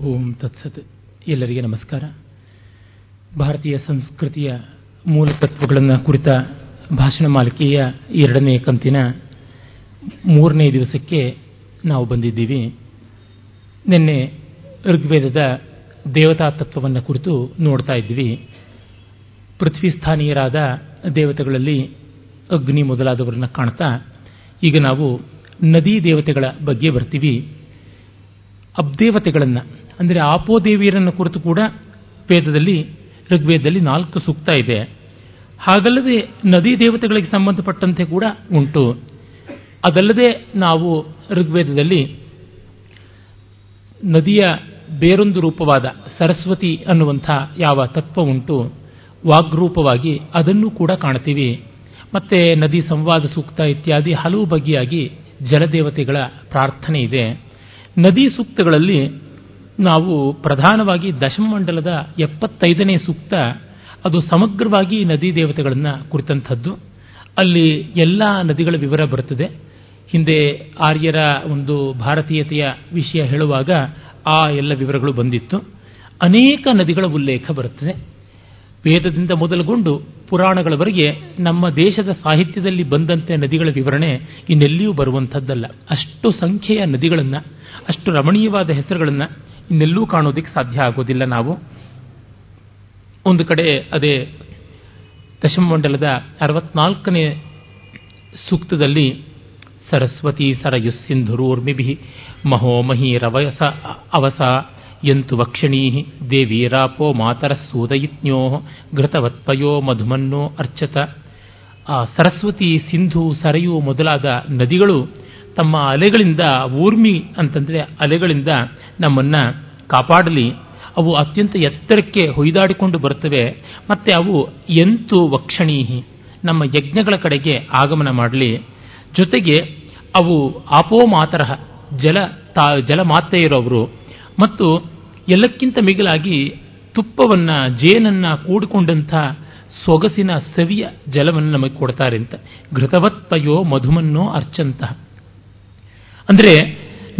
ಓಂ ತತ್ಸತ್. ಎಲ್ಲರಿಗೆ ನಮಸ್ಕಾರ. ಭಾರತೀಯ ಸಂಸ್ಕೃತಿಯ ಮೂಲ ತತ್ವಗಳನ್ನು ಕುರಿತ ಭಾಷಣ ಮಾಲಿಕೆಯ ಎರಡನೇ ಕಂತಿನ ಮೂರನೇ ದಿವಸಕ್ಕೆ ನಾವು ಬಂದಿದ್ದೀವಿ. ನಿನ್ನೆ ಋಗ್ವೇದದ ದೇವತಾ ತತ್ವವನ್ನು ಕುರಿತು ನೋಡ್ತಾ ಇದ್ವಿ ಪೃಥ್ವಿ ಸ್ಥಾನೀಯರಾದ ದೇವತೆಗಳಲ್ಲಿ ಅಗ್ನಿ ಮೊದಲಾದವರನ್ನ ಕಾಣ್ತಾ ಈಗ ನಾವು ನದಿ ದೇವತೆಗಳ ಬಗ್ಗೆ ಬರ್ತೀವಿ. ಅಬ್ದೇವತೆಗಳನ್ನು, ಅಂದರೆ ಆಪೋದೇವಿಯರನ್ನು ಕುರಿತು ಕೂಡ ವೇದದಲ್ಲಿ, ಋಗ್ವೇದದಲ್ಲಿ ನಾಲ್ಕು ಸೂಕ್ತ ಇದೆ. ಹಾಗಲ್ಲದೆ ನದಿ ದೇವತೆಗಳಿಗೆ ಸಂಬಂಧಪಟ್ಟಂತೆ ಕೂಡ ಉಂಟು. ಅದಲ್ಲದೆ ನಾವು ಋಗ್ವೇದದಲ್ಲಿ ನದಿಯ ಬೇರೊಂದು ರೂಪವಾದ ಸರಸ್ವತಿ ಅನ್ನುವಂಥ ಯಾವ ತತ್ವ ಉಂಟು, ವಾಗ್ರೂಪವಾಗಿ ಅದನ್ನು ಕೂಡ ಕಾಣ್ತೀವಿ ಮತ್ತೆ ನದಿ ಸಂವಾದ ಸೂಕ್ತ ಇತ್ಯಾದಿ ಹಲವು ಬಗೆಯಾಗಿ ಜಲದೇವತೆಗಳ ಪ್ರಾರ್ಥನೆ ಇದೆ. ನದಿ ಸೂಕ್ತಗಳಲ್ಲಿ ನಾವು ಪ್ರಧಾನವಾಗಿ ದಶಮಂಡಲದ ಎಪ್ಪತ್ತೈದನೇ ಸೂಕ್ತ, ಅದು ಸಮಗ್ರವಾಗಿ ನದಿ ದೇವತೆಗಳನ್ನು ಕುರಿತಂಥದ್ದು. ಅಲ್ಲಿ ಎಲ್ಲ ನದಿಗಳ ವಿವರ ಬರುತ್ತದೆ ಹಿಂದೆ ಆರ್ಯರ ಒಂದು ಭಾರತೀಯತೆಯ ವಿಷಯ ಹೇಳುವಾಗ ಆ ಎಲ್ಲ ವಿವರಗಳು ಬಂದಿತ್ತು. ಅನೇಕ ನದಿಗಳ ಉಲ್ಲೇಖ ಬರುತ್ತದೆ. ವೇದದಿಂದ ಮೊದಲುಗೊಂಡು ಪುರಾಣಗಳವರೆಗೆ ನಮ್ಮ ದೇಶದ ಸಾಹಿತ್ಯದಲ್ಲಿ ಬಂದಂತೆ ನದಿಗಳ ವಿವರಣೆ ಇನ್ನೆಲ್ಲಿಯೂ ಬರುವಂಥದ್ದಲ್ಲ. ಅಷ್ಟು ಸಂಖ್ಯೆಯ ನದಿಗಳನ್ನು ಅಷ್ಟು ರಮಣೀಯವಾದ ಹೆಸರುಗಳನ್ನು ಇನ್ನೆಲ್ಲೂ ಕಾಣೋದಕ್ಕೆ ಸಾಧ್ಯ ಆಗೋದಿಲ್ಲ ನಾವು. ಒಂದು ಕಡೆ ಅದೇ ದಶಮಂಡಲದ ಅರವತ್ನಾಲ್ಕನೇ ಸೂಕ್ತದಲ್ಲಿ ಸರಸ್ವತಿ ಸರಯುಸ್ಸಿಂಧುರೂರ್ಮಿಭಿ ಮಹೋಮಹಿ ರವಯಸ ಅವಸ ಯಂತು ವಕ್ಷಣೀ ದೇವೀರಾಪೋ ಮಾತರ ಸೂದಯಿತ್ಯೋ ಘೃತವತ್ಪಯೋ ಮಧುಮನ್ನೋ ಅರ್ಚತ. ಆ ಸರಸ್ವತಿ ಸಿಂಧು ಸರಯು ಮೊದಲಾದ ನದಿಗಳು ತಮ್ಮ ಅಲೆಗಳಿಂದ ಊರ್ಮಿ ಅಂತಂದರೆ ಅಲೆಗಳಿಂದ ನಮ್ಮನ್ನು ಕಾಪಾಡಲಿ. ಅವು ಅತ್ಯಂತ ಎತ್ತರಕ್ಕೆ ಹೊಯ್ದಾಡಿಕೊಂಡು ಬರುತ್ತವೆ. ಮತ್ತು ಅವು ಎಂತು ವಕ್ಷಣೀಹಿ. ನಮ್ಮ ಯಜ್ಞಗಳ ಕಡೆಗೆ ಆಗಮನ ಮಾಡಲಿ. ಜೊತೆಗೆ ಅವು ಆಪೋ ಮಾತರಹ ಜಲ ತಾ ಜಲಮಾತೆಯಿರೋವರು ಮತ್ತು ಎಲ್ಲಕ್ಕಿಂತ ಮಿಗಿಲಾಗಿ ತುಪ್ಪವನ್ನು, ಜೇನನ್ನು ಕೂಡಿಕೊಂಡಂಥ ಸೊಗಸಿನ ಸವಿಯ ಜಲವನ್ನು ನಮಗೆ ಕೊಡ್ತಾರೆ ಅಂತ ಘೃತವತ್ಪಯೋ ಮಧುಮನ್ನೋ ಅರ್ಚಂತಹ ಅಂದರೆ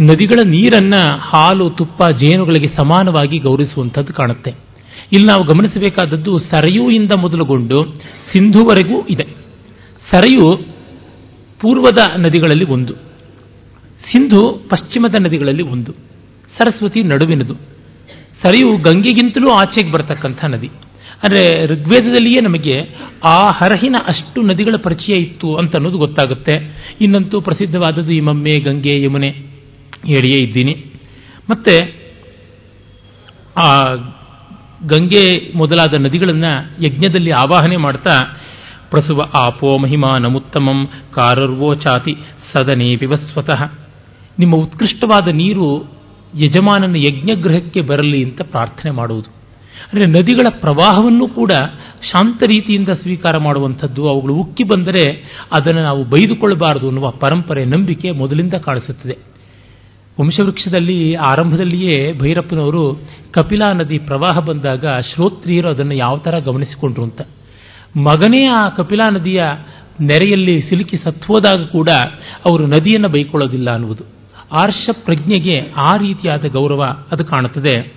ನದಿಗಳ ನೀರನ್ನ ಹಾಲು, ತುಪ್ಪ, ಜೇನುಗಳಿಗೆ ಸಮಾನವಾಗಿ ಗೌರವಿಸುವಂಥದ್ದು ಕಾಣುತ್ತೆ. ಇಲ್ಲಿ ನಾವು ಗಮನಿಸಬೇಕಾದದ್ದು ಸರಯುವಿಂದ ಮೊದಲುಗೊಂಡು ಸಿಂಧುವರೆಗೂ ಇದೆ. ಸರಯು ಪೂರ್ವದ ನದಿಗಳಲ್ಲಿ ಒಂದು, ಸಿಂಧು ಪಶ್ಚಿಮದ ನದಿಗಳಲ್ಲಿ ಒಂದು, ಸರಸ್ವತಿ ನಡುವಿನದು. ಸರಿಯು ಗಂಗೆಗಿಂತಲೂ ಆಚೆಗೆ ಬರತಕ್ಕಂಥ ನದಿ. ಅಂದರೆ ಋಗ್ವೇದದಲ್ಲಿಯೇ ನಮಗೆ ಆ ಹರಹಿನ ಅಷ್ಟು ನದಿಗಳ ಪರಿಚಯ ಇತ್ತು ಅಂತ ಅನ್ನೋದು ಗೊತ್ತಾಗುತ್ತೆ. ಇನ್ನಂತೂ ಪ್ರಸಿದ್ಧವಾದದ್ದು ಈ ಗಂಗೆ, ಯಮುನೆ ಹೇಳಿಯೇ ಇದ್ದೀನಿ. ಮತ್ತೆ ಆ ಗಂಗೆ ಮೊದಲಾದ ನದಿಗಳನ್ನು ಯಜ್ಞದಲ್ಲಿ ಆವಾಹನೆ ಮಾಡ್ತಾ, ಪ್ರಸುವ ಆಪೋ ಮಹಿಮಾನಮುತ್ತಮಂ ಕಾರರ್ವೋಚಾತಿ ಸದನೇ ವಿವಸ್ವತಃ. ನಿಮ್ಮ ಉತ್ಕೃಷ್ಟವಾದ ನೀರು ಯಜಮಾನನ ಯಜ್ಞಗೃಹಕ್ಕೆ ಬರಲಿ ಅಂತ ಪ್ರಾರ್ಥನೆ ಮಾಡುವುದು. ಅಂದರೆ ನದಿಗಳ ಪ್ರವಾಹವನ್ನು ಕೂಡ ಶಾಂತ ರೀತಿಯಿಂದ ಸ್ವೀಕಾರ ಮಾಡುವಂಥದ್ದು, ಅವುಗಳು ಉಕ್ಕಿ ಬಂದರೆ ಅದನ್ನು ನಾವು ಬೈದುಕೊಳ್ಳಬಾರದು ಅನ್ನುವ ಪರಂಪರೆ, ನಂಬಿಕೆ ಮೊದಲಿಂದ ಕಾಣಿಸುತ್ತದೆ. ವಂಶವೃಕ್ಷದಲ್ಲಿ ಆರಂಭದಲ್ಲಿಯೇ ಭೈರಪ್ಪನವರು ಕಪಿಲಾ ನದಿ ಪ್ರವಾಹ ಬಂದಾಗ ಶ್ರೋತ್ರಿಯರು ಅದನ್ನು ಯಾವ ಥರ ಗಮನಿಸಿಕೊಂಡ್ರು ಅಂತ. ಮಗನೇ ಆ ಕಪಿಲಾ ನದಿಯ ನೆರೆಯಲ್ಲಿ ಸಿಲುಕಿ ಸತ್ವೋದಾಗ ಕೂಡ ಅವರು ನದಿಯನ್ನು ಬೈಕೊಳ್ಳೋದಿಲ್ಲ ಅನ್ನುವುದು. ಆರ್ಷ ಪ್ರಜ್ಞೆಗೆ ಆ ರೀತಿಯಾದ ಗೌರವ ಅದು ಕಾಣುತ್ತದೆ.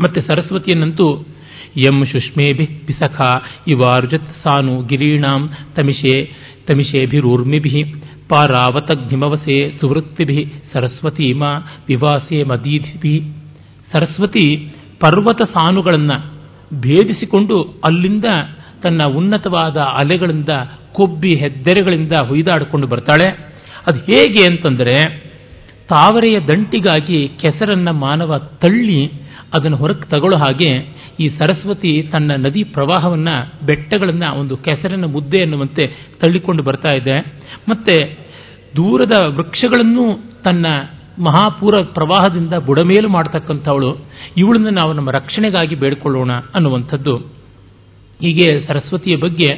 ಮತ್ತೆ ಸರಸ್ವತಿಯನ್ನಂತೂ ಎಂ ಶುಷ್ಮೇಭಿ ಪಿಸಖ ಇವಾರ್ಜತ್ ಸಾನು ಗಿರೀಣಾಂ ತಮಿಷೆ, ತಮಿಷೇಭಿರೂರ್ಮಿಭಿ ಪಾರಾವತಗ್ನಿಮವಸೆ ಸುವೃತ್ತಿಭಿ ಸರಸ್ವತೀಮ ವಿವಾಸೆ ಮದೀಧಿಭಿ. ಸರಸ್ವತಿ ಪರ್ವತ ಸಾನುಗಳನ್ನು ಭೇದಿಸಿಕೊಂಡು ಅಲ್ಲಿಂದ ತನ್ನ ಉನ್ನತವಾದ ಅಲೆಗಳಿಂದ, ಕೊಬ್ಬಿ ಹೆದ್ದೆರೆಗಳಿಂದ ಹುಯ್ದಾಡಿಕೊಂಡು ಬರ್ತಾಳೆ. ಅದು ಹೇಗೆ ಅಂತಂದರೆ, ತಾವರೆಯ ದಂಟಿಗಾಗಿ ಕೆಸರನ್ನ ಮಾನವ ತಳ್ಳಿ ಅದನ್ನು ಹೊರಗೆ ತಗೊಳ್ಳೋ ಹಾಗೆ ಈ ಸರಸ್ವತಿ ತನ್ನ ನದಿ ಪ್ರವಾಹವನ್ನು, ಬೆಟ್ಟಗಳನ್ನು, ಒಂದು ಕೆಸರಿನ ಮುದ್ದೆ ಎನ್ನುವಂತೆ ತಳ್ಳಿಕೊಂಡು ಬರ್ತಾ ಇದೆ. ಮತ್ತೆ ದೂರದ ವೃಕ್ಷಗಳನ್ನು ತನ್ನ ಮಹಾಪೂರ ಪ್ರವಾಹದಿಂದ ಬುಡಮೇಲು ಮಾಡತಕ್ಕಂಥವಳು. ಇವಳನ್ನು ನಾವು ನಮ್ಮ ರಕ್ಷಣೆಗಾಗಿ ಬೇಡಿಕೊಳ್ಳೋಣ ಅನ್ನುವಂಥದ್ದು. ಹೀಗೆ ಸರಸ್ವತಿಯ ಬಗ್ಗೆ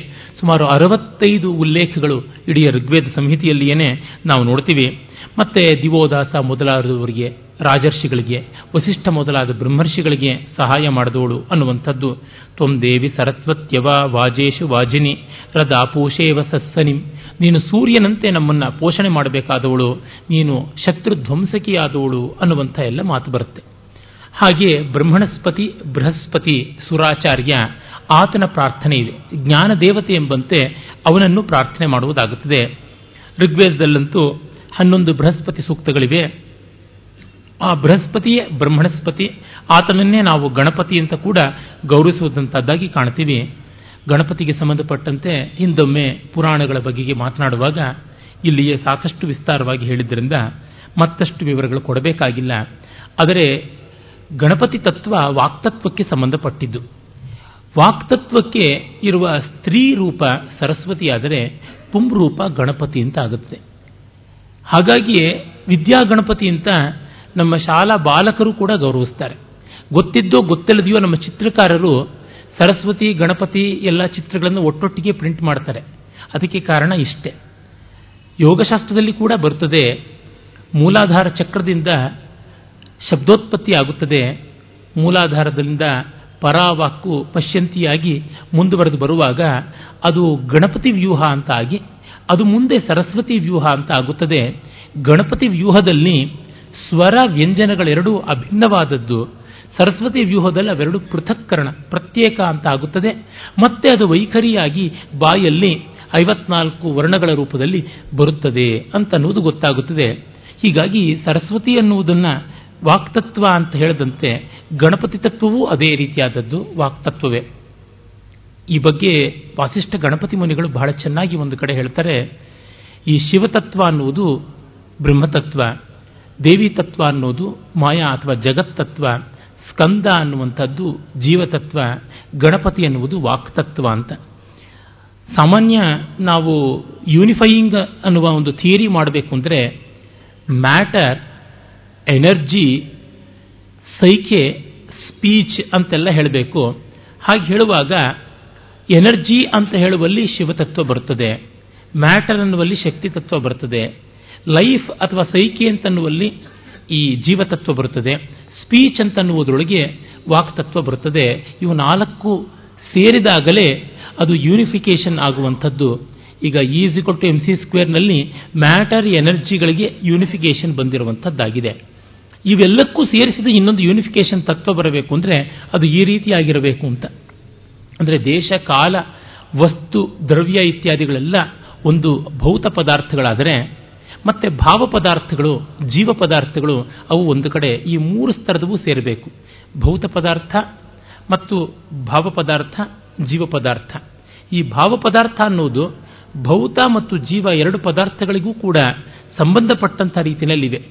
ಸುಮಾರು ಅರವತ್ತೈದು ಉಲ್ಲೇಖಗಳು ಇಡೀ ಋಗ್ವೇದ ಸಂಹಿತೆಯಲ್ಲಿಯೇ ನಾವು ನೋಡ್ತೀವಿ. ಮತ್ತೆ ದಿವೋದಾಸ ಮೊದಲಾದವರಿಗೆ ರಾಜರ್ಷಿಗಳಿಗೆ, ವಸಿಷ್ಠ ಮೊದಲಾದ ಬ್ರಹ್ಮರ್ಷಿಗಳಿಗೆ ಸಹಾಯ ಮಾಡಿದವಳು ಅನ್ನುವಂಥದ್ದು. ತ್ವಂ ದೇವಿ ಸರಸ್ವತ್ಯವ ವಾಜೇಶು ವಾಜಿನಿ ರದಾಪೂಷೇವ ಸಸ್ಸನಿಂ. ನೀನು ಸೂರ್ಯನಂತೆ ನಮ್ಮನ್ನು ಪೋಷಣೆ ಮಾಡಬೇಕಾದವಳು, ನೀನು ಶತ್ರು ಧ್ವಂಸಕಿಯಾದವಳು ಅನ್ನುವಂಥ ಎಲ್ಲ ಮಾತು ಬರುತ್ತೆ. ಹಾಗೆ ಬ್ರಹ್ಮಣಸ್ಪತಿ, ಬೃಹಸ್ಪತಿ ಸುರಾಚಾರ್ಯ ಆತನ ಪ್ರಾರ್ಥನೆ ಇದೆ. ಜ್ಞಾನ ದೇವತೆ ಎಂಬಂತೆ ಅವನನ್ನು ಪ್ರಾರ್ಥನೆ ಮಾಡುವುದಾಗುತ್ತದೆ. ಋಗ್ವೇದದಲ್ಲಂತೂ ಹನ್ನೊಂದು ಬೃಹಸ್ಪತಿ ಸೂಕ್ತಗಳಿವೆ. ಆ ಬೃಹಸ್ಪತಿಯೇ ಬ್ರಹ್ಮಣಸ್ಪತಿ, ಆತನನ್ನೇ ನಾವು ಗಣಪತಿ ಅಂತ ಕೂಡ ಗೌರವಿಸುವುದಂತದ್ದಾಗಿ ಕಾಣ್ತೀವಿ. ಗಣಪತಿಗೆ ಸಂಬಂಧಪಟ್ಟಂತೆ ಹಿಂದೊಮ್ಮೆ ಪುರಾಣಗಳ ಬಗೆಗೆ ಮಾತನಾಡುವಾಗ ಇಲ್ಲಿಯೇ ಸಾಕಷ್ಟು ವಿಸ್ತಾರವಾಗಿ ಹೇಳಿದ್ದರಿಂದ ಮತ್ತಷ್ಟು ವಿವರಗಳು ಕೊಡಬೇಕಾಗಿಲ್ಲ. ಆದರೆ ಗಣಪತಿ ತತ್ವ ವಾಕ್ತತ್ವಕ್ಕೆ ಸಂಬಂಧಪಟ್ಟಿದ್ದು. ವಾಕ್ತತ್ವಕ್ಕೆ ಇರುವ ಸ್ತ್ರೀ ರೂಪ ಸರಸ್ವತಿಯಾದರೆ ಪುಂರೂಪ ಗಣಪತಿ ಅಂತ ಆಗುತ್ತೆ. ಹಾಗಾಗಿಯೇ ವಿದ್ಯಾ ಗಣಪತಿ ಅಂತ ನಮ್ಮ ಶಾಲಾ ಬಾಲಕರು ಕೂಡ ಗೌರವಿಸ್ತಾರೆ. ಗೊತ್ತಿದ್ದೋ ಗೊತ್ತಿಲ್ಲದೆಯೋ ನಮ್ಮ ಚಿತ್ರಕಾರರು ಸರಸ್ವತಿ, ಗಣಪತಿ ಎಲ್ಲ ಚಿತ್ರಗಳನ್ನು ಒಟ್ಟೊಟ್ಟಿಗೆ ಪ್ರಿಂಟ್ ಮಾಡ್ತಾರೆ. ಅದಕ್ಕೆ ಕಾರಣ ಇಷ್ಟೇ. ಯೋಗಶಾಸ್ತ್ರದಲ್ಲಿ ಕೂಡ ಬರ್ತದೆ, ಮೂಲಾಧಾರ ಚಕ್ರದಿಂದ ಶಬ್ದೋತ್ಪತ್ತಿ ಆಗುತ್ತದೆ. ಮೂಲಾಧಾರದಿಂದ ಪರಾವಾಕ್ಕು ಪಶ್ಯಂತಿಯಾಗಿ ಮುಂದುವರೆದು ಬರುವಾಗ ಅದು ಗಣಪತಿ ವ್ಯೂಹ ಅಂತ ಆಗಿ, ಅದು ಮುಂದೆ ಸರಸ್ವತಿ ವ್ಯೂಹ ಅಂತ ಆಗುತ್ತದೆ. ಗಣಪತಿ ವ್ಯೂಹದಲ್ಲಿ ಸ್ವರ ವ್ಯಂಜನಗಳೆರಡೂ ಅಭಿನ್ನವಾದದ್ದು. ಸರಸ್ವತಿ ವ್ಯೂಹದಲ್ಲಿ ಅವೆರಡು ಪೃಥಕ್ಕರಣ, ಪ್ರತ್ಯೇಕ ಅಂತ ಆಗುತ್ತದೆ. ಮತ್ತೆ ಅದು ವೈಖರಿಯಾಗಿ ಬಾಯಲ್ಲಿ ಐವತ್ನಾಲ್ಕು ವರ್ಣಗಳ ರೂಪದಲ್ಲಿ ಬರುತ್ತದೆ ಅಂತನ್ನುವುದು ಗೊತ್ತಾಗುತ್ತದೆ. ಹೀಗಾಗಿ ಸರಸ್ವತಿ ಅನ್ನುವುದನ್ನು ವಾಕ್ತತ್ವ ಅಂತ ಹೇಳದಂತೆ ಗಣಪತಿ ತತ್ವವೂ ಅದೇ ರೀತಿಯಾದದ್ದು ವಾಕ್ತತ್ವವೇ. ಈ ಬಗ್ಗೆ ವಾಸಿಷ್ಠ ಗಣಪತಿ ಮುನಿಗಳು ಬಹಳ ಚೆನ್ನಾಗಿ ಒಂದು ಕಡೆ ಹೇಳ್ತಾರೆ. ಈ ಶಿವತತ್ವ ಅನ್ನುವುದು ಬ್ರಹ್ಮತತ್ವ. ದೇವಿ ತತ್ವ ಅನ್ನೋದು ಮಾಯಾ ಅಥವಾ ಜಗತ್ತತ್ವ ಸ್ಕಂದ ಅನ್ನುವಂಥದ್ದು ಜೀವತತ್ವ ಗಣಪತಿ ಅನ್ನುವುದು ವಾಕ್ತತ್ವ ಅಂತ. ಸಾಮಾನ್ಯ ನಾವು ಯೂನಿಫೈಯಿಂಗ್ ಅನ್ನುವ ಒಂದು ಥಿಯರಿ ಮಾಡಬೇಕು ಅಂದರೆ ಮ್ಯಾಟರ್ ಎನರ್ಜಿ ಸೈಕೆ ಸ್ಪೀಚ್ ಅಂತೆಲ್ಲ ಹೇಳಬೇಕು. ಹಾಗೆ ಹೇಳುವಾಗ ಎನರ್ಜಿ ಅಂತ ಹೇಳುವಲ್ಲಿ ಶಿವತತ್ವ ಬರುತ್ತದೆ ಮ್ಯಾಟರ್ ಅನ್ನುವಲ್ಲಿ ಶಕ್ತಿ ತತ್ವ ಬರುತ್ತದೆ ಲೈಫ್ ಅಥವಾ ಸೈಕೆ ಅಂತನ್ನುವಲ್ಲಿ ಈ ಜೀವತತ್ವ ಬರುತ್ತದೆ. ಸ್ಪೀಚ್ ಅಂತನ್ನುವುದರೊಳಗೆ ವಾಕ್ತತ್ವ ಬರುತ್ತದೆ. ಇವು ನಾಲ್ಕು ಸೇರಿದಾಗಲೇ ಅದು ಯೂನಿಫಿಕೇಶನ್ ಆಗುವಂಥದ್ದು. ಈಗ E equal to M C ಸ್ಕ್ವೇರ್ನಲ್ಲಿ matter ಎನರ್ಜಿಗಳಿಗೆ ಯೂನಿಫಿಕೇಶನ್ ಬಂದಿರುವಂಥದ್ದಾಗಿದೆ. ಇವೆಲ್ಲಕ್ಕೂ ಸೇರಿಸಿದ ಇನ್ನೊಂದು ಯೂನಿಫಿಕೇಶನ್ ತತ್ವ ಬರಬೇಕು ಅಂದರೆ ಅದು ಈ ರೀತಿಯಾಗಿರಬೇಕು ಅಂತ. ಅಂದರೆ ದೇಶ, ಕಾಲ, ವಸ್ತು, ದ್ರವ್ಯ ಇತ್ಯಾದಿಗಳೆಲ್ಲ ಒಂದು ಭೌತ ಪದಾರ್ಥಗಳಾದರೆ ಮತ್ತೆ ಭಾವ ಪದಾರ್ಥಗಳು, ಜೀವ ಪದಾರ್ಥಗಳು, ಅವು ಒಂದು ಕಡೆ ಈ ಮೂರು ಸ್ತರದವೂ ಸೇರಬೇಕು. ಭೌತ ಪದಾರ್ಥ ಮತ್ತು ಭಾವ ಪದಾರ್ಥ, ಜೀವ ಪದಾರ್ಥ. ಈ ಭಾವ ಪದಾರ್ಥ ಅನ್ನೋದು ಭೌತ ಮತ್ತು ಜೀವ ಎರಡು ಪದಾರ್ಥಗಳಿಗೂ ಕೂಡ ಸಂಬಂಧಪಟ್ಟಂಥ ರೀತಿಯಲ್ಲಿವೆ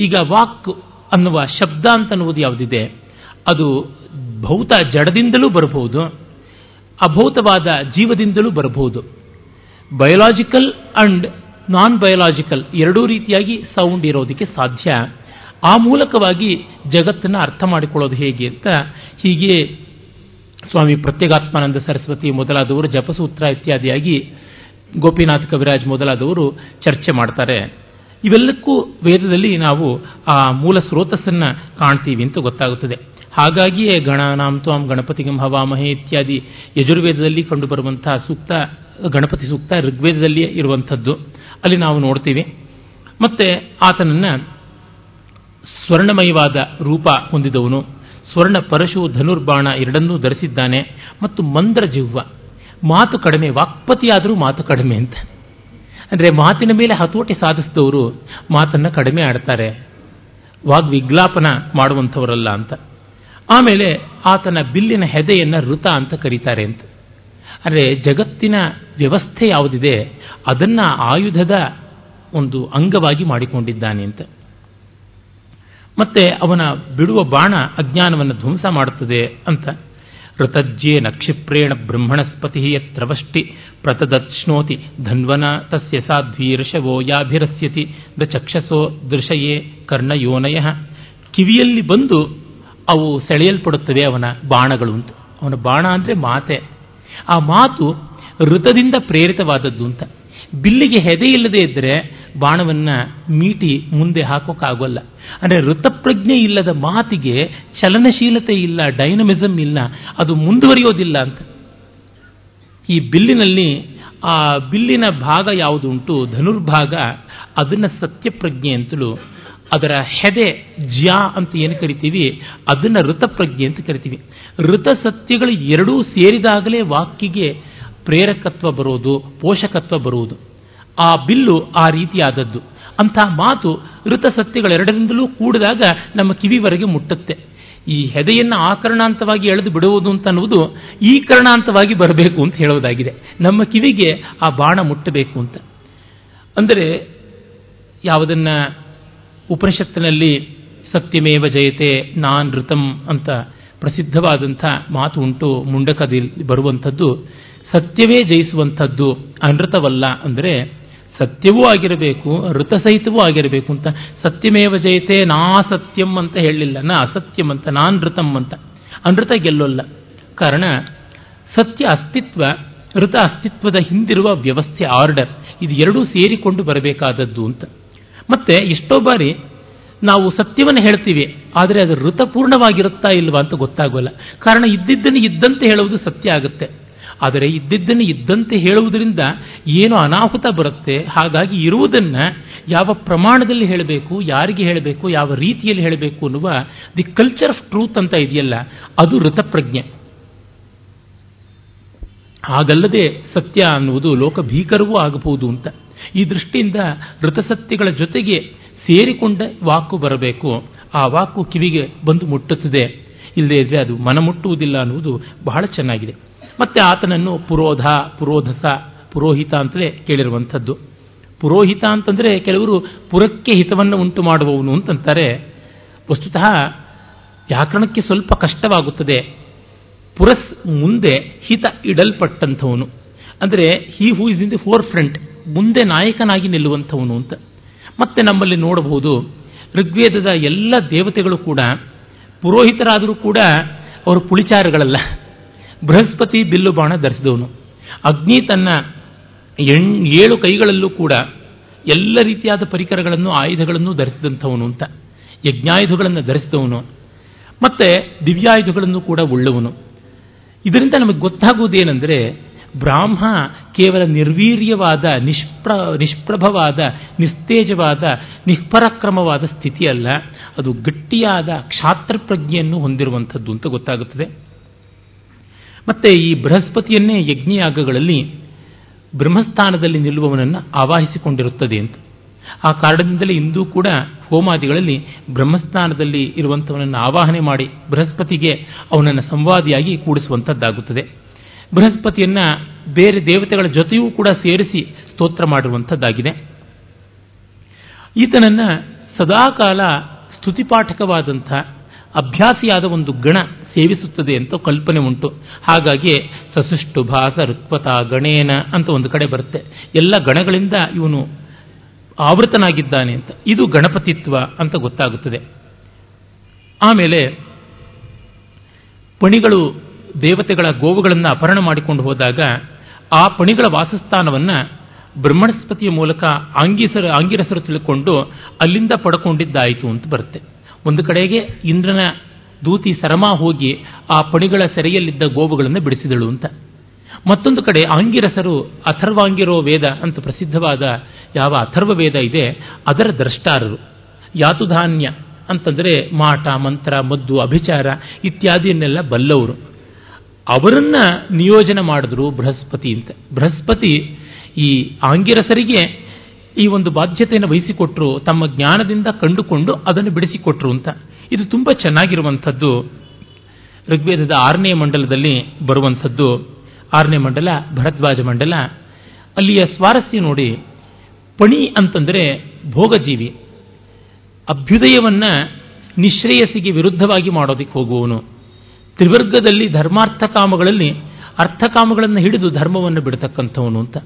ಈಗ ವಾಕ್ ಅನ್ನುವ ಶಬ್ದ ಅಂತ ಅನ್ನುವುದು ಯಾವುದಿದೆ? ಅದು ಭೌತ ಜಡದಿಂದಲೂ ಬರಬಹುದು, ಅಭೌತವಾದ ಜೀವದಿಂದಲೂ ಬರಬಹುದು. ಬಯೋಲಾಜಿಕಲ್ ಅಂಡ್ ನಾನ್ ಬಯಲಾಜಿಕಲ್ ಎರಡೂ ರೀತಿಯಾಗಿ ಸೌಂಡ್ ಇರೋದಕ್ಕೆ ಸಾಧ್ಯ. ಆ ಮೂಲಕವಾಗಿ ಜಗತ್ತನ್ನು ಅರ್ಥ ಮಾಡಿಕೊಳ್ಳೋದು ಹೇಗೆ ಅಂತ ಹೀಗೆ ಸ್ವಾಮಿ ಪ್ರತ್ಯೇಗಾತ್ಮಾನಂದ ಸರಸ್ವತಿ ಮೊದಲಾದವರು, ಜಪಸೂತ್ರ ಇತ್ಯಾದಿಯಾಗಿ ಗೋಪಿನಾಥ್ ಕವಿರಾಜ್ ಮೊದಲಾದವರು ಚರ್ಚೆ ಮಾಡ್ತಾರೆ. ಇವೆಲ್ಲಕ್ಕೂ ವೇದದಲ್ಲಿ ನಾವು ಆ ಮೂಲ ಸ್ರೋತಸ್ಸನ್ನು ಕಾಣ್ತೀವಿ ಅಂತ ಗೊತ್ತಾಗುತ್ತದೆ. ಹಾಗಾಗಿಯೇ ಗಣನಾಂ ತ್ವಾಂ ಗಣಪತಿ ಹವಾಮಹೇ ಇತ್ಯಾದಿ ಯಜುರ್ವೇದದಲ್ಲಿ ಕಂಡುಬರುವಂತಹ ಸೂಕ್ತ, ಗಣಪತಿ ಸೂಕ್ತ ಋಗ್ವೇದದಲ್ಲಿಯೇ ಇರುವಂಥದ್ದು. ಅಲ್ಲಿ ನಾವು ನೋಡ್ತೀವಿ. ಮತ್ತೆ ಆತನನ್ನು ಸ್ವರ್ಣಮಯವಾದ ರೂಪ ಹೊಂದಿದವನು. ಸ್ವರ್ಣ ಪರಶು ಧನುರ್ಬಾಣ ಎರಡನ್ನೂ ಧರಿಸಿದ್ದಾನೆ. ಮತ್ತು ಮಂದ್ರ ಜಿಹ್ವ ಮಾತು ಕಡಿಮೆ, ವಾಕ್ಪತಿಯಾದರೂ ಮಾತು ಕಡಿಮೆ ಅಂತ. ಅಂದರೆ ಮಾತಿನ ಮೇಲೆ ಹತೋಟಿ ಸಾಧಿಸಿದವರು ಮಾತನ್ನು ಕಡಿಮೆ ಆಡ್ತಾರೆ. ವಾಗ್ವಿಗ್ಲಾಪನ ಮಾಡುವಂಥವರಲ್ಲ ಅಂತ. ಆಮೇಲೆ ಆತನ ಬಿಲ್ಲಿನ ಹೆದೆಯನ್ನು ಋತ ಅಂತ ಕರೀತಾರೆ ಅಂತ. ಅಂದರೆ ಜಗತ್ತಿನ ವ್ಯವಸ್ಥೆ ಯಾವುದಿದೆ, ಅದನ್ನು ಆಯುಧದ ಒಂದು ಅಂಗವಾಗಿ ಮಾಡಿಕೊಂಡಿದ್ದಾನೆ ಅಂತ. ಮತ್ತೆ ಅವನ ಬಿಡುವ ಬಾಣ ಅಜ್ಞಾನವನ್ನು ಧ್ವಂಸ ಮಾಡುತ್ತದೆ ಅಂತ. ಋತಜ್ಯೇ ನಕ್ಷಿಪ್ರೇಣ ಬ್ರಹ್ಮಣಸ್ಪತಿ ಯತ್ರವಷ್ಟಿ ಪ್ರತದತ್ಶ್ನೋತಿ ಧನ್ವನ ತಸ್ಯ ಸಾಧ್ವೀರ್ಷವೋ ಯಾಭಿರಸ್ಯತಿ ದ ಚಕ್ಷಸೋ ದೃಶಯೇ ಕರ್ಣಯೋನಯ. ಕಿವಿಯಲ್ಲಿ ಬಂದು ಅವು ಸೆಳೆಯಲ್ಪಡುತ್ತವೆ ಅವನ ಬಾಣಗಳು ಅಂತ. ಅವನ ಬಾಣ ಅಂದರೆ ಮಾತೆ. ಆ ಮಾತು ಋತದಿಂದ ಪ್ರೇರಿತವಾದದ್ದು ಅಂತ. ಬಿಲ್ಲಿಗೆ ಹೆದೆ ಇಲ್ಲದೆ ಇದ್ದರೆ ಬಾಣವನ್ನು ಮೀಟಿ ಮುಂದೆ ಹಾಕೋಕ್ಕಾಗೋಲ್ಲ ಅಂದರೆ ಋತಪ್ರಜ್ಞೆ ಇಲ್ಲದ ಮಾತಿಗೆ ಚಲನಶೀಲತೆ ಇಲ್ಲ ಡೈನಮಿಸಮ್ ಇಲ್ಲ, ಅದು ಮುಂದುವರಿಯೋದಿಲ್ಲ ಅಂತ. ಈ ಬಿಲ್ಲಿನಲ್ಲಿ ಆ ಬಿಲ್ಲಿನ ಭಾಗ ಯಾವುದುಂಟು, ಧನುರ್ಭಾಗ, ಅದನ್ನು ಸತ್ಯಪ್ರಜ್ಞೆ ಅಂತಲೂ ಅದರ ಹೆದೆ ಜ್ಯಾ ಅಂತ ಏನು ಕರಿತೀವಿ? ಅದನ್ನು ಋತಪ್ರಜ್ಞೆ ಅಂತ ಕರಿತೀವಿ. ಋತಸತ್ಯಗಳು ಎರಡೂ ಸೇರಿದಾಗಲೇ ವಾಕ್ಯಿಗೆ ಪ್ರೇರಕತ್ವ ಬರೋದು, ಪೋಷಕತ್ವ ಬರುವುದು. ಆ ಬಿಲ್ಲು ಆ ರೀತಿಯಾದದ್ದು. ಅಂಥ ಮಾತು ಋತ ಸತ್ಯಗಳೆರಡರಿಂದಲೂ ಕೂಡಿದಾಗ ನಮ್ಮ ಕಿವಿವರೆಗೆ ಮುಟ್ಟುತ್ತೆ. ಈ ಹೆದೆಯನ್ನು ಆಕರಣಾಂತವಾಗಿ ಎಳೆದು ಬಿಡುವುದು ಅಂತ ಅನ್ನುವುದು ಈ ಕರ್ಣಾಂತವಾಗಿ ಬರಬೇಕು ಅಂತ ಹೇಳೋದಾಗಿದೆ. ನಮ್ಮ ಕಿವಿಗೆ ಆ ಬಾಣ ಮುಟ್ಟಬೇಕು ಅಂತ. ಅಂದರೆ ಯಾವುದನ್ನ ಉಪನಿಷತ್ತಿನಲ್ಲಿ ಸತ್ಯಮೇವ ಜಯತೆ ನಾನ್ ಋತಂ ಅಂತ ಪ್ರಸಿದ್ಧವಾದಂಥ ಮಾತು ಉಂಟು ಮುಂಡಕದಲ್ಲಿ ಬರುವಂಥದ್ದು. ಸತ್ಯವೇ ಜಯಿಸುವಂಥದ್ದು, ಅನೃತವಲ್ಲ ಅಂದರೆ ಸತ್ಯವೂ ಆಗಿರಬೇಕು, ಋತಸಹಿತವೂ ಆಗಿರಬೇಕು ಅಂತ. ಸತ್ಯಮೇವ ಜಯತೆ ನಾ ಸತ್ಯಂ ಅಂತ ಹೇಳಲಿಲ್ಲ, ನಾ ಅಸತ್ಯಂ ಅಂತ, ನಾನ್ ಋತಂ ಅಂತ. ಅನೃತ ಗೆಲ್ಲೋಲ್ಲ. ಕಾರಣ, ಸತ್ಯ ಅಸ್ತಿತ್ವ, ಋತ ಅಸ್ತಿತ್ವದ ಹಿಂದಿರುವ ವ್ಯವಸ್ಥೆ, ಆರ್ಡರ್, ಇದು ಎರಡೂ ಸೇರಿಕೊಂಡು ಬರಬೇಕಾದದ್ದು ಅಂತ. ಮತ್ತೆ ಎಷ್ಟೋ ಬಾರಿ ನಾವು ಸತ್ಯವನ್ನು ಹೇಳ್ತೀವಿ, ಆದರೆ ಅದು ಋತಪೂರ್ಣವಾಗಿರುತ್ತಾ ಇಲ್ವಾ ಅಂತ ಗೊತ್ತಾಗೋಲ್ಲ. ಕಾರಣ ಇದ್ದಿದ್ದನ್ನು ಇದ್ದಂತೆ ಹೇಳುವುದು ಸತ್ಯ ಆಗುತ್ತೆ. ಆದರೆ ಇದ್ದಿದ್ದನ್ನು ಇದ್ದಂತೆ ಹೇಳುವುದರಿಂದ ಏನು ಅನಾಹುತ ಬರುತ್ತೆ? ಹಾಗಾಗಿ ಇರುವುದನ್ನು ಯಾವ ಪ್ರಮಾಣದಲ್ಲಿ ಹೇಳಬೇಕು, ಯಾರಿಗೆ ಹೇಳಬೇಕು, ಯಾವ ರೀತಿಯಲ್ಲಿ ಹೇಳಬೇಕು ಅನ್ನುವ ದಿ ಕಲ್ಚರ್ ಆಫ್ ಟ್ರೂತ್ ಅಂತ ಇದೆಯಲ್ಲ, ಅದು ಋತಪ್ರಜ್ಞೆ. ಹಾಗಲ್ಲದೆ ಸತ್ಯ ಅನ್ನುವುದು ಲೋಕ ಭೀಕರವೂ ಆಗಬಹುದು ಅಂತ. ಈ ದೃಷ್ಟಿಯಿಂದ ಋತಸತ್ತಿಗಳ ಜೊತೆಗೆ ಸೇರಿಕೊಂಡ ವಾಕು ಬರಬೇಕು. ಆ ವಾಕು ಕಿವಿಗೆ ಬಂದು ಮುಟ್ಟುತ್ತದೆ. ಇಲ್ಲದೇ ಇದ್ರೆ ಅದು ಮನ ಮುಟ್ಟುವುದಿಲ್ಲ ಅನ್ನುವುದು ಬಹಳ ಚೆನ್ನಾಗಿದೆ. ಮತ್ತೆ ಆತನನ್ನು ಪುರೋಧ, ಪುರೋಧಸ, ಪುರೋಹಿತ ಅಂತಲೇ ಕೇಳಿರುವಂಥದ್ದು. ಪುರೋಹಿತ ಅಂತಂದರೆ ಕೆಲವರು ಪುರಕ್ಕೆ ಹಿತವನ್ನು ಉಂಟು ಮಾಡುವವನು ಅಂತಂತಾರೆ. ವಸ್ತುತಃ ವ್ಯಾಕರಣಕ್ಕೆ ಸ್ವಲ್ಪ ಕಷ್ಟವಾಗುತ್ತದೆ. ಪುರಸ್ ಮುಂದೆ ಹಿತ ಇಡಲ್ಪಟ್ಟಂಥವನು. ಅಂದರೆ he who is in the forefront ಮುಂದೆ ನಾಯಕನಾಗಿ ನಿಲ್ಲುವಂಥವನು ಅಂತ. ಮತ್ತೆ ನಮ್ಮಲ್ಲಿ ನೋಡಬಹುದು, ಋಗ್ವೇದದ ಎಲ್ಲ ದೇವತೆಗಳು ಕೂಡ, ಪುರೋಹಿತರಾದರೂ ಕೂಡ ಅವರು ಪುಳಿಚಾರಗಳಲ್ಲ. ಬೃಹಸ್ಪತಿ ಬಿಲ್ಲು ಬಾಣ ಧರಿಸಿದವನು. ಅಗ್ನಿ ತನ್ನ ಎಣ್, ಏಳು ಕೈಗಳಲ್ಲೂ ಕೂಡ ಎಲ್ಲ ರೀತಿಯಾದ ಪರಿಕರಗಳನ್ನು, ಆಯುಧಗಳನ್ನು ಧರಿಸಿದಂಥವನು ಅಂತ. ಯಜ್ಞಾಯುಧಗಳನ್ನು ಧರಿಸಿದವನು. ಮತ್ತೆ ದಿವ್ಯಾಯುಧಗಳನ್ನು ಕೂಡ ಉಳ್ಳವನು. ಇದರಿಂದ ನಮಗೆ ಗೊತ್ತಾಗುವುದೇನೆಂದರೆ ಬ್ರಾಹ್ಮ ಕೇವಲ ನಿರ್ವೀರ್ಯವಾದ, ನಿಷ್ಪ್ರ, ನಿಷ್ಪ್ರಭವಾದ, ನಿಸ್ತೇಜವಾದ, ನಿಷ್ಪರಾಕ್ರಮವಾದ ಸ್ಥಿತಿಯಲ್ಲ. ಅದು ಗಟ್ಟಿಯಾದ ಕ್ಷಾತ್ರ ಪ್ರಜ್ಞೆಯನ್ನು ಹೊಂದಿರುವಂಥದ್ದು ಅಂತ ಗೊತ್ತಾಗುತ್ತದೆ. ಮತ್ತೆ ಈ ಬೃಹಸ್ಪತಿಯನ್ನೇ ಯಜ್ಞಯಾಗಗಳಲ್ಲಿ ಬ್ರಹ್ಮಸ್ಥಾನದಲ್ಲಿ ನಿಲ್ಲುವವನನ್ನು ಆವಾಹಿಸಿಕೊಂಡಿರುತ್ತದೆ ಅಂತ. ಆ ಕಾರಣದಿಂದಲೇ ಇಂದೂ ಕೂಡ ಹೋಮಾದಿಗಳಲ್ಲಿ ಬ್ರಹ್ಮಸ್ಥಾನದಲ್ಲಿ ಇರುವಂಥವನನ್ನು ಆವಾಹನೆ ಮಾಡಿ ಬೃಹಸ್ಪತಿಗೆ ಅವನನ್ನು ಸಂವಾದಿಯಾಗಿ ಕೂಡಿಸುವಂಥದ್ದಾಗುತ್ತದೆ. ಬೃಹಸ್ಪತಿಯನ್ನ ಬೇರೆ ದೇವತೆಗಳ ಜೊತೆಯೂ ಕೂಡ ಸೇರಿಸಿ ಸ್ತೋತ್ರ ಮಾಡಿರುವಂಥದ್ದಾಗಿದೆ ಈತನನ್ನ ಸದಾಕಾಲ ಸ್ತುತಿಪಾಠಕವಾದಂಥ ಅಭ್ಯಾಸಿಯಾದ ಒಂದು ಗಣ ಸೇವಿಸುತ್ತದೆ ಅಂತ ಕಲ್ಪನೆ ಉಂಟು. ಹಾಗಾಗಿ ಸಸುಷ್ಟು ಭಾಸ ಋತ್ವತ ಗಣೇನ ಅಂತ ಒಂದು ಕಡೆ ಬರುತ್ತೆ. ಎಲ್ಲ ಗಣಗಳಿಂದ ಇವನು ಆವೃತನಾಗಿದ್ದಾನೆ ಅಂತ. ಇದು ಗಣಪತಿತ್ವ ಅಂತ ಗೊತ್ತಾಗುತ್ತದೆ. ಆಮೇಲೆ ಪಣಿಗಳು ದೇವತೆಗಳ ಗೋವುಗಳನ್ನು ಅಪಹರಣ ಮಾಡಿಕೊಂಡು ಹೋದಾಗ ಆ ಪಣಿಗಳ ವಾಸಸ್ಥಾನವನ್ನು ಬ್ರಹ್ಮಣಸ್ಪತಿಯ ಮೂಲಕ ಆಂಗಿಸರು ಆಂಗಿರಸರು ತಿಳ್ಕೊಂಡು ಅಲ್ಲಿಂದ ಪಡ್ಕೊಂಡಿದ್ದಾಯಿತು ಅಂತ ಬರುತ್ತೆ. ಒಂದು ಕಡೆಗೆ ಇಂದ್ರನ ದೂತಿ ಸರಮಾ ಹೋಗಿ ಆ ಪಣಿಗಳ ಸೆರೆಯಲ್ಲಿದ್ದ ಗೋವುಗಳನ್ನು ಬಿಡಿಸಿದಳು ಅಂತ. ಮತ್ತೊಂದು ಕಡೆ ಆಂಗಿರಸರು ಅಥರ್ವಾಂಗಿರೋ ವೇದ ಅಂತ ಪ್ರಸಿದ್ಧವಾದ ಯಾವ ಅಥರ್ವ ವೇದ ಇದೆ, ಅದರ ದ್ರಷ್ಟಾರರು. ಯಾತುಧಾನ್ಯ ಅಂತಂದರೆ ಮಾಟ, ಮಂತ್ರ, ಮದ್ದು, ಅಭಿಚಾರ ಇತ್ಯಾದಿಯನ್ನೆಲ್ಲ ಬಲ್ಲವರು. ಅವರನ್ನ ನಿಯೋಜನೆ ಮಾಡಿದ್ರು ಬೃಹಸ್ಪತಿ ಅಂತ. ಬೃಹಸ್ಪತಿ ಈ ಆಂಗಿರಸರಿಗೆ ಈ ಒಂದು ಬಾಧ್ಯತೆಯನ್ನು ವಹಿಸಿಕೊಟ್ರು, ತಮ್ಮ ಜ್ಞಾನದಿಂದ ಕಂಡುಕೊಂಡು ಅದನ್ನು ಬಿಡಿಸಿಕೊಟ್ರು ಅಂತ. ಇದು ತುಂಬ ಚೆನ್ನಾಗಿರುವಂಥದ್ದು. ಋಗ್ವೇದದ ಆರನೇ ಮಂಡಲದಲ್ಲಿ ಬರುವಂಥದ್ದು. ಆರನೇ ಮಂಡಲ, ಭರದ್ವಾಜ ಮಂಡಲ. ಅಲ್ಲಿಯ ಸ್ವಾರಸ್ಯ ನೋಡಿ, ಪಣಿ ಅಂತಂದರೆ ಭೋಗಜೀವಿ. ಅಭ್ಯುದಯವನ್ನು ನಿಶ್ರೇಯಸಿಗೆ ವಿರುದ್ಧವಾಗಿ ಮಾಡೋದಕ್ಕೆ ಹೋಗುವವನು. ತ್ರಿವರ್ಗದಲ್ಲಿ ಧರ್ಮಾರ್ಥ ಕಾಮಗಳಲ್ಲಿ ಅರ್ಥಕಾಮಗಳನ್ನು ಹಿಡಿದು ಧರ್ಮವನ್ನು ಬಿಡತಕ್ಕಂಥವನು ಅಂತ.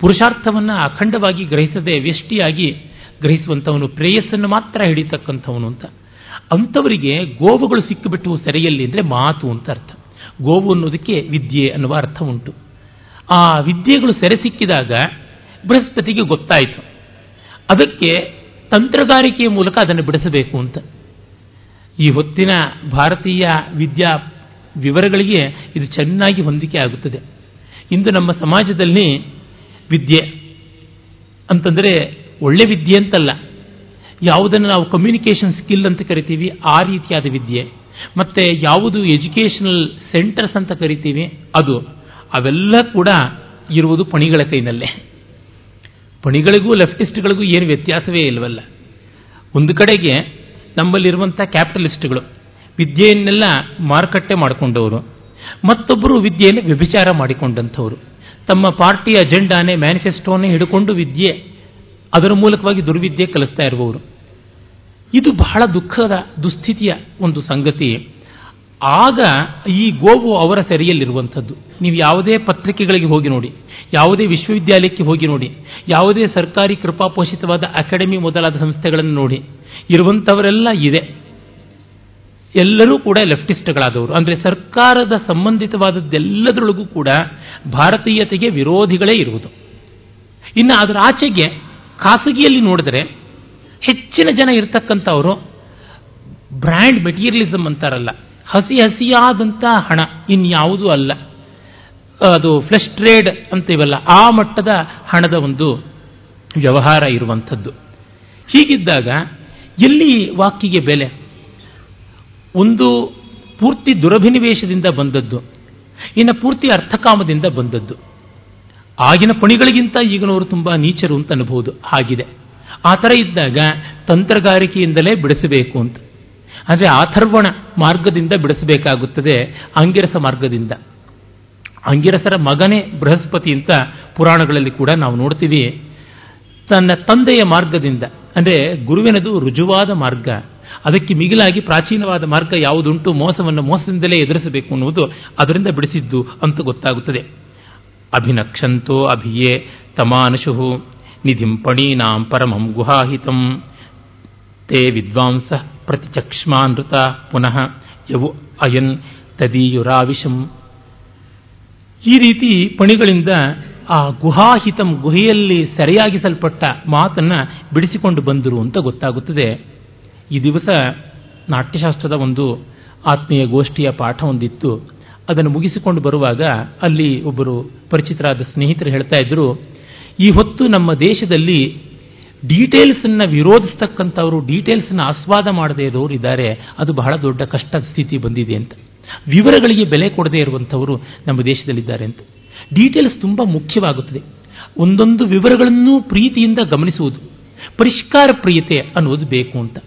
ಪುರುಷಾರ್ಥವನ್ನು ಅಖಂಡವಾಗಿ ಗ್ರಹಿಸದೆ ವ್ಯಷ್ಟಿಯಾಗಿ ಗ್ರಹಿಸುವಂಥವನು, ಪ್ರೇಯಸ್ಸನ್ನು ಮಾತ್ರ ಹಿಡಿತಕ್ಕಂಥವನು ಅಂತ. ಅಂಥವರಿಗೆ ಗೋವುಗಳು ಸಿಕ್ಕಿಬಿಟ್ಟು ಸೆರೆಯಲ್ಲಿ ಅಂದರೆ ಮಾತು ಅಂತ ಅರ್ಥ. ಗೋವು ಅನ್ನೋದಕ್ಕೆ ವಿದ್ಯೆ ಅನ್ನುವ ಅರ್ಥ ಉಂಟು. ಆ ವಿದ್ಯೆಗಳು ಸೆರೆ ಸಿಕ್ಕಿದಾಗ ಬೃಹಸ್ಪತಿಗೆ ಗೊತ್ತಾಯಿತು. ಅದಕ್ಕೆ ತಂತ್ರಗಾರಿಕೆಯ ಮೂಲಕ ಅದನ್ನು ಬಿಡಿಸಬೇಕು ಅಂತ. ಈ ಹೊತ್ತಿನ ಭಾರತೀಯ ವಿದ್ಯಾ ವಿವರಗಳಿಗೆ ಇದು ಚೆನ್ನಾಗಿ ಹೊಂದಿಕೆ ಆಗುತ್ತದೆ. ಇಂದು ನಮ್ಮ ಸಮಾಜದಲ್ಲಿ ವಿದ್ಯೆ ಅಂತಂದರೆ ಒಳ್ಳೆ ವಿದ್ಯೆ ಅಂತಲ್ಲ. ಯಾವುದನ್ನು ನಾವು ಕಮ್ಯುನಿಕೇಷನ್ ಸ್ಕಿಲ್ ಅಂತ ಕರಿತೀವಿ, ಆ ರೀತಿಯಾದ ವಿದ್ಯೆ. ಮತ್ತೆ ಯಾವುದು ಎಜುಕೇಷನಲ್ ಸೆಂಟರ್ಸ್ ಅಂತ ಕರಿತೀವಿ, ಅದು. ಅವೆಲ್ಲ ಕೂಡ ಇರುವುದು ಪಣಿಗಳ ಕೈನಲ್ಲೇ. ಪಣಿಗಳಿಗೂ ಲೆಫ್ಟಿಸ್ಟ್ಗಳಿಗೂ ಏನು ವ್ಯತ್ಯಾಸವೇ ಇಲ್ವಲ್ಲ. ಒಂದು ಕಡೆಗೆ ನಮ್ಮಲ್ಲಿರುವಂಥ ಕ್ಯಾಪಿಟಲಿಸ್ಟ್ಗಳು ವಿದ್ಯೆಯನ್ನೆಲ್ಲ ಮಾರುಕಟ್ಟೆ ಮಾಡಿಕೊಂಡವರು, ಮತ್ತೊಬ್ಬರು ವಿದ್ಯೆಯನ್ನು ವ್ಯಭಿಚಾರ ಮಾಡಿಕೊಂಡಂಥವರು. ತಮ್ಮ ಪಾರ್ಟಿ ಅಜೆಂಡಾನೇ ಮ್ಯಾನಿಫೆಸ್ಟೋನೇ ಹಿಡ್ಕೊಂಡು ವಿದ್ಯೆ, ಅದರ ಮೂಲಕವಾಗಿ ದುರ್ವಿದ್ಯೆ ಕಲಿಸ್ತಾ ಇರುವವರು. ಇದು ಬಹಳ ದುಃಖದ, ದುಸ್ಥಿತಿಯ ಒಂದು ಸಂಗತಿ. ಆಗ ಈ ಗೋವು ಅವರ ಸೆರೆಯಲ್ಲಿರುವಂಥದ್ದು. ನೀವು ಯಾವುದೇ ಪತ್ರಿಕೆಗಳಿಗೆ ಹೋಗಿ ನೋಡಿ, ಯಾವುದೇ ವಿಶ್ವವಿದ್ಯಾಲಯಕ್ಕೆ ಹೋಗಿ ನೋಡಿ, ಯಾವುದೇ ಸರ್ಕಾರಿ ಕೃಪಾಪೋಷಿತವಾದ ಅಕಾಡೆಮಿ ಮೊದಲಾದ ಸಂಸ್ಥೆಗಳನ್ನು ನೋಡಿ, ಇರುವಂಥವರೆಲ್ಲ ಇದೆ. ಎಲ್ಲರೂ ಕೂಡ ಲೆಫ್ಟಿಸ್ಟ್ಗಳಾದವರು. ಅಂದರೆ ಸರ್ಕಾರದ ಸಂಬಂಧಿತವಾದದ್ದೆಲ್ಲದರೊಳಗೂ ಕೂಡ ಭಾರತೀಯತೆಗೆ ವಿರೋಧಿಗಳೇ ಇರುವುದು. ಇನ್ನು ಅದರ ಆಚೆಗೆ ಖಾಸಗಿಯಲ್ಲಿ ನೋಡಿದರೆ ಹೆಚ್ಚಿನ ಜನ ಇರತಕ್ಕಂಥವರು ಬ್ರ್ಯಾಂಡ್ ಮೆಟೀರಿಯಲಿಸಮ್ ಅಂತಾರಲ್ಲ ಹಸಿ ಹಸಿಯಾದಂಥ ಹಣ, ಇನ್ಯಾವುದೂ ಅಲ್ಲ. ಅದು ಫ್ಲೆಶ್ ಟ್ರೇಡ್ ಅಂತೀವಲ್ಲ ಆ ಮಟ್ಟದ ಹಣದ ಒಂದು ವ್ಯವಹಾರ ಇರುವಂಥದ್ದು. ಹೀಗಿದ್ದಾಗ ಎಲ್ಲಿ ವಾಕಿಗೆ ಬೆಲೆ. ಒಂದು ಪೂರ್ತಿ ದುರಭಿನಿವೇಶದಿಂದ ಬಂದದ್ದು, ಇನ್ನು ಪೂರ್ತಿ ಅರ್ಥಕಾಮದಿಂದ ಬಂದದ್ದು. ಆಗಿನ ಪಣಿಗಳಿಗಿಂತ ಈಗಿನವರು ತುಂಬ ನೀಚರು ಅಂತ ಅನ್ಬೋದು, ಆಗಿದೆ. ಆ ಥರ ಇದ್ದಾಗ ತಂತ್ರಗಾರಿಕೆಯಿಂದಲೇ ಬಿಡಿಸಬೇಕು ಅಂತ. ಅಂದರೆ ಆಥರ್ವಣ ಮಾರ್ಗದಿಂದ ಬಿಡಿಸಬೇಕಾಗುತ್ತದೆ ಅಂಗಿರಸ ಮಾರ್ಗದಿಂದ. ಅಂಗಿರಸರ ಮಗನೇ ಬೃಹಸ್ಪತಿ ಅಂತ ಪುರಾಣಗಳಲ್ಲಿ ಕೂಡ ನಾವು ನೋಡ್ತೀವಿ. ತನ್ನ ತಂದೆಯ ಮಾರ್ಗದಿಂದ, ಅಂದರೆ ಗುರುವಿನದು ರುಜುವಾದ ಮಾರ್ಗ, ಅದಕ್ಕೆ ಮಿಗಿಲಾಗಿ ಪ್ರಾಚೀನವಾದ ಮಾರ್ಗ ಯಾವುದುಂಟು ಮೋಸವನ್ನು ಮೋಸದಿಂದಲೇ ಎದುರಿಸಬೇಕು ಅನ್ನುವುದು ಅದರಿಂದ ಬಿಡಿಸಿದ್ದು ಅಂತ ಗೊತ್ತಾಗುತ್ತದೆ. ಅಭಿನಕ್ಷಂತೋ ಅಭಿಯೇ ತಮಾನಶು ನಿಧಿಂ ಪಣೀನಾಂ ಪರಮಂ ಗುಹಾಹಿತಂ ತೇ ವಿದ್ವಾಂಸ. ಪ್ರತಿಚಕ್ಷ್ಮಾನೃತ ಪುನಃ ಯವು ಅಯನ್ ತದೀಯುರಾವಿಷಂ ಈ ರೀತಿ ಪಣಿಗಳಿಂದ ಆ ಗುಹಾಹಿತಂ ಗುಹೆಯಲ್ಲಿ ಸೆರೆಯಾಗಿಸಲ್ಪಟ್ಟ ಮಾತನ್ನು ಬಿಡಿಸಿಕೊಂಡು ಬಂದರು ಅಂತ ಗೊತ್ತಾಗುತ್ತದೆ. ಈ ದಿವಸ ನಾಟ್ಯಶಾಸ್ತ್ರದ ಒಂದು ಆತ್ಮೀಯ ಗೋಷ್ಠಿಯ ಪಾಠ ಒಂದಿತ್ತು. ಅದನ್ನು ಮುಗಿಸಿಕೊಂಡು ಬರುವಾಗ ಅಲ್ಲಿ ಒಬ್ಬರು ಪರಿಚಿತರಾದ ಸ್ನೇಹಿತರು ಹೇಳ್ತಾ ಇದ್ರು, ಈ ಹೊತ್ತು ನಮ್ಮ ದೇಶದಲ್ಲಿ ಡೀಟೇಲ್ಸನ್ನು ವಿರೋಧಿಸ್ತಕ್ಕಂಥವರು ಡೀಟೇಲ್ಸನ್ನು ಆಸ್ವಾದ ಮಾಡದೇ ಇರೋರು ಇದ್ದಾರೆ. ಅದು ಬಹಳ ದೊಡ್ಡ ಕಷ್ಟದ ಸ್ಥಿತಿ ಬಂದಿದೆ ಅಂತ. ವಿವರಗಳಿಗೆ ಬೆಲೆ ಕೊಡದೇ ಇರುವಂಥವರು ನಮ್ಮ ದೇಶದಲ್ಲಿದ್ದಾರೆ ಅಂತ. ಡೀಟೇಲ್ಸ್ ತುಂಬ ಮುಖ್ಯವಾಗುತ್ತದೆ. ಒಂದೊಂದು ವಿವರಗಳನ್ನು ಪ್ರೀತಿಯಿಂದ ಗಮನಿಸುವುದು, ಪರಿಷ್ಕಾರ ಪ್ರಿಯತೆ ಅನ್ನೋದು ಬೇಕು ಅಂತ.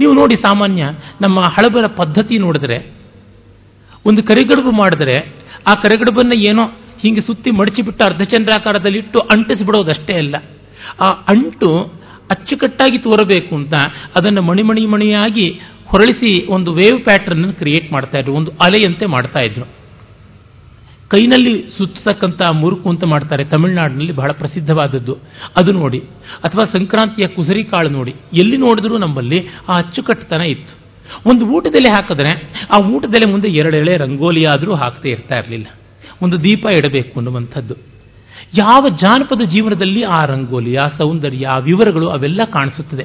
ನೀವು ನೋಡಿ ಸಾಮಾನ್ಯ ನಮ್ಮ ಹಳಬರ ಪದ್ಧತಿ ನೋಡಿದ್ರೆ, ಒಂದು ಕರೆಗಡುಬು ಮಾಡಿದ್ರೆ, ಆ ಕರೆಗಡುಬನ್ನು ಏನೋ ಹಿಂಗೆ ಸುತ್ತಿ ಮಡಚಿಬಿಟ್ಟು ಅರ್ಧಚಂದ್ರಾಕಾರದಲ್ಲಿಟ್ಟು ಅಂಟಿಸಿಬಿಡೋದಷ್ಟೇ ಅಲ್ಲ. ಆ ಅಂಟು ಅಚ್ಚುಕಟ್ಟಾಗಿ ತೋರಬೇಕು ಅಂತ ಅದನ್ನು ಮಣಿಮಣಿ ಮಣಿಯಾಗಿ ಹೊರಳಿಸಿ ಒಂದು ವೇವ್ ಪ್ಯಾಟರ್ನ್ ಕ್ರಿಯೇಟ್ ಮಾಡ್ತಾ ಇದ್ರು, ಒಂದು ಅಲೆಯಂತೆ ಮಾಡ್ತಾ ಇದ್ರು. ಕೈನಲ್ಲಿ ಸುತ್ತತಕ್ಕಂಥ ಮುರುಕು ಅಂತ ಮಾಡ್ತಾರೆ, ತಮಿಳುನಾಡಿನಲ್ಲಿ ಬಹಳ ಪ್ರಸಿದ್ಧವಾದದ್ದು. ಅದು ನೋಡಿ, ಅಥವಾ ಸಂಕ್ರಾಂತಿಯ ಕುಸರಿ ಕಾಳು ನೋಡಿ, ಎಲ್ಲಿ ನೋಡಿದ್ರೂ ನಮ್ಮಲ್ಲಿ ಆ ಅಚ್ಚುಕಟ್ಟುತನ ಇತ್ತು. ಒಂದು ಊಟದಲ್ಲಿ ಹಾಕಿದ್ರೆ, ಆ ಊಟದಲ್ಲಿ ಮುಂದೆ ಎರಡೆಳೆ ರಂಗೋಲಿಯಾದರೂ ಹಾಕದೇ ಇರ್ತಾ ಇರಲಿಲ್ಲ. ಒಂದು ದೀಪ ಇಡಬೇಕು ಅನ್ನುವಂಥದ್ದು. ಯಾವ ಜಾನಪದ ಜೀವನದಲ್ಲಿ ಆ ರಂಗೋಲಿ ಆ ಸೌಂದರ್ಯ, ಆ ವಿವರಗಳು ಅವೆಲ್ಲ ಕಾಣಿಸುತ್ತದೆ.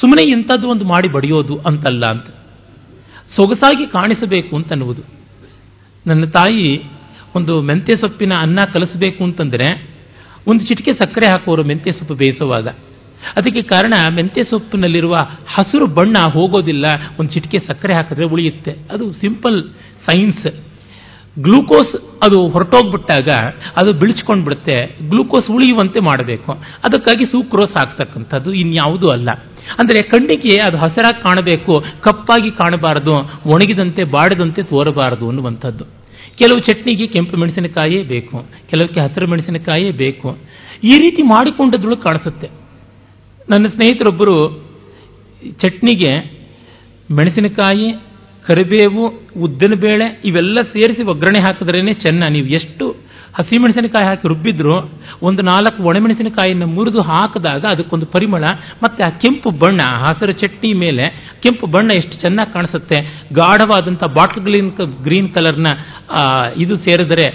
ಸುಮ್ಮನೆ ಇಂಥದ್ದು ಒಂದು ಮಾಡಿ ಬಡಿಯೋದು ಅಂತಲ್ಲ ಅಂತ. ಸೊಗಸಾಗಿ ಕಾಣಿಸಬೇಕು ಅಂತನ್ನುವುದು. ನನ್ನ ತಾಯಿ ಒಂದು ಮೆಂತ್ಯ ಸೊಪ್ಪಿನ ಅನ್ನ ಕಲಿಸಬೇಕು ಅಂತಂದರೆ ಒಂದು ಚಿಟಿಕೆ ಸಕ್ಕರೆ ಹಾಕೋರು ಮೆಂತ್ಯ ಸೊಪ್ಪು ಬೇಯಿಸುವಾಗ. ಅದಕ್ಕೆ ಕಾರಣ ಮೆಂತ್ಯ ಸೊಪ್ಪಿನಲ್ಲಿರುವ ಹಸಿರು ಬಣ್ಣ ಹೋಗೋದಿಲ್ಲ, ಒಂದು ಚಿಟಿಕೆ ಸಕ್ಕರೆ ಹಾಕಿದ್ರೆ ಉಳಿಯುತ್ತೆ. ಅದು ಸಿಂಪಲ್ ಸೈನ್ಸ್ ಗ್ಲೂಕೋಸ್ ಅದು ಹೊರಟೋಗ್ಬಿಟ್ಟಾಗ ಅದು ಬಿಳಿಸ್ಕೊಂಡು ಬಿಡುತ್ತೆ ಗ್ಲೂಕೋಸ್ ಉಳಿಯುವಂತೆ ಮಾಡಬೇಕು. ಅದಕ್ಕಾಗಿ ಸೂಕ್ರೋಸ್ ಆಗ್ತಕ್ಕಂಥದ್ದು, ಇನ್ಯಾವುದೂ ಅಲ್ಲ. ಅಂದರೆ ಕಣ್ಣಿಗೆ ಅದು ಹಸಿರಾಗಿ ಕಾಣಬೇಕು, ಕಪ್ಪಾಗಿ ಕಾಣಬಾರದು, ಒಣಗಿದಂತೆ, ಬಾಡದಂತೆ ತೋರಬಾರದು ಅನ್ನುವಂಥದ್ದು. ಕೆಲವು ಚಟ್ನಿಗೆ ಕೆಂಪು ಮೆಣಸಿನಕಾಯೇ ಬೇಕು, ಕೆಲವಕ್ಕೆ ಹಸಿರು ಮೆಣಸಿನಕಾಯೇ ಬೇಕು. ಈ ರೀತಿ ಮಾಡಿಕೊಂಡದ್ರೊಳಗೆ ಕಾಣಿಸುತ್ತೆ. ನನ್ನ ಸ್ನೇಹಿತರೊಬ್ಬರು ಚಟ್ನಿಗೆ ಮೆಣಸಿನಕಾಯಿ ಕರಿಬೇವು, ಉದ್ದಿನ ಬೇಳೆ ಇವೆಲ್ಲ ಸೇರಿಸಿ ಒಗ್ಗರಣೆ ಹಾಕಿದ್ರೇನೆ ಚೆನ್ನ. ನೀವು ಎಷ್ಟು ಹಸಿಮೆಣಸಿನಕಾಯಿ ಹಾಕಿ ರುಬ್ಬಿದ್ರು ಒಂದು ನಾಲ್ಕು ಒಣಮೆಣಸಿನಕಾಯಿಯನ್ನು ಮುರಿದು ಹಾಕಿದಾಗ ಅದಕ್ಕೊಂದು ಪರಿಮಳ, ಮತ್ತೆ ಆ ಕೆಂಪು ಬಣ್ಣ, ಹಸಿರು ಚಟ್ನಿ ಮೇಲೆ ಕೆಂಪು ಬಣ್ಣ ಎಷ್ಟು ಚೆನ್ನಾಗಿ ಕಾಣಿಸುತ್ತೆ. ಗಾಢವಾದಂಥ ಬಾಟ್ಲ್ ಗ್ರೀನ್ ಗ್ರೀನ್ ಕಲರ್ನ ಇದು ಸೇರಿದರೆ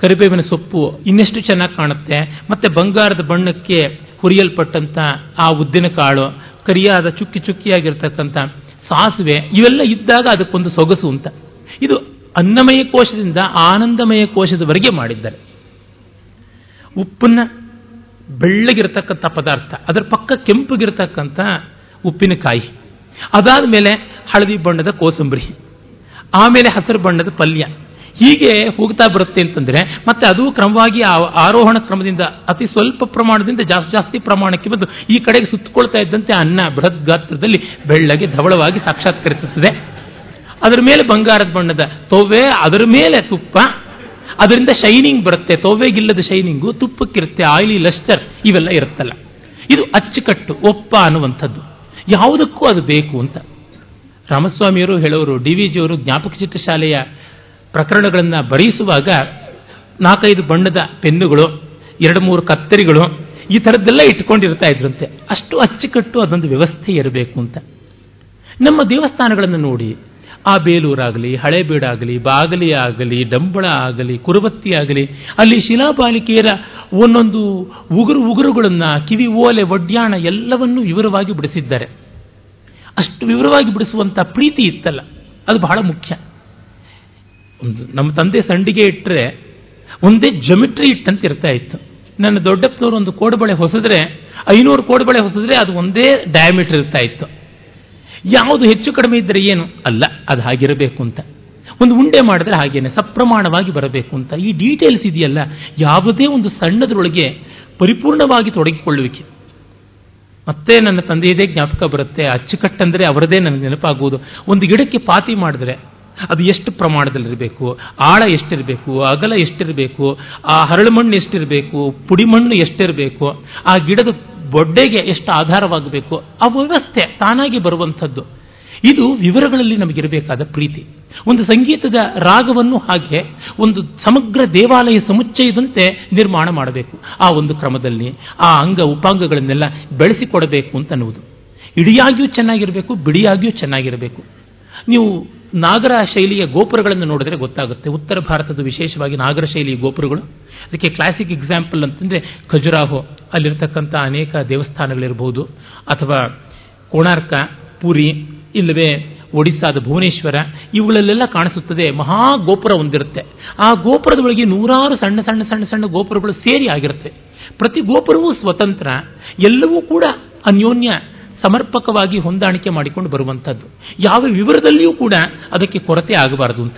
ಕರಿಬೇವಿನ ಸೊಪ್ಪು ಇನ್ನೆಷ್ಟು ಚೆನ್ನಾಗಿ ಕಾಣುತ್ತೆ. ಮತ್ತೆ ಬಂಗಾರದ ಬಣ್ಣಕ್ಕೆ ಹುರಿಯಲ್ಪಟ್ಟಂಥ ಆ ಉದ್ದಿನ ಕಾಳು ಕರಿಯಾದ ಚುಕ್ಕಿ ಚುಕ್ಕಿಯಾಗಿರ್ತಕ್ಕಂಥ ಸಾಸಿವೆ, ಇವೆಲ್ಲ ಇದ್ದಾಗ ಅದಕ್ಕೊಂದು ಸೊಗಸು ಅಂತ. ಇದು ಅನ್ನಮಯ ಕೋಶದಿಂದ ಆನಂದಮಯ ಕೋಶದವರೆಗೆ ಮಾಡಿದ್ದಾರೆ. ಉಪ್ಪನ್ನ ಬೆಳ್ಳಗಿರತಕ್ಕಂಥ ಪದಾರ್ಥ, ಅದರ ಪಕ್ಕ ಕೆಂಪಗಿರತಕ್ಕಂಥ ಉಪ್ಪಿನಕಾಯಿ ಅದಾದ ಮೇಲೆ ಹಳದಿ ಬಣ್ಣದ ಕೋಸಂಬರಿ, ಆಮೇಲೆ ಹಸಿರು ಬಣ್ಣದ ಪಲ್ಯ. ಹೀಗೆ ಹೋಗ್ತಾ ಬರುತ್ತೆ ಅಂತಂದ್ರೆ ಮತ್ತೆ ಅದು ಕ್ರಮವಾಗಿ ಆರೋಹಣ ಕ್ರಮದಿಂದ ಅತಿ ಸ್ವಲ್ಪ ಪ್ರಮಾಣದಿಂದ ಜಾಸ್ತಿ ಜಾಸ್ತಿ ಪ್ರಮಾಣಕ್ಕೆ ಬಂದು ಈ ಕಡೆಗೆ ಸುತ್ತಕೊಳ್ತಾ ಇದ್ದಂತೆ ಅನ್ನ, ಬೃಹತ್ ಗಾತ್ರದಲ್ಲಿ ಬೆಳ್ಳಗೆ ಧವಳವಾಗಿ ಸಾಕ್ಷಾತ್ಕರಿಸುತ್ತದೆ. ಅದರ ಮೇಲೆ ಬಂಗಾರದ ಬಣ್ಣದ ತೊವ್ವೆ ಅದರ ಮೇಲೆ ತುಪ್ಪ, ಅದರಿಂದ ಶೈನಿಂಗ್ ಬರುತ್ತೆ. ತೊವ್ವೆಗಿಲ್ಲದ ಶೈನಿಂಗು, ತುಪ್ಪಕ್ಕಿರುತ್ತೆ, ಆಯಿಲಿ, ಲಸ್ಟರ್ ಇವೆಲ್ಲ ಇರುತ್ತಲ್ಲ. ಇದು ಅಚ್ಚುಕಟ್ಟು, ಒಪ್ಪ ಅನ್ನುವಂಥದ್ದು. ಯಾವುದಕ್ಕೂ ಅದು ಬೇಕು ಅಂತ. ರಾಮಸ್ವಾಮಿಯವರು ಹೇಳೋರು, ಡಿ ವಿ ಜಿಯವರು ಜ್ಞಾಪಕ ಚಿತ್ರಶಾಲೆಯ ಪ್ರಕರಣಗಳನ್ನು ಬರೆಯಿಸುವಾಗ ನಾಲ್ಕೈದು ಬಣ್ಣದ ಪೆನ್ನುಗಳು, ಎರಡು ಮೂರು ಕತ್ತರಿಗಳು, ಈ ಥರದ್ದೆಲ್ಲ ಇಟ್ಕೊಂಡಿರ್ತಾ ಇದ್ರಂತೆ. ಅಷ್ಟು ಅಚ್ಚುಕಟ್ಟು ಅದೊಂದು ವ್ಯವಸ್ಥೆ ಇರಬೇಕು ಅಂತ. ನಮ್ಮ ದೇವಸ್ಥಾನಗಳನ್ನು ನೋಡಿ, ಆ ಬೇಲೂರಾಗಲಿ, ಹಳೇಬೀಡಾಗಲಿ, ಬಾಗಲಿ ಆಗಲಿ, ಡಂಬಳ ಆಗಲಿ, ಕುರುಬತ್ತಿ ಆಗಲಿ, ಅಲ್ಲಿ ಶಿಲಾಬಾಲಿಕೆಯರ ಒಂದೊಂದು ಉಗುರು ಉಗುರುಗಳನ್ನು, ಕಿವಿ, ಓಲೆ, ಒಡ್ಯಾಣ ಎಲ್ಲವನ್ನೂ ವಿವರವಾಗಿ ಬಿಡಿಸಿದ್ದಾರೆ. ಅಷ್ಟು ವಿವರವಾಗಿ ಬಿಡಿಸುವಂಥ ಪ್ರೀತಿ ಇತ್ತಲ್ಲ, ಅದು ಬಹಳ ಮುಖ್ಯ. ನಮ್ಮ ತಂದೆ ಸಂಡಿಗೆ ಇಟ್ಟರೆ ಒಂದೇ ಜಮಿಟ್ರಿ ಇಟ್ಟಂತ ಇರ್ತಾ ಇತ್ತು. ನನ್ನ ದೊಡ್ಡಪ್ಪನವರು ಒಂದು ಕೋಡುಬಳೆ ಹೊಸದ್ರೆ, ಐನೂರು ಕೋಡುಬಳೆ ಹೊಸದ್ರೆ ಅದು ಒಂದೇ ಡಯಾಮೀಟರ್ ಇರ್ತಾ ಇತ್ತು. ಯಾವುದು ಹೆಚ್ಚು ಕಡಿಮೆ ಇದ್ದರೆ ಏನು? ಅಲ್ಲ, ಅದು ಹಾಗಿರಬೇಕು ಅಂತ. ಒಂದು ಉಂಡೆ ಮಾಡಿದ್ರೆ ಹಾಗೇನೆ, ಸಪ್ರಮಾಣವಾಗಿ ಬರಬೇಕು ಅಂತ. ಈ ಡೀಟೇಲ್ಸ್ ಇದೆಯಲ್ಲ, ಯಾವುದೇ ಒಂದು ಸಣ್ಣದರೊಳಗೆ ಪರಿಪೂರ್ಣವಾಗಿ ತೊಡಗಿಕೊಳ್ಳುವಿಕೆ. ಮತ್ತೆ ನನ್ನ ತಂದೆಯದೇ ಜ್ಞಾಪಕ ಬರುತ್ತೆ, ಅಚ್ಚುಕಟ್ಟಂದರೆ ಅವರದೇ ನನಗೆ ನೆನಪಾಗುವುದು. ಒಂದು ಗಿಡಕ್ಕೆ ಪಾತಿ ಮಾಡಿದ್ರೆ ಅದು ಎಷ್ಟು ಪ್ರಮಾಣದಲ್ಲಿರಬೇಕು, ಆಳ ಎಷ್ಟಿರಬೇಕು, ಅಗಲ ಎಷ್ಟಿರಬೇಕು, ಆ ಹರಳು ಮಣ್ಣು ಎಷ್ಟಿರಬೇಕು ಪುಡಿ ಮಣ್ಣು ಎಷ್ಟಿರಬೇಕು, ಆ ಗಿಡದ ಬೊಡ್ಡೆಗೆ ಎಷ್ಟು ಆಧಾರವಾಗಬೇಕು, ಆ ವ್ಯವಸ್ಥೆ ತಾನಾಗಿ ಬರುವಂಥದ್ದು. ಇದು ವಿವರಗಳಲ್ಲಿ ನಮಗಿರಬೇಕಾದ ಪ್ರೀತಿ. ಒಂದು ಸಂಗೀತದ ರಾಗವನ್ನು ಹಾಗೆ ಒಂದು ಸಮಗ್ರ ದೇವಾಲಯ ಸಮುಚ್ಚಯದಂತೆ ನಿರ್ಮಾಣ ಮಾಡಬೇಕು. ಆ ಒಂದು ಕ್ರಮದಲ್ಲಿ ಆ ಅಂಗ ಉಪಾಂಗಗಳನ್ನೆಲ್ಲ ಬೆಳೆಸಿಕೊಡಬೇಕು ಅಂತ ಅನ್ನುವುದು. ಇಡಿಯಾಗಿಯೂ ಚೆನ್ನಾಗಿರಬೇಕು, ಬಿಡಿಯಾಗಿಯೂ ಚೆನ್ನಾಗಿರಬೇಕು. ನೀವು ನಾಗರ ಶೈಲಿಯ ಗೋಪುರಗಳನ್ನು ನೋಡಿದರೆ ಗೊತ್ತಾಗುತ್ತೆ. ಉತ್ತರ ಭಾರತದ ವಿಶೇಷವಾಗಿ ನಾಗರ ಶೈಲಿಯ ಗೋಪುರಗಳು. ಅದಕ್ಕೆ ಕ್ಲಾಸಿಕ್ ಎಕ್ಸಾಂಪಲ್ ಅಂತಂದರೆ ಖಜುರಾಹೋ, ಅಲ್ಲಿರ್ತಕ್ಕಂಥ ಅನೇಕ ದೇವಸ್ಥಾನಗಳಿರ್ಬೋದು. ಅಥವಾ ಕೋಣಾರ್ಕ, ಪುರಿ, ಇಲ್ಲವೇ ಒಡಿಸ್ಸಾದ ಭುವನೇಶ್ವರ, ಇವುಗಳಲ್ಲೆಲ್ಲ ಕಾಣಿಸುತ್ತದೆ. ಮಹಾ ಗೋಪುರ ಒಂದಿರುತ್ತೆ. ಆ ಗೋಪುರದ ಒಳಗೆ ನೂರಾರು ಸಣ್ಣ ಸಣ್ಣ ಸಣ್ಣ ಸಣ್ಣ ಗೋಪುರಗಳು ಸೇರಿ ಆಗಿರುತ್ತೆ. ಪ್ರತಿ ಗೋಪುರವೂ ಸ್ವತಂತ್ರ. ಎಲ್ಲವೂ ಕೂಡ ಅನ್ಯೋನ್ಯ ಸಮರ್ಪಕವಾಗಿ ಹೊಂದಾಣಿಕೆ ಮಾಡಿಕೊಂಡು ಬರುವಂಥದ್ದು. ಯಾವ ವಿವರದಲ್ಲಿಯೂ ಕೂಡ ಅದಕ್ಕೆ ಕೊರತೆ ಆಗಬಾರದು ಅಂತ.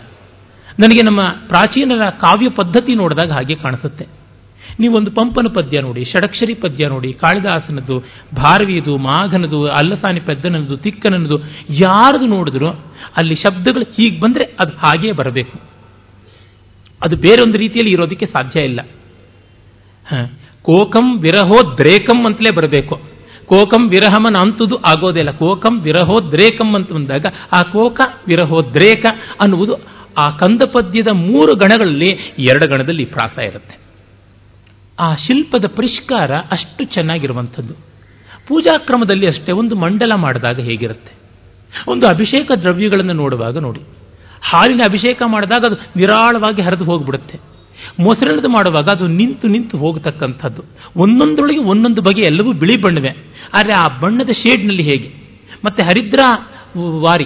ನನಗೆ ನಮ್ಮ ಪ್ರಾಚೀನರ ಕಾವ್ಯ ಪದ್ಧತಿ ನೋಡಿದಾಗ ಹಾಗೆ ಕಾಣಿಸುತ್ತೆ. ನೀವೊಂದು ಪಂಪನ ಪದ್ಯ ನೋಡಿ, ಷಡಕ್ಷರಿ ಪದ್ಯ ನೋಡಿ, ಕಾಳಿದಾಸನದ್ದು, ಭಾರವಿಯದು, ಮಾಘನದು, ಅಲ್ಲಸಾನಿ ಪೆದ್ದನದು, ತಿಕ್ಕನದು, ಯಾರದು ನೋಡಿದ್ರು ಅಲ್ಲಿ ಶಬ್ದಗಳು ಹೀಗೆ ಬಂದರೆ ಅದು ಹಾಗೇ ಬರಬೇಕು. ಅದು ಬೇರೊಂದು ರೀತಿಯಲ್ಲಿ ಇರೋದಕ್ಕೆ ಸಾಧ್ಯ ಇಲ್ಲ. ಕೋಕಂ ವಿರಹೋ ದ್ರೇಕಂ ಅಂತಲೇ ಬರಬೇಕು. ಕೋಕಂ ವಿರಹಮನ ಅಂತದು ಆಗೋದಿಲ್ಲ ಕೋಕಂ ವಿರಹೋದ್ರೇಕಂ ಅಂತ ಬಂದಾಗ ಆ ಕೋಕ ವಿರಹೋದ್ರೇಕ ಅನ್ನುವುದು ಆ ಕಂದ ಪದ್ಯದ ಮೂರು ಗಣಗಳಲ್ಲಿ ಎರಡು ಗಣದಲ್ಲಿ ಪ್ರಾಸ ಇರುತ್ತೆ. ಆ ಶಿಲ್ಪದ ಪರಿಷ್ಕಾರ ಅಷ್ಟು ಚೆನ್ನಾಗಿರುವಂಥದ್ದು. ಪೂಜಾ ಕ್ರಮದಲ್ಲಿ ಅಷ್ಟೇ ಒಂದು ಮಂಡಲ ಮಾಡಿದಾಗ ಹೇಗಿರುತ್ತೆ? ಒಂದು ಅಭಿಷೇಕ ದ್ರವ್ಯಗಳನ್ನು ನೋಡುವಾಗ ನೋಡಿ. ಹಾಲಿನ ಅಭಿಷೇಕ ಮಾಡಿದಾಗ ಅದು ವಿರಾಳವಾಗಿ ಹರಿದು ಹೋಗ್ಬಿಡುತ್ತೆ. ಮೊಸರಿನದು ಮಾಡುವಾಗ ಅದು ನಿಂತು ನಿಂತು ಹೋಗತಕ್ಕಂಥದ್ದು. ಒಂದೊಂದರೊಳಗೆ ಒಂದೊಂದು ಬಗೆ ಎಲ್ಲವೂ ಬಿಳಿ ಬಣ್ಣವೆ. ಆದರೆ ಆ ಬಣ್ಣದ ಶೇಡ್ನಲ್ಲಿ ಹೇಗೆ? ಮತ್ತೆ ಹರಿದ್ರ ವಾರಿ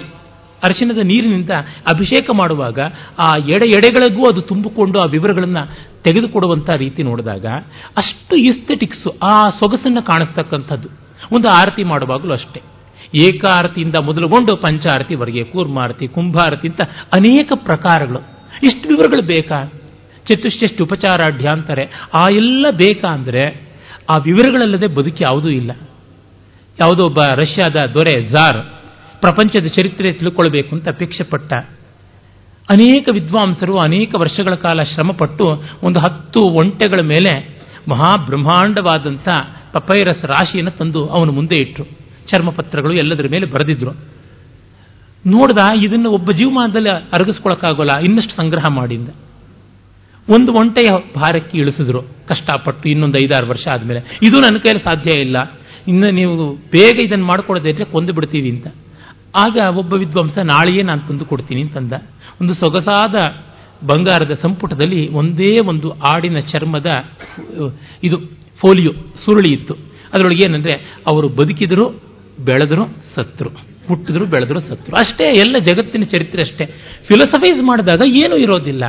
ಅರಿಶಿನದ ನೀರಿನಿಂದ ಅಭಿಷೇಕ ಮಾಡುವಾಗ ಆ ಎಡೆ ಎಡೆಗಳಿಗೂ ಅದು ತುಂಬಿಕೊಂಡು ಆ ವಿವರಗಳನ್ನು ತೆಗೆದುಕೊಡುವಂಥ ರೀತಿ ನೋಡಿದಾಗ ಅಷ್ಟು ಇಸ್ತೆಟಿಕ್ಸು ಆ ಸೊಗಸನ್ನು ಕಾಣಿಸ್ತಕ್ಕಂಥದ್ದು ಒಂದು ಆರತಿ ಮಾಡುವಾಗಲೂ ಅಷ್ಟೇ. ಏಕಾರತಿಯಿಂದ ಮೊದಲುಗೊಂಡು ಪಂಚಾರತಿವರೆಗೆ ಕೂರ್ಮಾರತಿ, ಕುಂಭಾರತಿ ಅಂತ ಅನೇಕ ಪ್ರಕಾರಗಳು. ಇಷ್ಟು ವಿವರಗಳು ಬೇಕಾ? ಚತುಷ್ಠಷ್ಟು ಉಪಚಾರಾಢ್ಯ ಅಂತಾರೆ ಆ ಎಲ್ಲ ಬೇಕಾ ಅಂದರೆ ಆ ವಿವರಗಳಲ್ಲದೆ ಬದುಕಿ ಯಾವುದೂ ಇಲ್ಲ. ಯಾವುದೋ ಒಬ್ಬ ರಷ್ಯಾದ ದೊರೆ ಝಾರ್ ಪ್ರಪಂಚದ ಚರಿತ್ರೆ ತಿಳ್ಕೊಳ್ಬೇಕು ಅಂತ ಅಪೇಕ್ಷೆ ಪಟ್ಟ ಅನೇಕ ವಿದ್ವಾಂಸರು ಅನೇಕ ವರ್ಷಗಳ ಕಾಲ ಶ್ರಮಪಟ್ಟು ಒಂದು ಹತ್ತು ಒಂಟೆಗಳ ಮೇಲೆ ಮಹಾಬ್ರಹ್ಮಾಂಡವಾದಂಥ ಪಪೈರಸ್ ರಾಶಿಯನ್ನು ತಂದು ಅವನು ಮುಂದೆ ಇಟ್ಟರು ಚರ್ಮಪತ್ರಗಳು ಎಲ್ಲದರ ಮೇಲೆ ಬರೆದಿದ್ರು. ನೋಡ್ದ ಇದನ್ನು ಒಬ್ಬ ಜೀವಮಾನದಲ್ಲಿ ಅರಗಿಸ್ಕೊಳಕ್ಕಾಗೋಲ್ಲ, ಇನ್ನಷ್ಟು ಸಂಗ್ರಹ ಮಾಡಿಂದ. ಒಂದು ಒಂಟೆಯ ಭಾರಕ್ಕೆ ಇಳಿಸಿದ್ರು. ಕಷ್ಟಪಟ್ಟು ಇನ್ನೊಂದು ಐದಾರು ವರ್ಷ ಆದಮೇಲೆ. ಇದು ನನ್ನ ಕೈಯಲ್ಲಿ ಸಾಧ್ಯ ಇಲ್ಲ. ಇನ್ನು ನೀವು ಬೇಗ ಇದನ್ನು ಮಾಡ್ಕೊಳ್ಳೋದೇ ಇದ್ರೆ ಕೊಂದು ಬಿಡ್ತೀವಿ ಅಂತ. ಆಗ ಒಬ್ಬ ವಿದ್ವಾಂಸ, ನಾಳೆಯೇ ನಾನು ತಂದು ಕೊಡ್ತೀನಿ ಅಂತಂದ. ಒಂದು ಸೊಗಸಾದ ಬಂಗಾರದ ಸಂಪುಟದಲ್ಲಿ ಒಂದೇ ಒಂದು ಆಡಿನ ಚರ್ಮದ ಇದು ಫೋಲಿಯೋ, ಸುರುಳಿ ಇತ್ತು. ಅದರೊಳಗೆ ಏನಂದ್ರೆ, ಅವರು ಬದುಕಿದ್ರು, ಬೆಳೆದ್ರು, ಸತ್ರು. ಹುಟ್ಟಿದ್ರು, ಬೆಳೆದ್ರು, ಸತ್ರು. ಅಷ್ಟೇ, ಎಲ್ಲ ಜಗತ್ತಿನ ಚರಿತ್ರೆ ಅಷ್ಟೇ. ಫಿಲಸಫೈಸ್ ಮಾಡಿದಾಗ ಏನೂ ಇರೋದಿಲ್ಲ.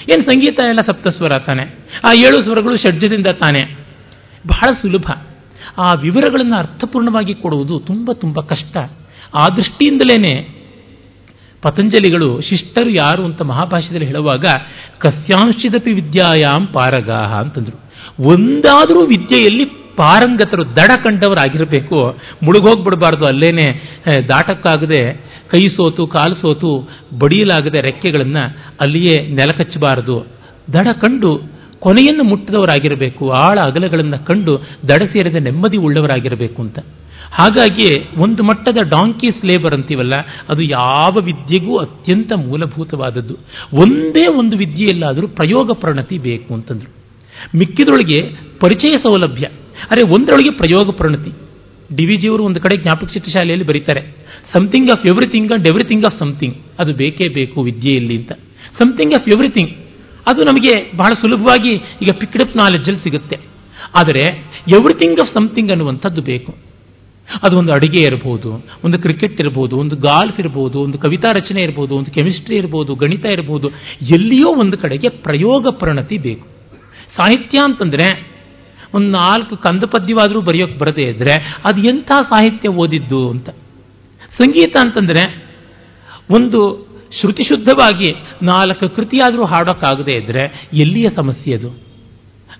ಏನು ಸಂಗೀತ ಎಲ್ಲ ಸಪ್ತಸ್ವರ ತಾನೆ? ಆ ಏಳು ಸ್ವರಗಳು ಷಡ್ಜದಿಂದ ತಾನೆ. ಬಹಳ ಸುಲಭ. ಆ ವಿವರಗಳನ್ನು ಅರ್ಥಪೂರ್ಣವಾಗಿ ಕೊಡುವುದು ತುಂಬ ತುಂಬ ಕಷ್ಟ. ಆ ದೃಷ್ಟಿಯಿಂದಲೇ ಪತಂಜಲಿಗಳು ಶಿಷ್ಟರು ಯಾರು ಅಂತ ಮಹಾಭಾಷ್ಯದಲ್ಲಿ ಹೇಳುವಾಗ, ಕಸ್ಯಾಂಶಿದಪಿ ವಿದ್ಯಾಯಾಮ್ ಪಾರಗಾಹ ಅಂತಂದ್ರು. ಒಂದಾದರೂ ವಿದ್ಯೆಯಲ್ಲಿ ಪಾರಂಗತರು ದಡ ಕಂಡವರಾಗಿರಬೇಕು. ಮುಳುಗೋಗ್ಬಿಡಬಾರ್ದು, ಅಲ್ಲೇನೆ ದಾಟಕ್ಕಾಗದೆ, ಕೈ ಸೋತು, ಕಾಲು ಸೋತು, ಬಡಿಯಲಾಗದೆ ರೆಕ್ಕೆಗಳನ್ನು ಅಲ್ಲಿಯೇ ನೆಲಕಚ್ಚಬಾರದು. ದಡ ಕಂಡು ಕೊನೆಯನ್ನು ಮುಟ್ಟಿದವರಾಗಿರಬೇಕು. ಆಳ ಅಗಲಗಳನ್ನು ಕಂಡು ದಡ ಸೇರಿದ ನೆಮ್ಮದಿ ಉಳ್ಳವರಾಗಿರಬೇಕು ಅಂತ. ಹಾಗಾಗಿ ಒಂದು ಮಟ್ಟದ ಡಾಂಕೀಸ್ ಲೇಬರ್ ಅಂತೀವಲ್ಲ, ಅದು ಯಾವ ವಿದ್ಯೆಗೂ ಅತ್ಯಂತ ಮೂಲಭೂತವಾದದ್ದು. ಒಂದೇ ಒಂದು ವಿದ್ಯೆಯಲ್ಲಾದರೂ ಪ್ರಯೋಗ ಪ್ರಣತಿ ಬೇಕು ಅಂತಂದ್ರು. ಮಿಕ್ಕಿದ್ರೊಳಗೆ ಪರಿಚಯ ಸೌಲಭ್ಯ. ಅರೆ ಒಂದರೊಳಗೆ ಪ್ರಯೋಗ ಪ್ರಣತಿ. ಡಿ ವಿ ಜಿಯವರು ಒಂದು ಕಡೆ ಜ್ಞಾಪಕ ಚಿತ್ರ ಶಾಲೆಯಲ್ಲಿ ಬರೀತಾರೆ. Something of everything and everything of something ಅದು ಬೇಕೇ ಬೇಕು ವಿದ್ಯೆಯಲ್ಲಿ ಅಂತ. ಸಮಥಿಂಗ್ ಆಫ್ ಎವ್ರಿಥಿಂಗ್ ಅದು ನಮಗೆ ಬಹಳ ಸುಲಭವಾಗಿ ಈಗ ಪಿಕ್ಡಪ್ ನಾಲೆಜಲ್ಲಿ ಸಿಗುತ್ತೆ. ಆದರೆ ಎವ್ರಿಥಿಂಗ್ ಆಫ್ ಸಮಥಿಂಗ್ ಅನ್ನುವಂಥದ್ದು ಬೇಕು. ಅದು ಒಂದು ಅಡುಗೆ ಇರಬಹುದು ಒಂದು ಕ್ರಿಕೆಟ್ ಇರಬಹುದು ಒಂದು ಗಾಲ್ಫ್ ಇರಬಹುದು ಒಂದು ಕವಿತಾ ರಚನೆ ಇರಬಹುದು ಒಂದು ಕೆಮಿಸ್ಟ್ರಿ ಇರಬಹುದು ಗಣಿತ ಇರಬಹುದು ಎಲ್ಲಿಯೋ ಒಂದು ಕಡೆಗೆ ಪ್ರಯೋಗ ಪ್ರಣತಿ ಬೇಕು. ಸಾಹಿತ್ಯ ಅಂತಂದ್ರೆ ಒಂದು ನಾಲ್ಕು ಕಂದ ಪದ್ಯವಾದರೂ ಬರದೇ ಇದ್ದರೆ ಅದು ಎಂಥ ಸಾಹಿತ್ಯ ಓದಿದ್ದು ಅಂತ. ಸಂಗೀತ ಅಂತಂದರೆ ಒಂದು ಶ್ರುತಿಶುದ್ಧವಾಗಿ ನಾಲ್ಕು ಕೃತಿಯಾದರೂ ಹಾಡೋಕ್ಕಾಗದೇ ಇದ್ದರೆ ಎಲ್ಲಿಯ ಸಮಸ್ಯೆ ಅದು?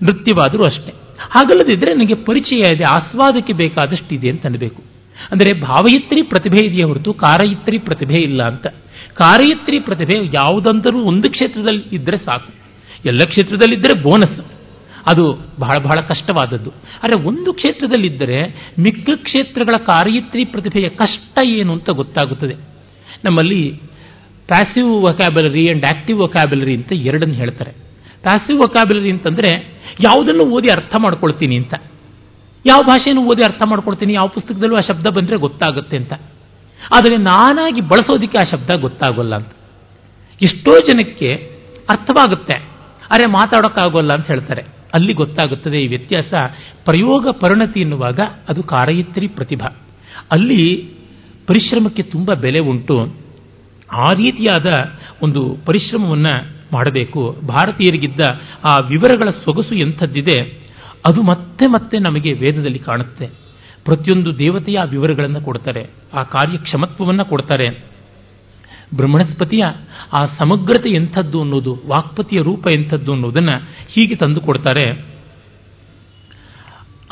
ನೃತ್ಯವಾದರೂ ಅಷ್ಟೇ. ಹಾಗಲ್ಲದಿದ್ದರೆ ನನಗೆ ಪರಿಚಯ ಇದೆ, ಆಸ್ವಾದಕ್ಕೆ ಬೇಕಾದಷ್ಟಿದೆ ಅಂತ ಅನ್ನಬೇಕು ಅಂದರೆ ಭಾವಯಿತ್ರಿ ಪ್ರತಿಭೆ ಇದೆಯೇ ಹೊರತು ಕಾರಯಿತ್ರಿ ಪ್ರತಿಭೆ ಇಲ್ಲ ಅಂತ. ಕಾರಯಿತ್ರಿ ಪ್ರತಿಭೆ ಯಾವುದಂದರೂ ಒಂದು ಕ್ಷೇತ್ರದಲ್ಲಿ ಇದ್ದರೆ ಸಾಕು. ಎಲ್ಲ ಕ್ಷೇತ್ರದಲ್ಲಿದ್ದರೆ ಬೋನಸ್. ಅದು ಬಹಳ ಬಹಳ ಕಷ್ಟವಾದದ್ದು. ಆದರೆ ಒಂದು ಕ್ಷೇತ್ರದಲ್ಲಿದ್ದರೆ ಮಿಕ್ಕ ಕ್ಷೇತ್ರಗಳ ಕಾರ್ಯತ್ರಿ ಪ್ರತಿಭೆಯ ಕಷ್ಟ ಏನು ಅಂತ ಗೊತ್ತಾಗುತ್ತದೆ. ನಮ್ಮಲ್ಲಿ passive vocabulary and active vocabulary ಅಂತ ಎರಡನ್ನು ಹೇಳ್ತಾರೆ. ಪ್ಯಾಸಿವ್ ವೊಕ್ಯಾಬುಲರಿ ಅಂತಂದರೆ ಯಾವುದನ್ನು ಓದಿ ಅರ್ಥ ಮಾಡ್ಕೊಳ್ತೀನಿ ಅಂತ. ಯಾವ ಭಾಷೆಯನ್ನು ಓದಿ ಅರ್ಥ ಮಾಡ್ಕೊಳ್ತೀನಿ, ಯಾವ ಪುಸ್ತಕದಲ್ಲೂ ಆ ಶಬ್ದ ಬಂದರೆ ಗೊತ್ತಾಗುತ್ತೆ ಅಂತ. ಆದರೆ ನಾನಾಗಿ ಬಳಸೋದಕ್ಕೆ ಆ ಶಬ್ದ ಗೊತ್ತಾಗೋಲ್ಲ ಅಂತ. ಎಷ್ಟೋ ಜನಕ್ಕೆ ಅರ್ಥವಾಗುತ್ತೆ. ಅರೆ ಮಾತಾಡೋಕ್ಕಾಗೋಲ್ಲ ಅಂತ ಹೇಳ್ತಾರೆ. ಅಲ್ಲಿ ಗೊತ್ತಾಗುತ್ತದೆ ಈ ವ್ಯತ್ಯಾಸ. ಪ್ರಯೋಗ ಪರಿಣತಿ ಎನ್ನುವಾಗ ಅದು ಕಾರಯಿತ್ರಿ ಪ್ರತಿಭಾ. ಅಲ್ಲಿ ಪರಿಶ್ರಮಕ್ಕೆ ತುಂಬ ಬೆಲೆ ಉಂಟು. ಆ ರೀತಿಯಾದ ಒಂದು ಪರಿಶ್ರಮವನ್ನು ಮಾಡಬೇಕು. ಭಾರತೀಯರಿಗಿದ್ದ ಆ ವಿವರಗಳ ಸೊಗಸು ಎಂಥದ್ದಿದೆ, ಅದು ಮತ್ತೆ ಮತ್ತೆ ನಮಗೆ ವೇದದಲ್ಲಿ ಕಾಣುತ್ತೆ. ಪ್ರತಿಯೊಂದು ದೇವತೆಯ ವಿವರಗಳನ್ನು ಕೊಡ್ತಾರೆ. ಆ ಕಾರ್ಯಕ್ಷಮತ್ವವನ್ನು ಕೊಡ್ತಾರೆ. ಬ್ರಹ್ಮಣಸ್ಪತಿಯ ಆ ಸಮಗ್ರತೆ ಎಂಥದ್ದು ಅನ್ನೋದು, ವಾಕ್ಪತಿಯ ರೂಪ ಎಂಥದ್ದು ಅನ್ನೋದನ್ನು ಹೀಗೆ ತಂದು ಕೊಡ್ತಾರೆ.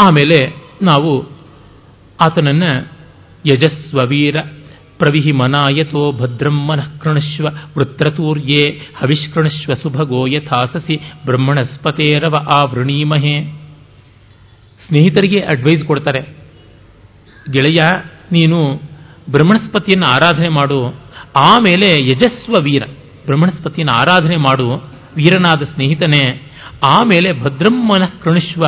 ಆಮೇಲೆ ನಾವು ಆತನನ್ನ ಯಜಸ್ವ ವೀರ ಪ್ರವಿಹಿ ಮನಾಯತೋ ಭದ್ರಂ ಮನಃ ಕೃಣಶ್ವ ವೃತ್ರತೂರ್ಯೇ ಹವಿಷ್ಕೃಣಶ್ವ ಸುಭಗೋ ಯಥಾಸಸಿ ಬ್ರಹ್ಮಣಸ್ಪತೇರವ ಆ ವೃಣೀಮಹೇ ಸ್ನೇಹಿತರಿಗೆ ಅಡ್ವೈಸ್ ಕೊಡ್ತಾರೆ, ಗೆಳೆಯ, ನೀನು ಬ್ರಹ್ಮಣಸ್ಪತಿಯನ್ನು ಆರಾಧನೆ ಮಾಡು ಆಮೇಲೆ ಯಜಸ್ವ ವೀರ, ಬ್ರಹ್ಮಣಸ್ಪತಿಯನ್ನು ಆರಾಧನೆ ಮಾಡು, ವೀರನಾದ ಸ್ನೇಹಿತನೇ. ಆಮೇಲೆ ಭದ್ರಮ್ಮನ ಕೃಣಿಶ್ವ,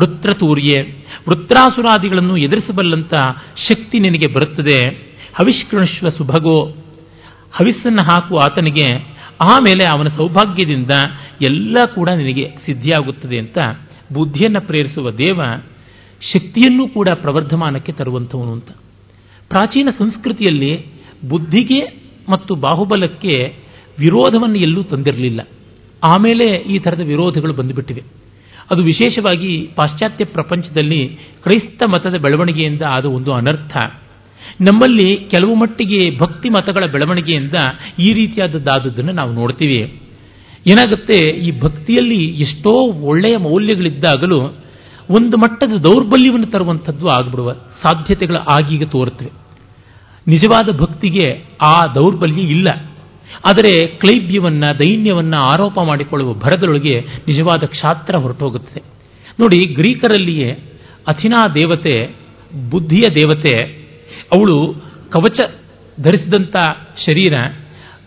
ವೃತ್ರತೂರ್ಯೆ. ವೃತ್ರಾಸುರಾದಿಗಳನ್ನು ಎದುರಿಸಬಲ್ಲಂತ ಶಕ್ತಿ ನಿನಗೆ ಬರುತ್ತದೆ. ಹವಿಷ್ಕೃಣಿಶ್ವ ಸುಭಗೋ. ಹವಿಸ್ಸನ್ನು ಹಾಕು ಆತನಿಗೆ. ಆಮೇಲೆ ಅವನ ಸೌಭಾಗ್ಯದಿಂದ ಎಲ್ಲ ಕೂಡ ನಿನಗೆ ಸಿದ್ಧಿಯಾಗುತ್ತದೆ ಅಂತ ಬುದ್ಧಿಯನ್ನು ಪ್ರೇರಿಸುವ ದೇವ ಶಕ್ತಿಯನ್ನು ಕೂಡ ಪ್ರವರ್ಧಮಾನಕ್ಕೆ ತರುವಂಥವನು ಅಂತ. ಪ್ರಾಚೀನ ಸಂಸ್ಕೃತಿಯಲ್ಲಿ ಬುದ್ಧಿಗೆ ಮತ್ತು ಬಾಹುಬಲಕ್ಕೆ ವಿರೋಧವನ್ನು ಎಲ್ಲೂ ತಂದಿರಲಿಲ್ಲ. ಆಮೇಲೆ ಈ ಥರದ ವಿರೋಧಗಳು ಬಂದುಬಿಟ್ಟಿವೆ. ಅದು ವಿಶೇಷವಾಗಿ ಪಾಶ್ಚಾತ್ಯ ಪ್ರಪಂಚದಲ್ಲಿ ಕ್ರೈಸ್ತ ಮತದ ಬೆಳವಣಿಗೆಯಿಂದ ಆದ ಒಂದು ಅನರ್ಥ. ನಮ್ಮಲ್ಲಿ ಕೆಲವು ಮಟ್ಟಿಗೆ ಭಕ್ತಿ ಮತಗಳ ಬೆಳವಣಿಗೆಯಿಂದ ಈ ರೀತಿಯಾದದ್ದಾದದ್ದನ್ನು ನಾವು ನೋಡ್ತೀವಿ. ಏನಾಗುತ್ತೆ? ಈ ಭಕ್ತಿಯಲ್ಲಿ ಎಷ್ಟೋ ಒಳ್ಳೆಯ ಮೌಲ್ಯಗಳಿದ್ದಾಗಲೂ ಒಂದು ಮಟ್ಟದ ದೌರ್ಬಲ್ಯವನ್ನು ತರುವಂಥದ್ದು ಆಗಿಬಿಡುವ ಸಾಧ್ಯತೆಗಳು ಆಗೀಗ ತೋರುತ್ತವೆ. ನಿಜವಾದ ಭಕ್ತಿಗೆ ಆ ದೌರ್ಬಲ್ಯ ಇಲ್ಲ. ಆದರೆ ಕ್ಲೈಬ್ಯವನ್ನು ದೈನ್ಯವನ್ನು ಆರೋಪ ಮಾಡಿಕೊಳ್ಳುವ ಭರದೊಳಗೆ ನಿಜವಾದ ಕ್ಷಾತ್ರ ಹೊರಟೋಗುತ್ತದೆ ನೋಡಿ, ಗ್ರೀಕರಲ್ಲಿಯೇ ಅಥಿನಾ ದೇವತೆ, ಬುದ್ಧಿಯ ದೇವತೆ, ಅವಳು ಕವಚ ಧರಿಸಿದಂಥ ಶರೀರ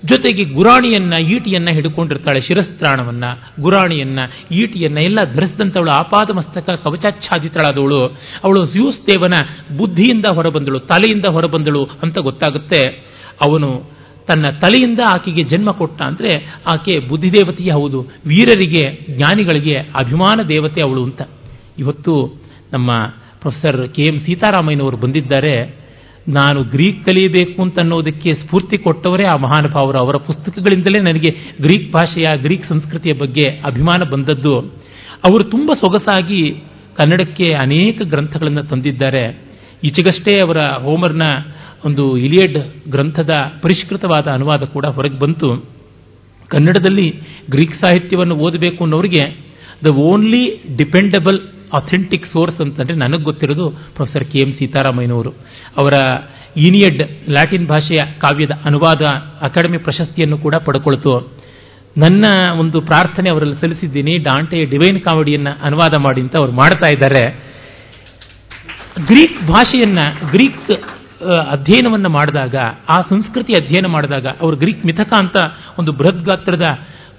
ಜೊತೆಗೆ ಗುರಾಣಿಯನ್ನ, ಈಟಿಯನ್ನ ಹಿಡ್ಕೊಂಡಿರ್ತಾಳೆ ಶಿರಸ್ತ್ರಾಣವನ್ನ, ಗುರಾಣಿಯನ್ನ, ಈಟಿಯನ್ನ, ಎಲ್ಲ ಧರಿಸಿದಂಥವಳು ಆಪಾದ ಮಸ್ತಕ ಕವಚಾಚ್ಛಾದಿತಳಾದವಳು. ಅವಳು ಸ್ಯೂಸ್ ದೇವನ ಬುದ್ಧಿಯಿಂದ ಹೊರಬಂದಳು, ತಲೆಯಿಂದ ಹೊರಬಂದಳು ಅಂತ ಗೊತ್ತಾಗುತ್ತೆ. ಅವನು ತನ್ನ ತಲೆಯಿಂದ ಆಕೆಗೆ ಜನ್ಮ ಕೊಟ್ಟ ಅಂದರೆ ಆಕೆ ಬುದ್ಧಿದೇವತೆಯೇ ಹೌದು, ವೀರರಿಗೆ, ಜ್ಞಾನಿಗಳಿಗೆ ಅಭಿಮಾನ ದೇವತೆ ಅವಳು ಅಂತ. ಇವತ್ತು ನಮ್ಮ ಪ್ರೊಫೆಸರ್ ಕೆ ಎಂ ಸೀತಾರಾಮಯ್ಯನವರು ಬಂದಿದ್ದಾರೆ. ನಾನು ಗ್ರೀಕ್ ಕಲಿಯಬೇಕು ಅಂತ ಅನ್ನೋದಕ್ಕೆ ಸ್ಫೂರ್ತಿ ಕೊಟ್ಟವರೇ ಆ ಮಹಾನುಭಾವರು. ಅವರ ಪುಸ್ತಕಗಳಿಂದಲೇ ನನಗೆ ಗ್ರೀಕ್ ಭಾಷೆಯ, ಗ್ರೀಕ್ ಸಂಸ್ಕೃತಿಯ ಬಗ್ಗೆ ಅಭಿಮಾನ ಬಂದದ್ದು. ಅವರು ತುಂಬ ಸೊಗಸಾಗಿ ಕನ್ನಡಕ್ಕೆ ಅನೇಕ ಗ್ರಂಥಗಳನ್ನು ತಂದಿದ್ದಾರೆ. ಈಚೆಗಷ್ಟೇ ಅವರ ಹೋಮರ್ನ ಒಂದು ಇಲಿಯಡ್ ಗ್ರಂಥದ ಪರಿಷ್ಕೃತವಾದ ಅನುವಾದ ಕೂಡ ಹೊರಗೆ ಬಂತು. ಕನ್ನಡದಲ್ಲಿ ಗ್ರೀಕ್ ಸಾಹಿತ್ಯವನ್ನು ಓದಬೇಕು ಅನ್ನೋರಿಗೆ the only dependable authentic source ಅಂತಂದರೆ ನನಗೆ ಗೊತ್ತಿರೋದು ಪ್ರೊಫೆಸರ್ ಕೆ ಎಂ ಸೀತಾರಾಮಯ್ಯನವರು. ಅವರ ಈನಿಯಡ್ ಲ್ಯಾಟಿನ್ ಭಾಷೆಯ ಕಾವ್ಯದ ಅನುವಾದ ಅಕಾಡೆಮಿ ಪ್ರಶಸ್ತಿಯನ್ನು ಕೂಡ ಪಡ್ಕೊಳ್ತು. ನನ್ನ ಒಂದು ಪ್ರಾರ್ಥನೆ ಅವರಲ್ಲಿ ಸಲ್ಲಿಸಿದ್ದೀನಿ. ಡಾಂಟೆಯ ಡಿವೈನ್ ಕಾಮಿಡಿಯನ್ನು ಅನುವಾದ ಮಾಡಿ ಅಂತ ಅವ್ರು ಮಾಡ್ತಾ ಇದ್ದಾರೆ. ಗ್ರೀಕ್ ಭಾಷೆಯನ್ನ, ಗ್ರೀಕ್ ಅಧ್ಯಯನವನ್ನು ಮಾಡಿದಾಗ, ಆ ಸಂಸ್ಕೃತಿ ಅಧ್ಯಯನ ಮಾಡಿದಾಗ, ಅವರು ಗ್ರೀಕ್ ಮಿಥಕ ಅಂತ ಒಂದು ಬೃಹತ್ ಗಾತ್ರದ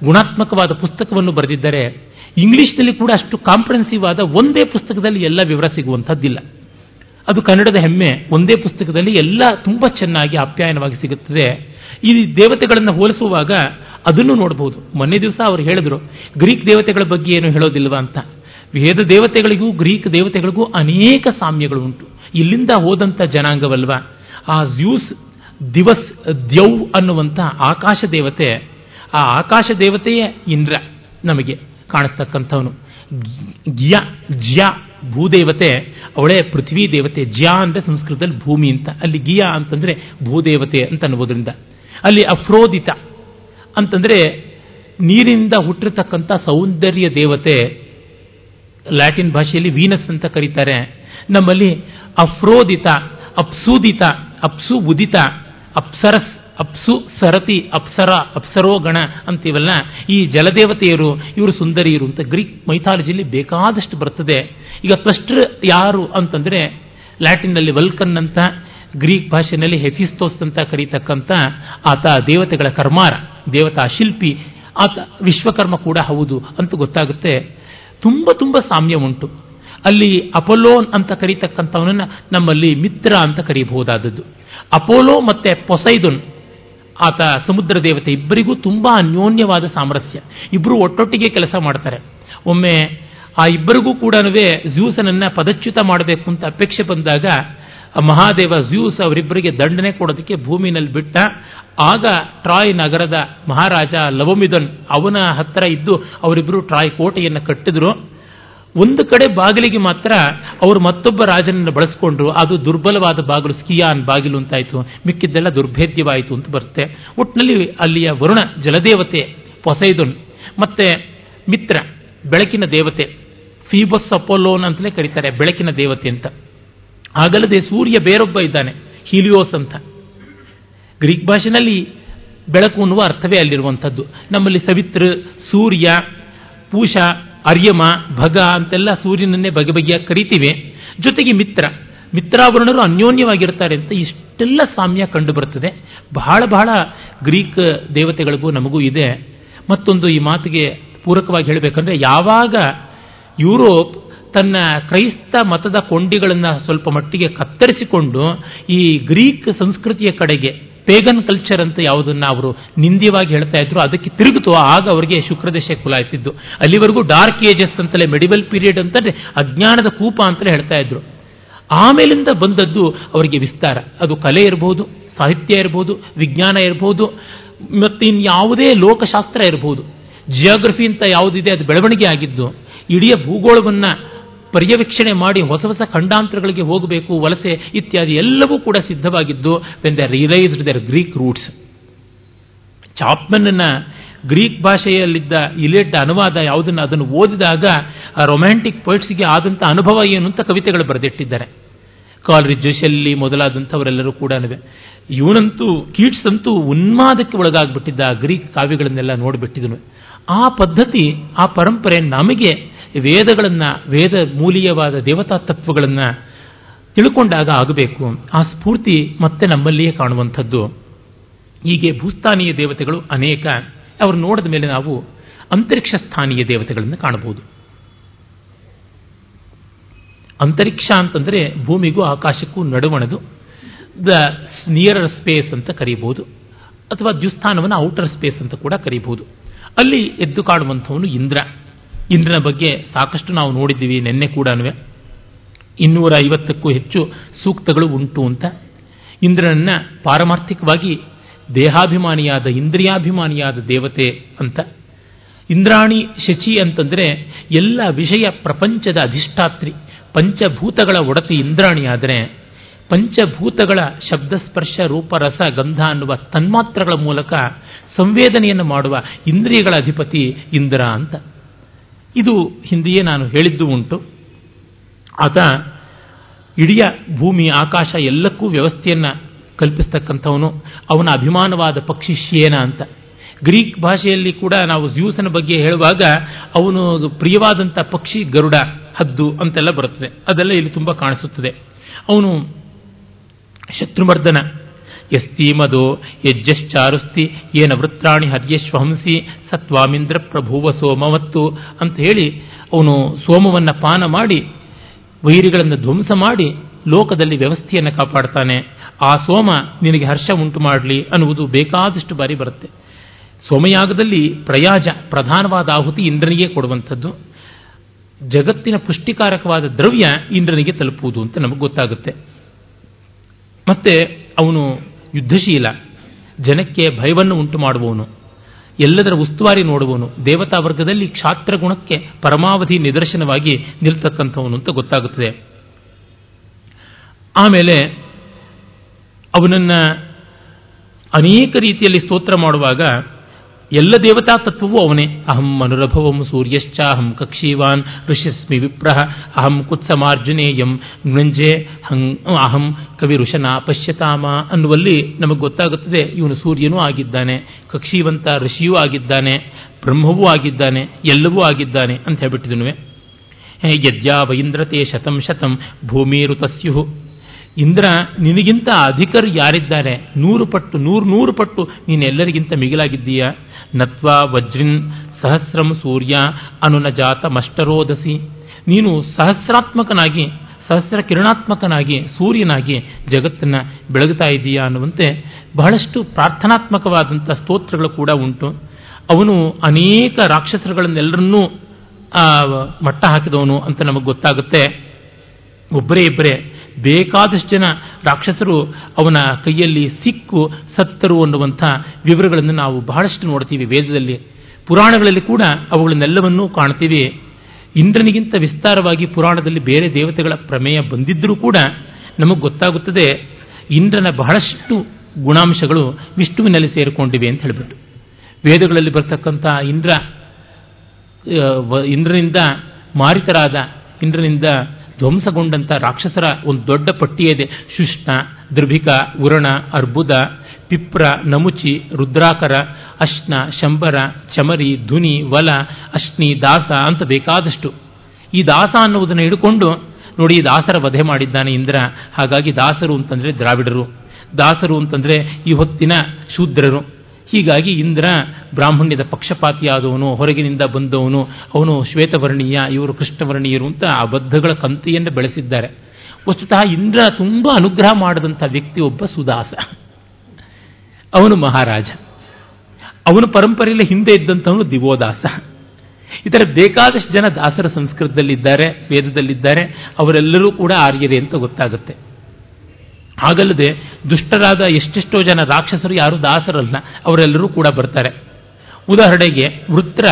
ಗುಣಾತ್ಮಕವಾದ ಪುಸ್ತಕವನ್ನು ಬರೆದಿದ್ದರೆ ಇಂಗ್ಲಿಷ್ನಲ್ಲಿ ಕೂಡ ಅಷ್ಟು ಕಾಂಪ್ರೆನ್ಸಿವ್ ಆದ ಒಂದೇ ಪುಸ್ತಕದಲ್ಲಿ ಎಲ್ಲ ವಿವರ ಸಿಗುವಂಥದ್ದಿಲ್ಲ. ಅದು ಕನ್ನಡದ ಹೆಮ್ಮೆ, ಒಂದೇ ಪುಸ್ತಕದಲ್ಲಿ ಎಲ್ಲ ತುಂಬ ಚೆನ್ನಾಗಿ ಆಪ್ಯಾಯನವಾಗಿ ಸಿಗುತ್ತದೆ. ಈ ದೇವತೆಗಳನ್ನು ಹೋಲಿಸುವಾಗ ಅದನ್ನು ನೋಡಬಹುದು ಮೊನ್ನೆ ದಿವಸ ಅವರು ಹೇಳಿದ್ರು, ಗ್ರೀಕ್ ದೇವತೆಗಳ ಬಗ್ಗೆ ಏನು ಹೇಳೋದಿಲ್ವ ಅಂತ. ವೇದ ದೇವತೆಗಳಿಗೂ, ಗ್ರೀಕ್ ದೇವತೆಗಳಿಗೂ ಅನೇಕ ಸಾಮ್ಯಗಳು ಉಂಟು. ಇಲ್ಲಿಂದ ಹೋದಂಥ ಜನಾಂಗವಲ್ವಾ? ಆ ಜ್ಯೂಸ್ ದಿವಸ್ ದ್ಯೌ ಅನ್ನುವಂಥ ಆಕಾಶ ದೇವತೆ ಆ ಆಕಾಶ ದೇವತೆಯೇ ಇಂದ್ರ ನಮಗೆ ಕಾಣಿಸ್ತಕ್ಕಂಥವನು ಗಿಯ ಜ್ಯ ಭೂದೇವತೆ, ಅವಳೇ ಪೃಥ್ವಿ ದೇವತೆ, ಜ್ಯಾ ಅಂದರೆ ಸಂಸ್ಕೃತದಲ್ಲಿ ಭೂಮಿ ಅಂತ. ಅಲ್ಲಿ ಗಿಯ ಅಂತಂದರೆ ಭೂದೇವತೆ ಅಂತ ಅನ್ನೋದ್ರಿಂದ ಅಲ್ಲಿ ಅಫ್ರೋದಿತ ಅಂತಂದರೆ ನೀರಿನಿಂದ ಹುಟ್ಟಿರ್ತಕ್ಕಂಥ ಸೌಂದರ್ಯ ದೇವತೆ, ಲ್ಯಾಟಿನ್ ಭಾಷೆಯಲ್ಲಿ ವೀನಸ್ ಅಂತ ಕರೀತಾರೆ. ನಮ್ಮಲ್ಲಿ ಅಫ್ರೋದಿತ, ಅಪ್ಸೂದಿತ ಅಪ್ಸು ಉದಿತ ಅಪ್ಸರಸ್ ಅಪ್ಸು ಸರತಿ ಅಪ್ಸರ ಅಪ್ಸರೋ ಗಣ ಅಂತೀವಲ್ಲ, ಈ ಜಲದೇವತೆಯರು, ಇವರು ಸುಂದರಿಯರು ಅಂತ ಗ್ರೀಕ್ ಮೈಥಾಲಜಿಯಲ್ಲಿ ಬೇಕಾದಷ್ಟು ಬರ್ತದೆ. ಈಗ ಕ್ಲಸ್ಟರ್ ಯಾರು ಅಂತಂದರೆ ಲ್ಯಾಟಿನ್ನಲ್ಲಿ ವಲ್ಕನ್ ಅಂತ, ಗ್ರೀಕ್ ಭಾಷೆಯಲ್ಲಿ ಹೆಫಿಸ್ತೋಸ್ ಅಂತ ಕರೀತಕ್ಕಂಥ ಆತ ದೇವತೆಗಳ ಕರ್ಮಾರ, ದೇವತಾ ಶಿಲ್ಪಿ. ಆತ ವಿಶ್ವಕರ್ಮ ಕೂಡ ಹೌದು ಅಂತ ಗೊತ್ತಾಗುತ್ತೆ. ತುಂಬ ತುಂಬ ಸಾಮ್ಯ ಉಂಟು. ಅಲ್ಲಿ ಅಪೋಲೋನ್ ಅಂತ ಕರೀತಕ್ಕಂಥವನನ್ನು ನಮ್ಮಲ್ಲಿ ಮಿತ್ರ ಅಂತ ಕರೀಬಹುದಾದದ್ದು. ಅಪೋಲೋ ಮತ್ತೆ ಪೊಸೈದೊನ್ ಆತ ಸಮುದ್ರ ದೇವತೆ ಇಬ್ಬರಿಗೂ ತುಂಬಾ ಅನ್ಯೋನ್ಯವಾದ ಸಾಮರಸ್ಯ. ಇಬ್ಬರು ಒಟ್ಟೊಟ್ಟಿಗೆ ಕೆಲಸ ಮಾಡ್ತಾರೆ. ಒಮ್ಮೆ ಆ ಇಬ್ಬರಿಗೂ ಕೂಡ ಜ್ಯೂಸನನ್ನ ಪದಚ್ಯುತ ಮಾಡಬೇಕು ಅಂತ ಅಪೇಕ್ಷೆ ಬಂದಾಗ ಮಹಾದೇವ ಜ್ಯೂಸ್ ಅವರಿಬ್ಬರಿಗೆ ದಂಡನೆ ಕೊಡೋದಕ್ಕೆ ಭೂಮಿನಲ್ಲಿ ಬಿಟ್ಟ. ಆಗ ಟ್ರಾಯ್ ನಗರದ ಮಹಾರಾಜ ಲವಮಿದನ್ ಅವನ ಹತ್ತಿರ ಇದ್ದು ಅವರಿಬ್ಬರು ಟ್ರಾಯ್ ಕೋಟೆಯನ್ನು ಕಟ್ಟಿದ್ರು. ಒಂದು ಕಡೆ ಬಾಗಿಲಿಗೆ ಮಾತ್ರ ಅವರು ಮತ್ತೊಬ್ಬ ರಾಜನನ್ನು ಬಳಸ್ಕೊಂಡ್ರು ಅದು ದುರ್ಬಲವಾದ ಬಾಗಿಲು, ಸ್ಕಿಯಾನ್ ಬಾಗಿಲು ಅಂತಾಯ್ತು, ಮಿಕ್ಕಿದ್ದೆಲ್ಲ ದುರ್ಭೇದ್ಯವಾಯಿತು ಅಂತ ಬರುತ್ತೆ. ಒಟ್ಟಿನಲ್ಲಿ ಅಲ್ಲಿಯ ವರುಣ, ಜಲದೇವತೆ, ಪೊಸೈದುನ್, ಮತ್ತೆ ಮಿತ್ರ, ಬೆಳಕಿನ ದೇವತೆ, ಫೀಬಸ್ ಅಪೋಲೋನ್ ಅಂತಲೇ ಕರೀತಾರೆ, ಬೆಳಕಿನ ದೇವತೆ ಅಂತ. ಆಗಲ್ಲದೆ ಸೂರ್ಯ ಬೇರೊಬ್ಬ ಇದ್ದಾನೆ, ಹೀಲಿಯೋಸ್ ಅಂತ. ಗ್ರೀಕ್ ಭಾಷೆನಲ್ಲಿ ಬೆಳಕು ಅನ್ನುವ ಅರ್ಥವೇ ಅಲ್ಲಿರುವಂಥದ್ದು. ನಮ್ಮಲ್ಲಿ ಸವಿತ್ರ, ಸೂರ್ಯ, ಪೂಷ ಅರ್ಯಮ, ಭಗ ಅಂತೆಲ್ಲ ಸೂರ್ಯನನ್ನೇ ಬಗೆ ಬಗೆಯಾಗಿ ಕರಿತೀವಿ. ಜೊತೆಗೆ ಮಿತ್ರ. ಮಿತ್ರಾವರಣರು ಅನ್ಯೋನ್ಯವಾಗಿರ್ತಾರೆ ಅಂತ ಇಷ್ಟೆಲ್ಲ ಸಾಮ್ಯ ಕಂಡು ಬರ್ತದೆ. ಬಹಳ ಬಹಳ ಗ್ರೀಕ್ ದೇವತೆಗಳಿಗೂ ನಮಗೂ ಇದೆ. ಮತ್ತೊಂದು ಈ ಮಾತಿಗೆ ಪೂರಕವಾಗಿ ಹೇಳಬೇಕಂದ್ರೆ ಯಾವಾಗ ಯುರೋಪ್ ತನ್ನ ಕ್ರೈಸ್ತ ಮತದ ಕೊಂಡಿಗಳನ್ನು ಸ್ವಲ್ಪ ಮಟ್ಟಿಗೆ ಕತ್ತರಿಸಿಕೊಂಡು ಈ ಗ್ರೀಕ್ ಸಂಸ್ಕೃತಿಯ ಕಡೆಗೆ ಪೇಗನ್ ಕಲ್ಚರ್ ಅಂತ ಯಾವುದನ್ನ ಅವರು ನಿಂದ್ಯವಾಗಿ ಹೇಳ್ತಾ ಇದ್ರು, ಅದಕ್ಕೆ ತಿರುಗಿತು. ಆಗ ಅವರಿಗೆ ಶುಕ್ರದೇಶ ಕುಲಾಯಿಸಿದ್ದು ಅಲ್ಲಿವರೆಗೂ ಡಾರ್ಕ್ ಏಜಸ್ ಅಂತಲೇ ಮೆಡಿವಲ್ ಪೀರಿಯಡ್ ಅಂತಲೇ, ಅಜ್ಞಾನದ ಕೂಪ ಅಂತಲೇ ಹೇಳ್ತಾ ಇದ್ರು. ಆಮೇಲಿಂದ ಬಂದದ್ದು ಅವರಿಗೆ ವಿಸ್ತಾರ. ಅದು ಕಲೆ ಇರಬಹುದು ಸಾಹಿತ್ಯ ಇರಬಹುದು ವಿಜ್ಞಾನ ಇರಬಹುದು ಮತ್ತಿನ್ಯಾವುದೇ ಲೋಕಶಾಸ್ತ್ರ ಇರಬಹುದು ಜಿಯೋಗ್ರಫಿ ಅಂತ ಯಾವುದಿದೆ, ಅದು ಬೆಳವಣಿಗೆ ಆಗಿದ್ದು, ಇಡೀ ಭೂಗೋಳವನ್ನು ಪರ್ಯವೇಕ್ಷಣೆ ಮಾಡಿ ಹೊಸ ಹೊಸ ಖಂಡಾಂತರಗಳಿಗೆ ಹೋಗಬೇಕು, ವಲಸೆ ಇತ್ಯಾದಿ ಎಲ್ಲವೂ ಕೂಡ ಸಿದ್ಧವಾಗಿದ್ದು when the realised their Greek roots ಚಾಪ್ಮನ್ನ Greek ಭಾಷೆಯಲ್ಲಿದ್ದ ಇಲೆಡ್ ಅನುವಾದ ಯಾವುದನ್ನು ಅದನ್ನು ಓದಿದಾಗ, ಆ ರೊಮ್ಯಾಂಟಿಕ್ ಪೊಯಿಟ್ಸ್ಗೆ ಆದಂಥ ಅನುಭವ ಏನು ಅಂತ ಕವಿತೆಗಳು ಬರೆದಿಟ್ಟಿದ್ದಾರೆ. ಕಾಲ್ರಿಜ್ ಶೆಲ್ಲಿ ಮೊದಲಾದಂಥವರೆಲ್ಲರೂ ಕೂಡ ಇವನಂತೂ, ಕೀಟ್ಸ್ ಅಂತೂ ಉನ್ಮಾದಕ್ಕೆ ಒಳಗಾಗ್ಬಿಟ್ಟಿದ್ದ ಗ್ರೀಕ್ ಕಾವ್ಯಗಳನ್ನೆಲ್ಲ ನೋಡಿಬಿಟ್ಟಿದನು. ಆ ಪದ್ಧತಿ, ಆ ಪರಂಪರೆ ನಮಗೆ ವೇದಗಳನ್ನು, ವೇದ ಮೂಲೀಯವಾದ ದೇವತಾ ತತ್ವಗಳನ್ನು ತಿಳ್ಕೊಂಡಾಗ ಆಗಬೇಕು. ಆ ಸ್ಫೂರ್ತಿ ಮತ್ತೆ ನಮ್ಮಲ್ಲಿಯೇ ಕಾಣುವಂಥದ್ದು. ಹೀಗೆ ಭೂಸ್ಥಾನೀಯ ದೇವತೆಗಳು ಅನೇಕ. ಅವರು ನೋಡಿದ ಮೇಲೆ ನಾವು ಅಂತರಿಕ್ಷ ಸ್ಥಾನೀಯ ದೇವತೆಗಳನ್ನು ಕಾಣಬಹುದು. ಅಂತರಿಕ್ಷ ಅಂತಂದರೆ ಭೂಮಿಗೂ ಆಕಾಶಕ್ಕೂ ನಡುವಣದು. ದ ನಿಯರರ್ ಸ್ಪೇಸ್ ಅಂತ ಕರೀಬಹುದು. ಅಥವಾ ದ್ಯುಸ್ಥಾನವನ್ನು ಔಟರ್ ಸ್ಪೇಸ್ ಅಂತ ಕೂಡ ಕರೀಬಹುದು. ಅಲ್ಲಿ ಎದ್ದು ಕಾಣುವಂಥವನು ಇಂದ್ರ. ಇಂದ್ರನ ಬಗ್ಗೆ ಸಾಕಷ್ಟು ನಾವು ನೋಡಿದ್ದೀವಿ ನಿನ್ನೆ ಕೂಡ ಇನ್ನೂರ ಐವತ್ತಕ್ಕೂ ಹೆಚ್ಚು ಸೂಕ್ತಗಳು ಉಂಟು ಅಂತ. ಇಂದ್ರನನ್ನ ಪಾರಮಾರ್ಥಿಕವಾಗಿ ದೇಹಾಭಿಮಾನಿಯಾದ ಇಂದ್ರಿಯಾಭಿಮಾನಿಯಾದ ದೇವತೆ ಅಂತ. ಇಂದ್ರಾಣಿ ಶಚಿ ಅಂತಂದರೆ ಎಲ್ಲ ವಿಷಯ ಪ್ರಪಂಚದ ಅಧಿಷ್ಠಾತ್ರಿ, ಪಂಚಭೂತಗಳ ಒಡತಿ ಇಂದ್ರಾಣಿ ಆದರೆ ಪಂಚಭೂತಗಳ ಶಬ್ದಸ್ಪರ್ಶ, ರೂಪ, ರಸ, ಗಂಧ ಅನ್ನುವ ತನ್ಮಾತ್ರಗಳ ಮೂಲಕ ಸಂವೇದನೆಯನ್ನು ಮಾಡುವ ಇಂದ್ರಿಯಗಳ ಅಧಿಪತಿ ಇಂದ್ರ ಅಂತ. ಇದು ಹಿಂದೆಯೇ ನಾನು ಹೇಳಿದ್ದು ಉಂಟು. ಆತ ಇಡೀ ಭೂಮಿ, ಆಕಾಶ ಎಲ್ಲಕ್ಕೂ ವ್ಯವಸ್ಥೆಯನ್ನು ಕಲ್ಪಿಸ್ತಕ್ಕಂಥವನು. ಅವನ ಅಭಿಮಾನವಾದ ಪಕ್ಷಿ ಶೇನ ಅಂತ. ಗ್ರೀಕ್ ಭಾಷೆಯಲ್ಲಿ ಕೂಡ ನಾವು ಜ್ಯೂಸನ ಬಗ್ಗೆ ಹೇಳುವಾಗ ಅವನು ಪ್ರಿಯವಾದಂಥ ಪಕ್ಷಿ ಗರುಡ, ಹದ್ದು ಅಂತೆಲ್ಲ ಬರುತ್ತದೆ. ಅದೆಲ್ಲ ಇಲ್ಲಿ ತುಂಬ ಕಾಣಿಸುತ್ತದೆ. ಅವನು ಶತ್ರುಮರ್ದನ ಯಸ್ತೀಮದೋ ಯಜ್ಜಶ್ಚಾರುಸ್ತಿ ಏನ ವೃತ್ರಾಣಿ ಹರ್ಯಶ್ವಹಂಸಿ ಸತ್ವಾಮಿಂದ್ರ ಪ್ರಭುವ ಸೋಮವತ್ತು ಅಂತ ಹೇಳಿ ಅವನು ಸೋಮವನ್ನು ಪಾನ ಮಾಡಿ ವೈರಿಗಳನ್ನು ಧ್ವಂಸ ಮಾಡಿ ಲೋಕದಲ್ಲಿ ವ್ಯವಸ್ಥೆಯನ್ನು ಕಾಪಾಡ್ತಾನೆ. ಆ ಸೋಮ ನಿನಗೆ ಹರ್ಷ ಉಂಟು ಮಾಡಲಿ ಅನ್ನುವುದು ಬೇಕಾದಷ್ಟು ಬಾರಿ ಬರುತ್ತೆ. ಸೋಮಯಾಗದಲ್ಲಿ ಪ್ರಯಾಜ ಪ್ರಧಾನವಾದ ಆಹುತಿ ಇಂದ್ರನಿಗೆ ಕೊಡುವಂಥದ್ದು. ಜಗತ್ತಿನ ಪುಷ್ಟಿಕಾರಕವಾದ ದ್ರವ್ಯ ಇಂದ್ರನಿಗೆ ತಲುಪುವುದು ಅಂತ ನಮಗೆ ಗೊತ್ತಾಗುತ್ತೆ. ಮತ್ತೆ ಅವನು ಯುದ್ಧಶೀಲ. ಜನಕ್ಕೆ ಭಯವನ್ನು ಉಂಟು ಮಾಡುವವನು ಎಲ್ಲದರ ಉಸ್ತುವಾರಿ ನೋಡುವವನು. ದೇವತಾ ವರ್ಗದಲ್ಲಿ ಕ್ಷಾತ್ರ ಗುಣಕ್ಕೆ ಪರಮಾವಧಿ ನಿದರ್ಶನವಾಗಿ ನಿಲ್ತಕ್ಕಂಥವನು ಅಂತ ಗೊತ್ತಾಗುತ್ತದೆ. ಆಮೇಲೆ ಅವನನ್ನು ಅನೇಕ ರೀತಿಯಲ್ಲಿ ಸ್ತೋತ್ರ ಮಾಡುವಾಗ ಎಲ್ಲ ದೇವತಾ ತತ್ವವೂ ಅವನೇ. ಅಹಂ ಅನುರಭವಂ ಸೂರ್ಯಶ್ಚ ಅಹಂ ಕಕ್ಷೀವಾನ್ ಋಷಸ್ಮಿ ವಿಪ್ರಹ. ಅಹಂ ಕುತ್ಸಮಾರ್ಜುನೇಯಂ ಮೃಂಜೆ ಹಂ, ಅಹಂ ಕವಿ ಋಷನ ಪಶ್ಯತಾಮ ಅನ್ನುವಲ್ಲಿ ನಮಗೆ ಗೊತ್ತಾಗುತ್ತದೆ, ಇವನು ಸೂರ್ಯನೂ ಆಗಿದ್ದಾನೆ, ಕಕ್ಷೀವಂತ ಋಷಿಯೂ ಆಗಿದ್ದಾನೆ, ಬ್ರಹ್ಮವೂ ಆಗಿದ್ದಾನೆ, ಎಲ್ಲವೂ ಆಗಿದ್ದಾನೆ ಅಂತ ಹೇಳ್ಬಿಟ್ಟಿದನುವೆ. ಯದ್ಯಾ ವೈಂದ್ರತೆ ಶತಂ ಶತಂ ಭೂಮಿರುತಸ್ಯು ಇಂದ್ರ, ನಿನಗಿಂತ ಅಧಿಕರು ಯಾರಿದ್ದಾರೆ? ನೂರು ಪಟ್ಟು, ನೂರು ನೂರು ಪಟ್ಟು ನೀನೆಲ್ಲರಿಗಿಂತ ಮಿಗಿಲಾಗಿದ್ದೀಯಾ? ನತ್ವಾ ವಜ್ರಿನ್ ಸಹಸ್ರಂ ಸೂರ್ಯ ಅನುನಜಾತ ಮಷ್ಟರೋದಸಿ. ನೀನು ಸಹಸ್ರಾತ್ಮಕನಾಗಿ, ಸಹಸ್ರ ಕಿರಣಾತ್ಮಕನಾಗಿ, ಸೂರ್ಯನಾಗಿ ಜಗತ್ತನ್ನು ಬೆಳಗುತ್ತಾ ಇದೆಯಾ ಅನ್ನುವಂತೆ ಬಹಳಷ್ಟು ಪ್ರಾರ್ಥನಾತ್ಮಕವಾದಂಥ ಸ್ತೋತ್ರಗಳು ಕೂಡ ಉಂಟು. ಅವನು ಅನೇಕ ರಾಕ್ಷಸರುಗಳನ್ನೆಲ್ಲರನ್ನೂ ಮಟ್ಟ ಹಾಕಿದವನು ಅಂತ ನಮಗೆ ಗೊತ್ತಾಗುತ್ತೆ. ಒಬ್ಬರೇ ಇಬ್ಬರೇ ಬೇಕಾದಷ್ಟು ಜನ ರಾಕ್ಷಸರು ಅವನ ಕೈಯಲ್ಲಿ ಸಿಕ್ಕು, ಸತ್ತರು ಅನ್ನುವಂಥ ವಿವರಗಳನ್ನು ನಾವು ಬಹಳಷ್ಟು ನೋಡ್ತೀವಿ ವೇದದಲ್ಲಿ. ಪುರಾಣಗಳಲ್ಲಿ ಕೂಡ ಅವುಗಳನ್ನೆಲ್ಲವನ್ನೂ ಕಾಣ್ತೀವಿ. ಇಂದ್ರನಿಗಿಂತ ವಿಸ್ತಾರವಾಗಿ ಪುರಾಣದಲ್ಲಿ ಬೇರೆ ದೇವತೆಗಳ ಪ್ರಮೇಯ ಬಂದಿದ್ದರೂ ಕೂಡ ನಮಗೆ ಗೊತ್ತಾಗುತ್ತದೆ, ಇಂದ್ರನ ಬಹಳಷ್ಟು ಗುಣಾಂಶಗಳು ವಿಷ್ಣುವಿನಲ್ಲಿ ಸೇರಿಕೊಂಡಿವೆ ಅಂತ ಹೇಳಿಬಿಟ್ಟು. ವೇದಗಳಲ್ಲಿ ಬರ್ತಕ್ಕಂಥ ಇಂದ್ರ ಇಂದ್ರನಿಂದ ಮಾರಿತರಾದ, ಇಂದ್ರನಿಂದ ಧ್ವಂಸಗೊಂಡಂಥ ರಾಕ್ಷಸರ ಒಂದು ದೊಡ್ಡ ಪಟ್ಟಿಯಿದೆ ಶುಷ್ಣ, ದೃಭಿಕ ಉರಣ ಅರ್ಬುದ, ಪಿಪ್ರ, ನಮುಚಿ, ರುದ್ರಾಕರ, ಅಶ್ನ, ಶಂಬರ, ಚಮರಿ, ಧುನಿ, ವಲ, ಅಶ್ನಿ, ದಾಸ ಅಂತ ಬೇಕಾದಷ್ಟು. ಈ ದಾಸ ಅನ್ನುವುದನ್ನು ಹಿಡ್ಕೊಂಡು ನೋಡಿ ದಾಸರ ವಧೆ ಮಾಡಿದ್ದಾನೆ ಇಂದ್ರ. ಹಾಗಾಗಿ ದಾಸರು ಅಂತಂದರೆ ದ್ರಾವಿಡರು. ದಾಸರು ಅಂತಂದರೆ ಈ ಹೊತ್ತಿನ ಶೂದ್ರರು. ಹೀಗಾಗಿ ಇಂದ್ರ ಬ್ರಾಹ್ಮಣ್ಯದ ಪಕ್ಷಪಾತಿಯಾದವನು, ಹೊರಗಿನಿಂದ ಬಂದವನು, ಅವನು ಶ್ವೇತವರ್ಣೀಯ, ಇವರು ಕೃಷ್ಣವರ್ಣೀಯರು ಅಂತ ಆ ಬದ್ಧಗಳ ಕಂತೆಯನ್ನು ಬೆಳೆಸಿದ್ದಾರೆ. ವಸ್ತುತಃ ಇಂದ್ರ ತುಂಬ ಅನುಗ್ರಹ ಮಾಡಿದಂಥ ವ್ಯಕ್ತಿ ಒಬ್ಬ ಸುದಾಸ. ಅವನು ಮಹಾರಾಜ. ಅವನು ಪರಂಪರೆಯಲ್ಲಿ ಹಿಂದೆ ಇದ್ದಂಥವನು ದಿವೋದಾಸ. ಇತರ ಬೇಕಾದಷ್ಟು ಜನ ದಾಸರ ಸಂಸ್ಕೃತದಲ್ಲಿದ್ದಾರೆ, ವೇದದಲ್ಲಿದ್ದಾರೆ, ಅವರೆಲ್ಲರೂ ಕೂಡ ಆರ್ಯರೇ ಅಂತ ಗೊತ್ತಾಗುತ್ತೆ. ಹಾಗಲ್ಲದೆ ದುಷ್ಟರಾದ ಎಷ್ಟೆಷ್ಟೋ ಜನ ರಾಕ್ಷಸರು, ಯಾರು ದಾಸರಲ್ಲ, ಅವರೆಲ್ಲರೂ ಕೂಡ ಬರ್ತಾರೆ. ಉದಾಹರಣೆಗೆ ವೃತ್ರ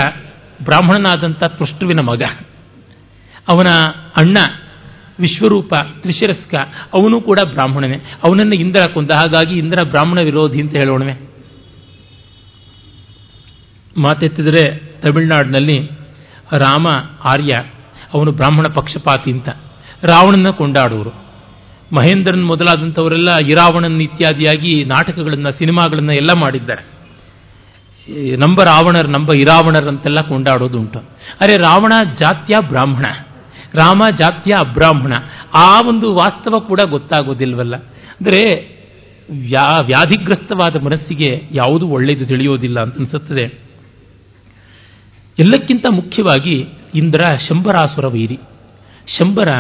ಬ್ರಾಹ್ಮಣನಾದಂಥ ತೃಷ್ಟುವಿನ ಮಗ. ಅವನ ಅಣ್ಣ ವಿಶ್ವರೂಪ ತ್ರಿಶಿರಸ್ಕ, ಅವನು ಕೂಡ ಬ್ರಾಹ್ಮಣನೇ. ಅವನನ್ನು ಇಂದ್ರ ಕೊಂದ ಹಾಗಾಗಿ ಇಂದ್ರ ಬ್ರಾಹ್ಮಣ ವಿರೋಧಿ ಅಂತ ಹೇಳೋಣವೆ. ಮಾತೆತ್ತಿದರೆ ತಮಿಳುನಾಡಿನಲ್ಲಿ ರಾಮ ಆರ್ಯ, ಅವನು ಬ್ರಾಹ್ಮಣ ಪಕ್ಷಪಾತಿ ಅಂತ. ರಾವಣನ ಕೊಂಡಾಡುವರು. ಮಹೇಂದ್ರನ್ ಮೊದಲಾದಂಥವರೆಲ್ಲ ಇರಾವಣನ್ ಇತ್ಯಾದಿಯಾಗಿ ನಾಟಕಗಳನ್ನು, ಸಿನಿಮಾಗಳನ್ನು ಎಲ್ಲ ಮಾಡಿದ್ದಾರೆ. ನಂಬ ರಾವಣರ್, ನಂಬ ಇರಾವಣರ್ ಅಂತೆಲ್ಲ ಕೊಂಡಾಡೋದು ಉಂಟು ಅರೆ ರಾವಣ ಜಾತ್ಯ ಬ್ರಾಹ್ಮಣ, ರಾಮ ಜಾತ್ಯ ಅಬ್ರಾಹ್ಮಣ, ಆ ಒಂದು ವಾಸ್ತವ ಕೂಡ ಗೊತ್ತಾಗೋದಿಲ್ವಲ್ಲ. ಅಂದರೆ ವ್ಯಾ, ವ್ಯಾಧಿಗ್ರಸ್ತವಾದ ಮನಸ್ಸಿಗೆ ಯಾವುದು ಒಳ್ಳೆಯದು ತಿಳಿಯೋದಿಲ್ಲ ಅಂತ ಅನಿಸುತ್ತದೆ. ಎಲ್ಲಕ್ಕಿಂತ ಮುಖ್ಯವಾಗಿ ಇಂದ್ರ ಶಂಬರಾಸುರ ವೈರಿ ಶಂಬರ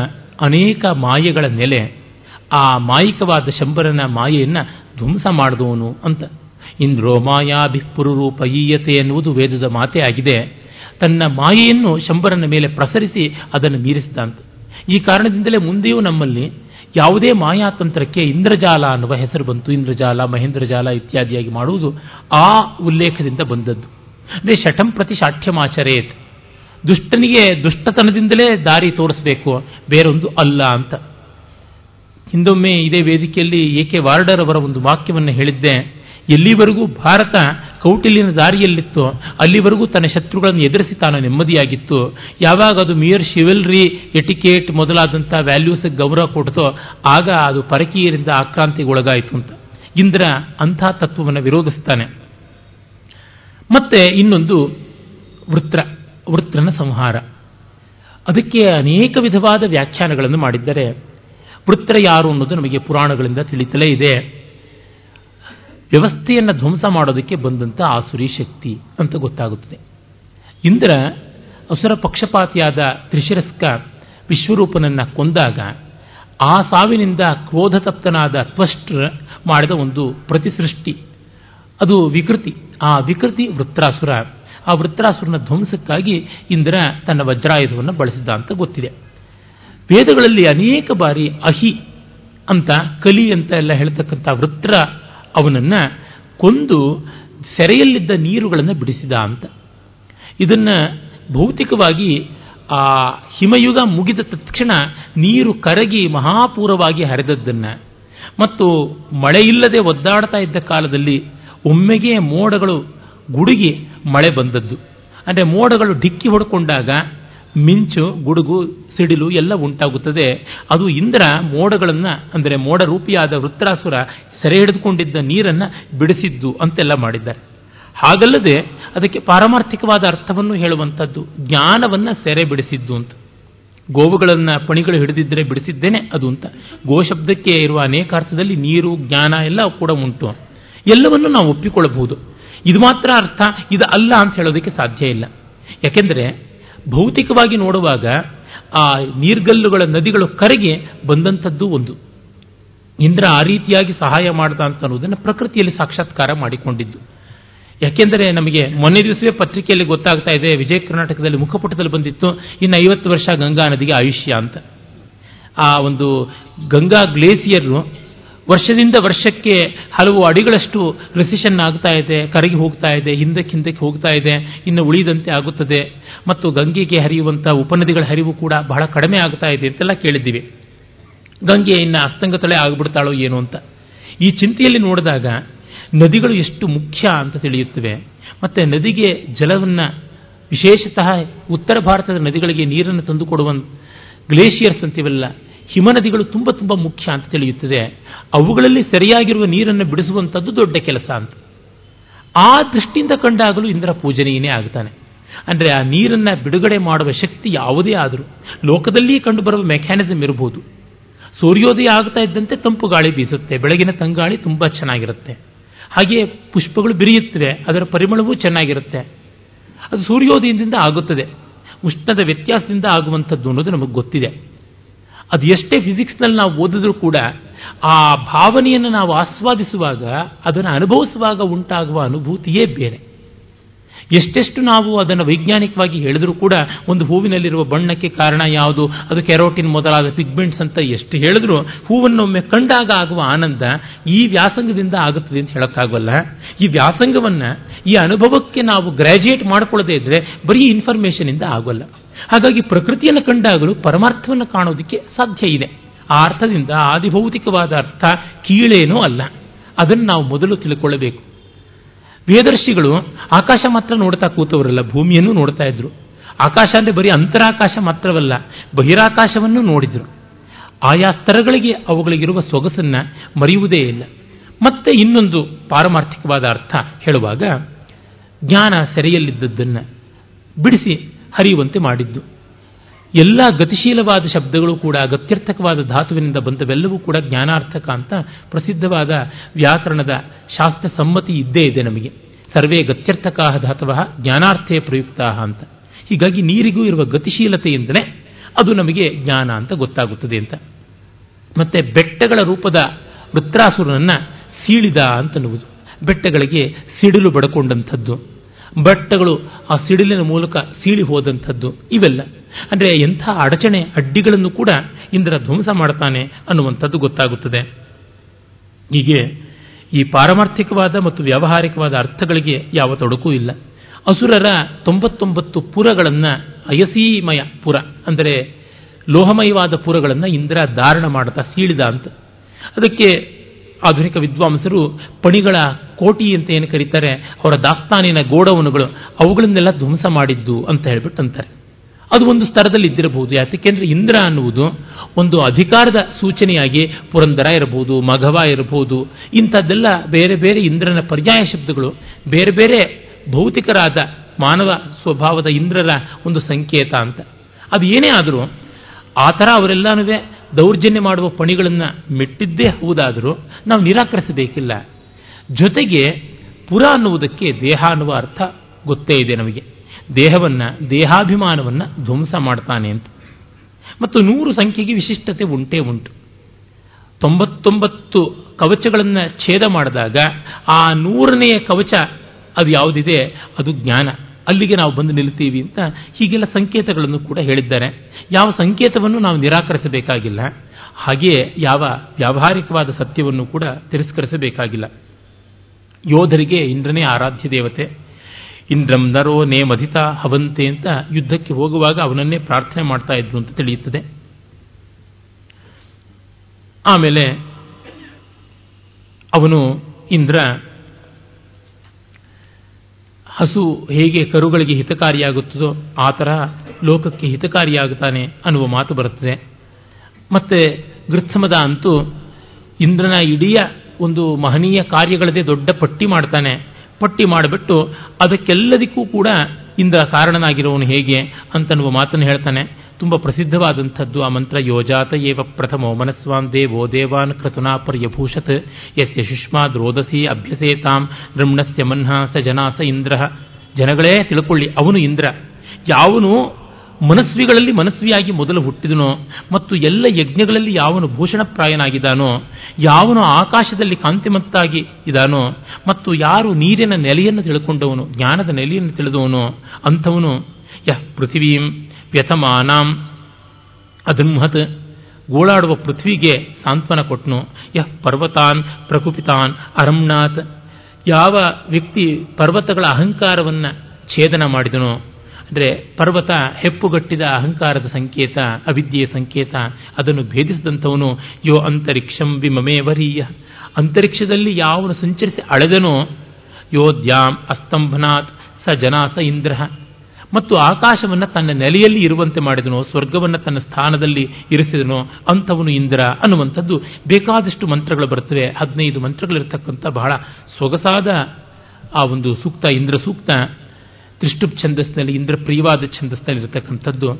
ಅನೇಕ ಮಾಯೆಗಳ ನೆಲೆ ಆ ಮಾಯಿಕವಾದ ಶಂಬರನ ಮಾಯೆಯನ್ನು ಧ್ವಂಸ ಮಾಡಿದವನು ಅಂತ. ಇಂದ್ರೋ ಮಾಯಾಭಿಪುರೂಪ ಈಯತೆ ಎನ್ನುವುದು ವೇದದ ಮಾತೇ ಆಗಿದೆ. ತನ್ನ ಮಾಯೆಯನ್ನು ಶಂಬರನ ಮೇಲೆ ಪ್ರಸರಿಸಿ ಅದನ್ನು ಮೀರಿಸಿದ ಅಂತ ಈ ಕಾರಣದಿಂದಲೇ ಮುಂದೆಯೂ ನಮ್ಮಲ್ಲಿ ಯಾವುದೇ ಮಾಯಾತಂತ್ರಕ್ಕೆ ಇಂದ್ರಜಾಲ ಅನ್ನುವ ಹೆಸರು ಬಂತು. ಇಂದ್ರಜಾಲ, ಮಹೇಂದ್ರಜಾಲ ಇತ್ಯಾದಿಯಾಗಿ ಮಾಡುವುದು ಆ ಉಲ್ಲೇಖದಿಂದ ಬಂದದ್ದು. ಅಂದರೆ ಶಠಂ ಪ್ರತಿ ಶಾಠ್ಯಮಾಚರೇತ್. ದುಷ್ಟನಿಗೆ ದುಷ್ಟತನದಿಂದಲೇ ದಾರಿ ತೋರಿಸಬೇಕು. ಬೇರೊಂದು ಅಲ್ಲ ಅಂತ. ಹಿಂದೊಮ್ಮೆ ಇದೇ ವೇದಿಕೆಯಲ್ಲಿ ಎ ವಾರ್ಡರ್ ಅವರ ಒಂದು ವಾಕ್ಯವನ್ನು ಹೇಳಿದ್ದೆ. ಎಲ್ಲಿವರೆಗೂ ಭಾರತ ಕೌಟಿಲ್ಯನ ದಾರಿಯಲ್ಲಿತ್ತು, ಅಲ್ಲಿವರೆಗೂ ತನ್ನ ಶತ್ರುಗಳನ್ನು ಎದುರಿಸಿ ತಾನು ನೆಮ್ಮದಿಯಾಗಿತ್ತು. ಯಾವಾಗ ಅದು ಮಿಯರ್ ಶಿವಲ್ರಿ ಎಟಿಕೇಟ್ ಮೊದಲಾದಂಥ ವ್ಯಾಲ್ಯೂಸ್ ಗೌರವ ಕೊಡ್ತೋ, ಆಗ ಅದು ಪರಕೀಯರಿಂದ ಆಕ್ರಾಂತಿಗೊಳಗಾಯಿತು ಅಂತ. ಇಂದ್ರ ಅಂಥ ತತ್ವವನ್ನು ವಿರೋಧಿಸ್ತಾನೆ. ಮತ್ತೆ ಇನ್ನೊಂದು ವೃತ್ರ, ವೃತ್ರನ ಸಂಹಾರ. ಅದಕ್ಕೆ ಅನೇಕ ವಿಧವಾದ ವ್ಯಾಖ್ಯಾನಗಳನ್ನು ಮಾಡಿದ್ದಾರೆ ವೃತ್ರ ಯಾರು ಅನ್ನೋದು ನಮಗೆ ಪುರಾಣಗಳಿಂದ ತಿಳಿತಲೇ ಇದೆ. ವ್ಯವಸ್ಥೆಯನ್ನು ಧ್ವಂಸ ಮಾಡೋದಕ್ಕೆ ಬಂದಂಥ ಆಸುರಿ ಶಕ್ತಿ ಅಂತ ಗೊತ್ತಾಗುತ್ತದೆ. ಇಂದ್ರ ಅಸುರ ಪಕ್ಷಪಾತಿಯಾದ ತ್ರಿಶಿರಸ್ಕ ವಿಶ್ವರೂಪನನ್ನು ಕೊಂದಾಗ ಆ ಸಾವಿನಿಂದ ಕ್ರೋಧತಪ್ತನಾದ ತ್ವಷ್ಟ್ರ ಮಾಡಿದ ಒಂದು ಪ್ರತಿಸೃಷ್ಟಿ. ಅದು ವಿಕೃತಿ. ಆ ವಿಕೃತಿ ವೃತ್ರಾಸುರ. ಆ ವೃತ್ರಾಸುರನ ಧ್ವಂಸಕ್ಕಾಗಿ ಇಂದ್ರ ತನ್ನ ವಜ್ರಾಯುಧವನ್ನು ಬಳಸಿದ್ದ ಅಂತ ಗೊತ್ತಿದೆ. ವೇದಗಳಲ್ಲಿ ಅನೇಕ ಬಾರಿ ಅಹಿ ಅಂತ ಕಲಿ ಅಂತ ಎಲ್ಲ ಹೇಳ್ತಕ್ಕಂಥ ವೃತ್ರ ಅವನನ್ನ ಕೊಂದು ಸೆರೆಯಲ್ಲಿದ್ದ ನೀರುಗಳನ್ನು ಬಿಡಿಸಿದ ಅಂತ. ಇದನ್ನ ಭೌತಿಕವಾಗಿ ಆ ಹಿಮಯುಗ ಮುಗಿದ ತಕ್ಷಣ ನೀರು ಕರಗಿ ಮಹಾಪೂರವಾಗಿ ಹರಿದದ್ದನ್ನು ಮತ್ತು ಮಳೆಯಿಲ್ಲದೆ ಒದ್ದಾಡ್ತಾ ಇದ್ದ ಕಾಲದಲ್ಲಿ ಒಮ್ಮೆಗೆ ಮೋಡಗಳು ಗುಡುಗಿ ಮಳೆ ಬಂದದ್ದು. ಅಂದರೆ ಮೋಡಗಳು ಡಿಕ್ಕಿ ಹೊಡ್ಕೊಂಡಾಗ ಮಿಂಚು, ಗುಡುಗು, ಸಿಡಿಲು ಎಲ್ಲ ಉಂಟಾಗುತ್ತದೆ. ಅದು ಇಂದ್ರ ಮೋಡಗಳನ್ನು, ಅಂದರೆ ಮೋಡ ರೂಪಿಯಾದ ವೃತ್ರಾಸುರ ಸೆರೆ ಹಿಡಿದುಕೊಂಡಿದ್ದ ನೀರನ್ನು ಬಿಡಿಸಿದ್ದು ಅಂತೆಲ್ಲ ಮಾಡಿದ್ದಾರೆ. ಹಾಗಲ್ಲದೆ ಅದಕ್ಕೆ ಪಾರಮಾರ್ಥಿಕವಾದ ಅರ್ಥವನ್ನು ಹೇಳುವಂಥದ್ದು, ಜ್ಞಾನವನ್ನು ಸೆರೆ ಬಿಡಿಸಿದ್ದು ಅಂತ. ಗೋವುಗಳನ್ನು ಪಣಿಗಳು ಹಿಡಿದಿದ್ದರೆ ಬಿಡಿಸಿದ್ದೇನೆ ಅದು ಅಂತ. ಗೋ ಶಬ್ದಕ್ಕೆ ಇರುವ ಅನೇಕ ಅರ್ಥದಲ್ಲಿ ನೀರು, ಜ್ಞಾನ ಎಲ್ಲ ಕೂಡ ಉಂಟು. ಎಲ್ಲವನ್ನು ನಾವು ಒಪ್ಪಿಕೊಳ್ಳಬಹುದು. ಇದು ಮಾತ್ರ ಅರ್ಥ, ಇದು ಅಲ್ಲ ಅಂತ ಹೇಳೋದಕ್ಕೆ ಸಾಧ್ಯ ಇಲ್ಲ. ಯಾಕೆಂದರೆ ಭೌತಿಕವಾಗಿ ನೋಡುವಾಗ ಆ ನೀರ್ಗಲ್ಲುಗಳ ನದಿಗಳು ಕರೆಗೆ ಬಂದಂಥದ್ದು ಒಂದು. ಇಂದ್ರ ಆ ರೀತಿಯಾಗಿ ಸಹಾಯ ಮಾಡ್ದ ಅಂತ ಅನ್ನೋದನ್ನು ಪ್ರಕೃತಿಯಲ್ಲಿ ಸಾಕ್ಷಾತ್ಕಾರ ಮಾಡಿಕೊಂಡಿದ್ದು. ಯಾಕೆಂದರೆ ನಮಗೆ ಮೊನ್ನೆ ದಿವಸವೇ ಪತ್ರಿಕೆಯಲ್ಲಿ ಗೊತ್ತಾಗ್ತಾ ಇದೆ, ವಿಜಯ ಕರ್ನಾಟಕದಲ್ಲಿ ಮುಖಪುಟದಲ್ಲಿ ಬಂದಿತ್ತು, ಇನ್ನು ಐವತ್ತು ವರ್ಷ ಗಂಗಾ ನದಿಗೆ ಆಯುಷ್ಯ ಅಂತ. ಆ ಒಂದು ಗಂಗಾ ಗ್ಲೇಸಿಯರು ವರ್ಷದಿಂದ ವರ್ಷಕ್ಕೆ ಹಲವು ಅಡಿಗಳಷ್ಟು ರೆಸಿಷನ್ ಆಗ್ತಾ ಇದೆ, ಕರಗಿ ಹೋಗ್ತಾ ಇದೆ ಹಿಂದಕ್ಕೆ ಹಿಂದಕ್ಕೆ ಹೋಗ್ತಾ ಇದೆ, ಇನ್ನು ಉಳಿದಂತೆ ಆಗುತ್ತದೆ. ಮತ್ತು ಗಂಗೆಗೆ ಹರಿಯುವಂಥ ಉಪನದಿಗಳ ಹರಿವು ಕೂಡ ಬಹಳ ಕಡಿಮೆ ಆಗ್ತಾ ಇದೆ ಅಂತೆಲ್ಲ ಕೇಳಿದ್ದೀವಿ. ಗಂಗೆ ಇನ್ನು ಅಸ್ತಂಗತಳೆ ಆಗಿಬಿಡ್ತಾಳೋ ಏನು ಅಂತ. ಈ ಚಿಂತೆಯಲ್ಲಿ ನೋಡಿದಾಗ ನದಿಗಳು ಎಷ್ಟು ಮುಖ್ಯ ಅಂತ ತಿಳಿಯುತ್ತವೆ. ಮತ್ತೆ ನದಿಗೆ ಜಲವನ್ನು, ವಿಶೇಷತಃ ಉತ್ತರ ಭಾರತದ ನದಿಗಳಿಗೆ ನೀರನ್ನು ತಂದುಕೊಡುವ ಗ್ಲೇಷಿಯರ್ಸ್ ಅಂತೀವಲ್ಲ ಹಿಮನದಿಗಳು ತುಂಬ ತುಂಬ ಮುಖ್ಯ ಅಂತ ತಿಳಿಯುತ್ತದೆ. ಅವುಗಳಲ್ಲಿ ಸರಿಯಾಗಿರುವ ನೀರನ್ನು ಬಿಡಿಸುವಂಥದ್ದು ದೊಡ್ಡ ಕೆಲಸ ಅಂತ. ಆ ದೃಷ್ಟಿಯಿಂದ ಕಂಡಾಗಲೂ ಇಂದ್ರ ಪೂಜನೀಯನೇ ಆಗ್ತಾನೆ. ಅಂದರೆ ಆ ನೀರನ್ನು ಬಿಡುಗಡೆ ಮಾಡುವ ಶಕ್ತಿ ಯಾವುದೇ ಆದರೂ ಲೋಕದಲ್ಲಿ ಕಂಡುಬರುವ ಮೆಕ್ಯಾನಿಸಮ್ ಇರಬಹುದು. ಸೂರ್ಯೋದಯ ಆಗ್ತಾ ಇದ್ದಂತೆ ತಂಪು ಗಾಳಿ ಬೀಸುತ್ತೆ, ಬೆಳಗಿನ ತಂಗಾಳಿ ತುಂಬ ಚೆನ್ನಾಗಿರುತ್ತೆ. ಹಾಗೆಯೇ ಪುಷ್ಪಗಳು ಬಿರಿಯುತ್ತವೆ, ಅದರ ಪರಿಮಳವೂ ಚೆನ್ನಾಗಿರುತ್ತೆ. ಅದು ಸೂರ್ಯೋದಯದಿಂದ ಆಗುತ್ತದೆ. ಉಷ್ಣದ ವ್ಯತ್ಯಾಸದಿಂದ ಆಗುವಂಥದ್ದು ಅನ್ನೋದು ನಮಗೆ ಗೊತ್ತಿದೆ. ಅದು ಎಷ್ಟೇ ಫಿಸಿಕ್ಸ್ನಲ್ಲಿ ನಾವು ಓದಿದ್ರೂ ಕೂಡ ಆ ಭಾವನೆಯನ್ನು ನಾವು ಆಸ್ವಾದಿಸುವಾಗ, ಅದನ್ನು ಅನುಭವಿಸುವಾಗ ಉಂಟಾಗುವ ಅನುಭೂತಿಯೇ ಬೇರೆ. ಎಷ್ಟೆಷ್ಟು ನಾವು ಅದನ್ನು ವೈಜ್ಞಾನಿಕವಾಗಿ ಹೇಳಿದ್ರೂ ಕೂಡ ಒಂದು ಹೂವಿನಲ್ಲಿರುವ ಬಣ್ಣಕ್ಕೆ ಕಾರಣ ಯಾವುದು, ಅದು ಕೆರೋಟಿನ್ ಮೊದಲಾದ ಪಿಗ್ಮೆಂಟ್ಸ್ ಅಂತ ಎಷ್ಟು ಹೇಳಿದ್ರು ಹೂವನ್ನೊಮ್ಮೆ ಕಂಡಾಗ ಆಗುವ ಆನಂದ ಈ ವ್ಯಾಸಂಗದಿಂದ ಆಗುತ್ತದೆ ಅಂತ ಹೇಳೋಕ್ಕಾಗಲ್ಲ. ಈ ವ್ಯಾಸಂಗವನ್ನು, ಈ ಅನುಭವಕ್ಕೆ ನಾವು ಗ್ರಾಜುಯೇಟ್ ಮಾಡ್ಕೊಳ್ಳದೇ ಇದ್ರೆ ಬರೀ ಇನ್ಫಾರ್ಮೇಶನಿಂದ ಆಗೋಲ್ಲ. ಹಾಗಾಗಿ ಪ್ರಕೃತಿಯನ್ನು ಕಂಡಾಗಲೂ ಪರಮಾರ್ಥವನ್ನು ಕಾಣೋದಕ್ಕೆ ಸಾಧ್ಯ ಇದೆ. ಆ ಅರ್ಥದಿಂದ ಆದಿಭೌತಿಕವಾದ ಅರ್ಥ ಕೀಳೇನೂ ಅಲ್ಲ. ಅದನ್ನು ನಾವು ಮೊದಲು ತಿಳ್ಕೊಳ್ಳಬೇಕು. ವೇದರ್ಶಿಗಳು ಆಕಾಶ ಮಾತ್ರ ನೋಡ್ತಾ ಕೂತವರಲ್ಲ, ಭೂಮಿಯನ್ನು ನೋಡ್ತಾ ಇದ್ರು. ಆಕಾಶ ಅಂದರೆ ಬರೀ ಅಂತರಾಕಾಶ ಮಾತ್ರವಲ್ಲ, ಬಹಿರಾಕಾಶವನ್ನು ನೋಡಿದ್ರು. ಆಯಾ ಸ್ತರಗಳಿಗೆ ಅವುಗಳಿಗಿರುವ ಸೊಗಸನ್ನ ಮರೆಯುವುದೇ ಇಲ್ಲ. ಮತ್ತೆ ಇನ್ನೊಂದು ಪಾರಮಾರ್ಥಿಕವಾದ ಅರ್ಥ ಹೇಳುವಾಗ, ಜ್ಞಾನ ಸೆರೆಯಲ್ಲಿದ್ದದ್ದನ್ನು ಬಿಡಿಸಿ ಹರಿಯುವಂತೆ ಮಾಡಿದ್ದು. ಎಲ್ಲ ಗತಿಶೀಲವಾದ ಶಬ್ದಗಳು ಕೂಡ ಗತ್ಯರ್ಥಕವಾದ ಧಾತುವಿನಿಂದ ಬಂದವೆಲ್ಲವೂ ಕೂಡ ಜ್ಞಾನಾರ್ಥಕ ಅಂತ ಪ್ರಸಿದ್ಧವಾದ ವ್ಯಾಕರಣದ ಶಾಸ್ತ್ರ ಸಮ್ಮತಿ ಇದ್ದೇ ಇದೆ ನಮಗೆ. ಸರ್ವೇ ಗತ್ಯರ್ಥಕಾ ಧಾತವ ಜ್ಞಾನಾರ್ಥೇ ಪ್ರಯುಕ್ತ ಅಂತ. ಹೀಗಾಗಿ ನೀರಿಗೂ ಇರುವ ಗತಿಶೀಲತೆಯಿಂದಲೇ ಅದು ನಮಗೆ ಜ್ಞಾನ ಅಂತ ಗೊತ್ತಾಗುತ್ತದೆ ಅಂತ. ಮತ್ತೆ ಬೆಟ್ಟಗಳ ರೂಪದ ವೃತ್ರಾಸುರನನ್ನ ಸೀಳಿದ ಅಂತನ್ನುವುದು. ಬೆಟ್ಟಗಳಿಗೆ ಸಿಡಿಲು ಬಡಕೊಂಡಂಥದ್ದು. ಬೆಟ್ಟಗಳು ಆ ಸಿಡಿಲಿನ ಮೂಲಕ ಸೀಳಿ ಹೋದಂಥದ್ದು ಇವೆಲ್ಲ. ಅಂದರೆ ಎಂಥ ಅಡಚಣೆ ಅಡ್ಡಿಗಳನ್ನು ಕೂಡ ಇಂದ್ರ ಧ್ವಂಸ ಮಾಡ್ತಾನೆ ಅನ್ನುವಂಥದ್ದು ಗೊತ್ತಾಗುತ್ತದೆ. ಹೀಗೆ ಈ ಪಾರಮಾರ್ಥಿಕವಾದ ಮತ್ತು ವ್ಯಾವಹಾರಿಕವಾದ ಅರ್ಥಗಳಿಗೆ ಯಾವ ತೊಡಕೂ ಇಲ್ಲ. ಅಸುರರ ತೊಂಬತ್ತೊಂಬತ್ತು ಪುರಗಳನ್ನು ಅಯಸೀಮಯ ಪುರ ಅಂದರೆ ಲೋಹಮಯವಾದ ಪುರಗಳನ್ನು ಇಂದ್ರ ಧಾರಣ ಮಾಡ್ತಾ ಸೀಳಿದ ಅಂತ. ಅದಕ್ಕೆ ಆಧುನಿಕ ವಿದ್ವಾಂಸರು ಪಣಿಗಳ ಕೋಟಿ ಅಂತ ಏನು ಕರೀತಾರೆ, ಅವರ ದಾಸ್ತಾನಿನ ಗೋಡವನುಗಳು ಅವುಗಳನ್ನೆಲ್ಲ ಧ್ವಂಸ ಮಾಡಿದ್ದು ಅಂತ ಹೇಳ್ಬಿಟ್ಟು ಅಂತಾರೆ ಅದು ಒಂದು ಸ್ತರದಲ್ಲಿ ಇದ್ದಿರಬಹುದು. ಯಾಕೆಂದ್ರೆ ಇಂದ್ರ ಅನ್ನುವುದು ಒಂದು ಅಧಿಕಾರದ ಸೂಚನೆಯಾಗಿ ಪುರಂದರ ಇರಬಹುದು, ಮಘವ ಇರಬಹುದು, ಇಂಥದ್ದೆಲ್ಲ ಬೇರೆ ಬೇರೆ ಇಂದ್ರನ ಪರ್ಯಾಯ ಶಬ್ದಗಳು, ಬೇರೆ ಬೇರೆ ಭೌತಿಕರಾದ ಮಾನವ ಸ್ವಭಾವದ ಇಂದ್ರರ ಒಂದು ಸಂಕೇತ ಅಂತ. ಅದು ಏನೇ ಆದರೂ ಆ ಥರ ಅವರೆಲ್ಲನೂ ದೌರ್ಜನ್ಯ ಮಾಡುವ ಪಣಿಗಳನ್ನು ಮೆಟ್ಟಿದ್ದೇ ಹೌದಾದರೂ ನಾವು ನಿರಾಕರಿಸಬೇಕಿಲ್ಲ. ಜೊತೆಗೆ ಪುರ ಅನ್ನುವುದಕ್ಕೆ ದೇಹ ಅನ್ನುವ ಅರ್ಥ ಗೊತ್ತೇ ಇದೆ ನಮಗೆ. ದೇಹವನ್ನು, ದೇಹಾಭಿಮಾನವನ್ನು ಧ್ವಂಸ ಮಾಡ್ತಾನೆ ಅಂತ. ಮತ್ತು ನೂರು ಸಂಖ್ಯೆಗೆ ವಿಶಿಷ್ಟತೆ ಉಂಟೇ ಉಂಟು. ತೊಂಬತ್ತೊಂಬತ್ತು ಕವಚಗಳನ್ನು ಛೇದ ಮಾಡಿದಾಗ ಆ ನೂರನೆಯ ಕವಚ ಅದು ಯಾವುದಿದೆ? ಅದು ಜ್ಞಾನ. ಅಲ್ಲಿಗೆ ನಾವು ಬಂದು ನಿಲ್ತೀವಿ ಅಂತ ಹೀಗೆಲ್ಲ ಸಂಕೇತಗಳನ್ನು ಕೂಡ ಹೇಳಿದ್ದಾರೆ. ಯಾವ ಸಂಕೇತವನ್ನು ನಾವು ನಿರಾಕರಿಸಬೇಕಾಗಿಲ್ಲ. ಹಾಗೆಯೇ ಯಾವ ವ್ಯಾವಹಾರಿಕವಾದ ಸತ್ಯವನ್ನು ಕೂಡ ತಿರಸ್ಕರಿಸಬೇಕಾಗಿಲ್ಲ. ಯೋಧರಿಗೆ ಇಂದ್ರನೇ ಆರಾಧ್ಯ ದೇವತೆ. ಇಂದ್ರಂ ನರೋ ನೇ ಮಧಿತ ಹವಂತೆ ಅಂತ ಯುದ್ಧಕ್ಕೆ ಹೋಗುವಾಗ ಅವನನ್ನೇ ಪ್ರಾರ್ಥನೆ ಮಾಡ್ತಾ ಇದ್ರು ಅಂತ ತಿಳಿಯುತ್ತದೆ. ಆಮೇಲೆ ಅವನು ಇಂದ್ರ ಹಸು ಹೇಗೆ ಕರುಗಳಿಗೆ ಹಿತಕಾರಿಯಾಗುತ್ತದೋ ಆ ಥರ ಲೋಕಕ್ಕೆ ಹಿತಕಾರಿಯಾಗುತ್ತಾನೆ ಅನ್ನುವ ಮಾತು ಬರುತ್ತದೆ. ಮತ್ತೆ ಗೃತ್ಸಮದ ಅಂತೂ ಇಂದ್ರನ ಇಡೀ ಒಂದು ಮಹನೀಯ ಕಾರ್ಯಗಳದೇ ದೊಡ್ಡ ಪಟ್ಟಿ ಮಾಡ್ತಾನೆ. ಪಟ್ಟಿ ಮಾಡಿಬಿಟ್ಟು ಅದಕ್ಕೆಲ್ಲದಕ್ಕೂ ಕೂಡ ಇಂದ್ರ ಕಾರಣನಾಗಿರೋನು ಹೇಗೆ ಅಂತನ್ನುವ ಮಾತನ್ನು ಹೇಳ್ತಾನೆ. ತುಂಬ ಪ್ರಸಿದ್ಧವಾದಂಥದ್ದು ಆ ಮಂತ್ರ, ಯೋಜಾತ ಏವ ಪ್ರಥಮೋ ಮನಸ್ವಾನ್ ದೇವೋ ದೇವಾನ್ ಕ್ರತುನಾ ಪರ್ಯಭೂಷತ್, ಯಸ್ಯ ಸುಷ್ಮಾ ರೋದಸಿ ಅಭ್ಯಸೇತಾಂ, ನೃಮ್ಣಸ್ಯ ಮನ್ಹ ಸ ಜನಾಸ ಇಂದ್ರ. ಜನಗಳೇ ತಿಳ್ಕೊಳ್ಳಿ, ಅವನು ಇಂದ್ರ. ಯಾವನು ಮನಸ್ವಿಗಳಲ್ಲಿ ಮನಸ್ವಿಯಾಗಿ ಮೊದಲು ಹುಟ್ಟಿದನೋ ಮತ್ತು ಎಲ್ಲ ಯಜ್ಞಗಳಲ್ಲಿ ಯಾವನು ಭೂಷಣಪ್ರಾಯನಾಗಿದ್ದಾನೋ, ಯಾವನು ಆಕಾಶದಲ್ಲಿ ಕಾಂತಿಮತ್ತಾಗಿ ಇದ್ದಾನೋ ಮತ್ತು ಯಾರು ನೀರಿನ ನೆಲೆಯನ್ನು ತಿಳ್ಕೊಂಡವನು, ಜ್ಞಾನದ ನೆಲೆಯನ್ನು ತಿಳಿದವನು, ಅಂಥವನು ಯಹ್ ಪೃಥಿವೀಂ. ವ್ಯಥಮಾನಾಂ. ಅದನ್ಮಹತ್ ಗೋಳಾಡುವ ಪೃಥ್ವಿಗೆ ಸಾಂತ್ವನ ಕೊಟ್ಟನು ಯಹ್ ಪರ್ವತಾನ್ ಪ್ರಕುಪಿತಾನ್ ಅರಂನಾಥ್ ಯಾವ ವ್ಯಕ್ತಿ ಪರ್ವತಗಳ ಅಹಂಕಾರವನ್ನು ಛೇದನ ಮಾಡಿದನು, ಅಂದರೆ ಪರ್ವತ ಹೆಪ್ಪುಗಟ್ಟಿದ ಅಹಂಕಾರದ ಸಂಕೇತ, ಅವಿದ್ಯೆಯ ಸಂಕೇತ, ಅದನ್ನು ಭೇದಿಸಿದಂಥವನು ಯೋ ಅಂತರಿಕ್ಷಂ ವಿಮಮೇ ವರೀಯ. ಅಂತರಿಕ್ಷದಲ್ಲಿ ಯಾವನು ಸಂಚರಿಸಿ ಅಳೆದನೋ ಯೋ ದ್ಯಾಂ ಅಸ್ತಂಭನಾಥ್ ಸ ಜನಾಸ ಇಂದ್ರ. ಮತ್ತು ಆಕಾಶವನ್ನು ತನ್ನ ನೆಲೆಯಲ್ಲಿ ಇರುವಂತೆ ಮಾಡಿದನು, ಸ್ವರ್ಗವನ್ನು ತನ್ನ ಸ್ಥಾನದಲ್ಲಿ ಇರಿಸಿದನು, ಅಂಥವನು ಇಂದ್ರ ಅನ್ನುವಂಥದ್ದು ಬೇಕಾದಷ್ಟು ಮಂತ್ರಗಳು ಬರ್ತವೆ ಹದಿನೈದು ಮಂತ್ರಗಳಿರ್ತಕ್ಕಂಥ ಬಹಳ ಸೊಗಸಾದ ಆ ಒಂದು ಸೂಕ್ತ, ಇಂದ್ರ ಸೂಕ್ತ, ತ್ರಿಷ್ಟುಪ್ ಛಂದಸ್ನಲ್ಲಿ ಇಂದ್ರ ಪ್ರಿಯವಾದ ಛಂದಸ್ನಲ್ಲಿ ಇರತಕ್ಕಂಥದ್ದು.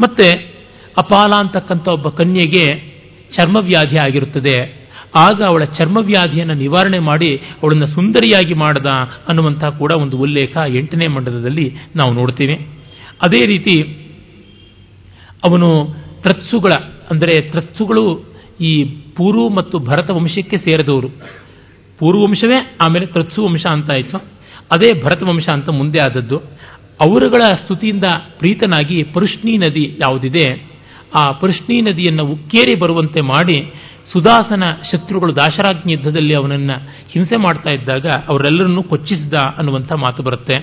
ಮತ್ತೆ ಅಪಾಲ ಅಂತಕ್ಕಂಥ ಒಬ್ಬ ಕನ್ಯೆಗೆ ಚರ್ಮವ್ಯಾಧಿ ಆಗಿರುತ್ತದೆ. ಆಗ ಅವಳ ಚರ್ಮವ್ಯಾಧಿಯನ್ನು ನಿವಾರಣೆ ಮಾಡಿ ಅವಳನ್ನು ಸುಂದರಿಯಾಗಿ ಮಾಡದ ಅನ್ನುವಂತಹ ಕೂಡ ಒಂದು ಉಲ್ಲೇಖ ಎಂಟನೇ ಮಂಡಲದಲ್ಲಿ ನಾವು ನೋಡ್ತೀವಿ. ಅದೇ ರೀತಿ ಅವನು ತ್ರತ್ಸುಗಳ ಅಂದರೆ ತ್ರತ್ಸುಗಳು ಈ ಪೂರ್ವ ಮತ್ತು ಭರತ ವಂಶಕ್ಕೆ ಸೇರಿದವರು. ಪೂರ್ವವಂಶವೇ ಆಮೇಲೆ ತ್ರತ್ಸು ವಂಶ ಅಂತ ಆಯಿತು. ಅದೇ ಭರತ ವಂಶ ಅಂತ ಮುಂದೆ ಆದದ್ದು. ಅವರುಗಳ ಸ್ತುತಿಯಿಂದ ಪ್ರೀತನಾಗಿ ಪರುಷ್ಣಿ ನದಿ ಯಾವುದಿದೆ, ಆ ಪರುಷ್ಣಿ ನದಿಯನ್ನು ಉಕ್ಕೇರಿ ಬರುವಂತೆ ಮಾಡಿ ಸುದಾಸನ ಶತ್ರುಗಳು ದಾಶರಾಜ್ಞಿ ಯುದ್ಧದಲ್ಲಿ ಅವನನ್ನು ಹಿಂಸೆ ಮಾಡ್ತಾ ಇದ್ದಾಗ ಅವರೆಲ್ಲರನ್ನೂ ಕೊಚ್ಚಿಸಿದ ಅನ್ನುವಂಥ ಮಾತು ಬರುತ್ತೆ.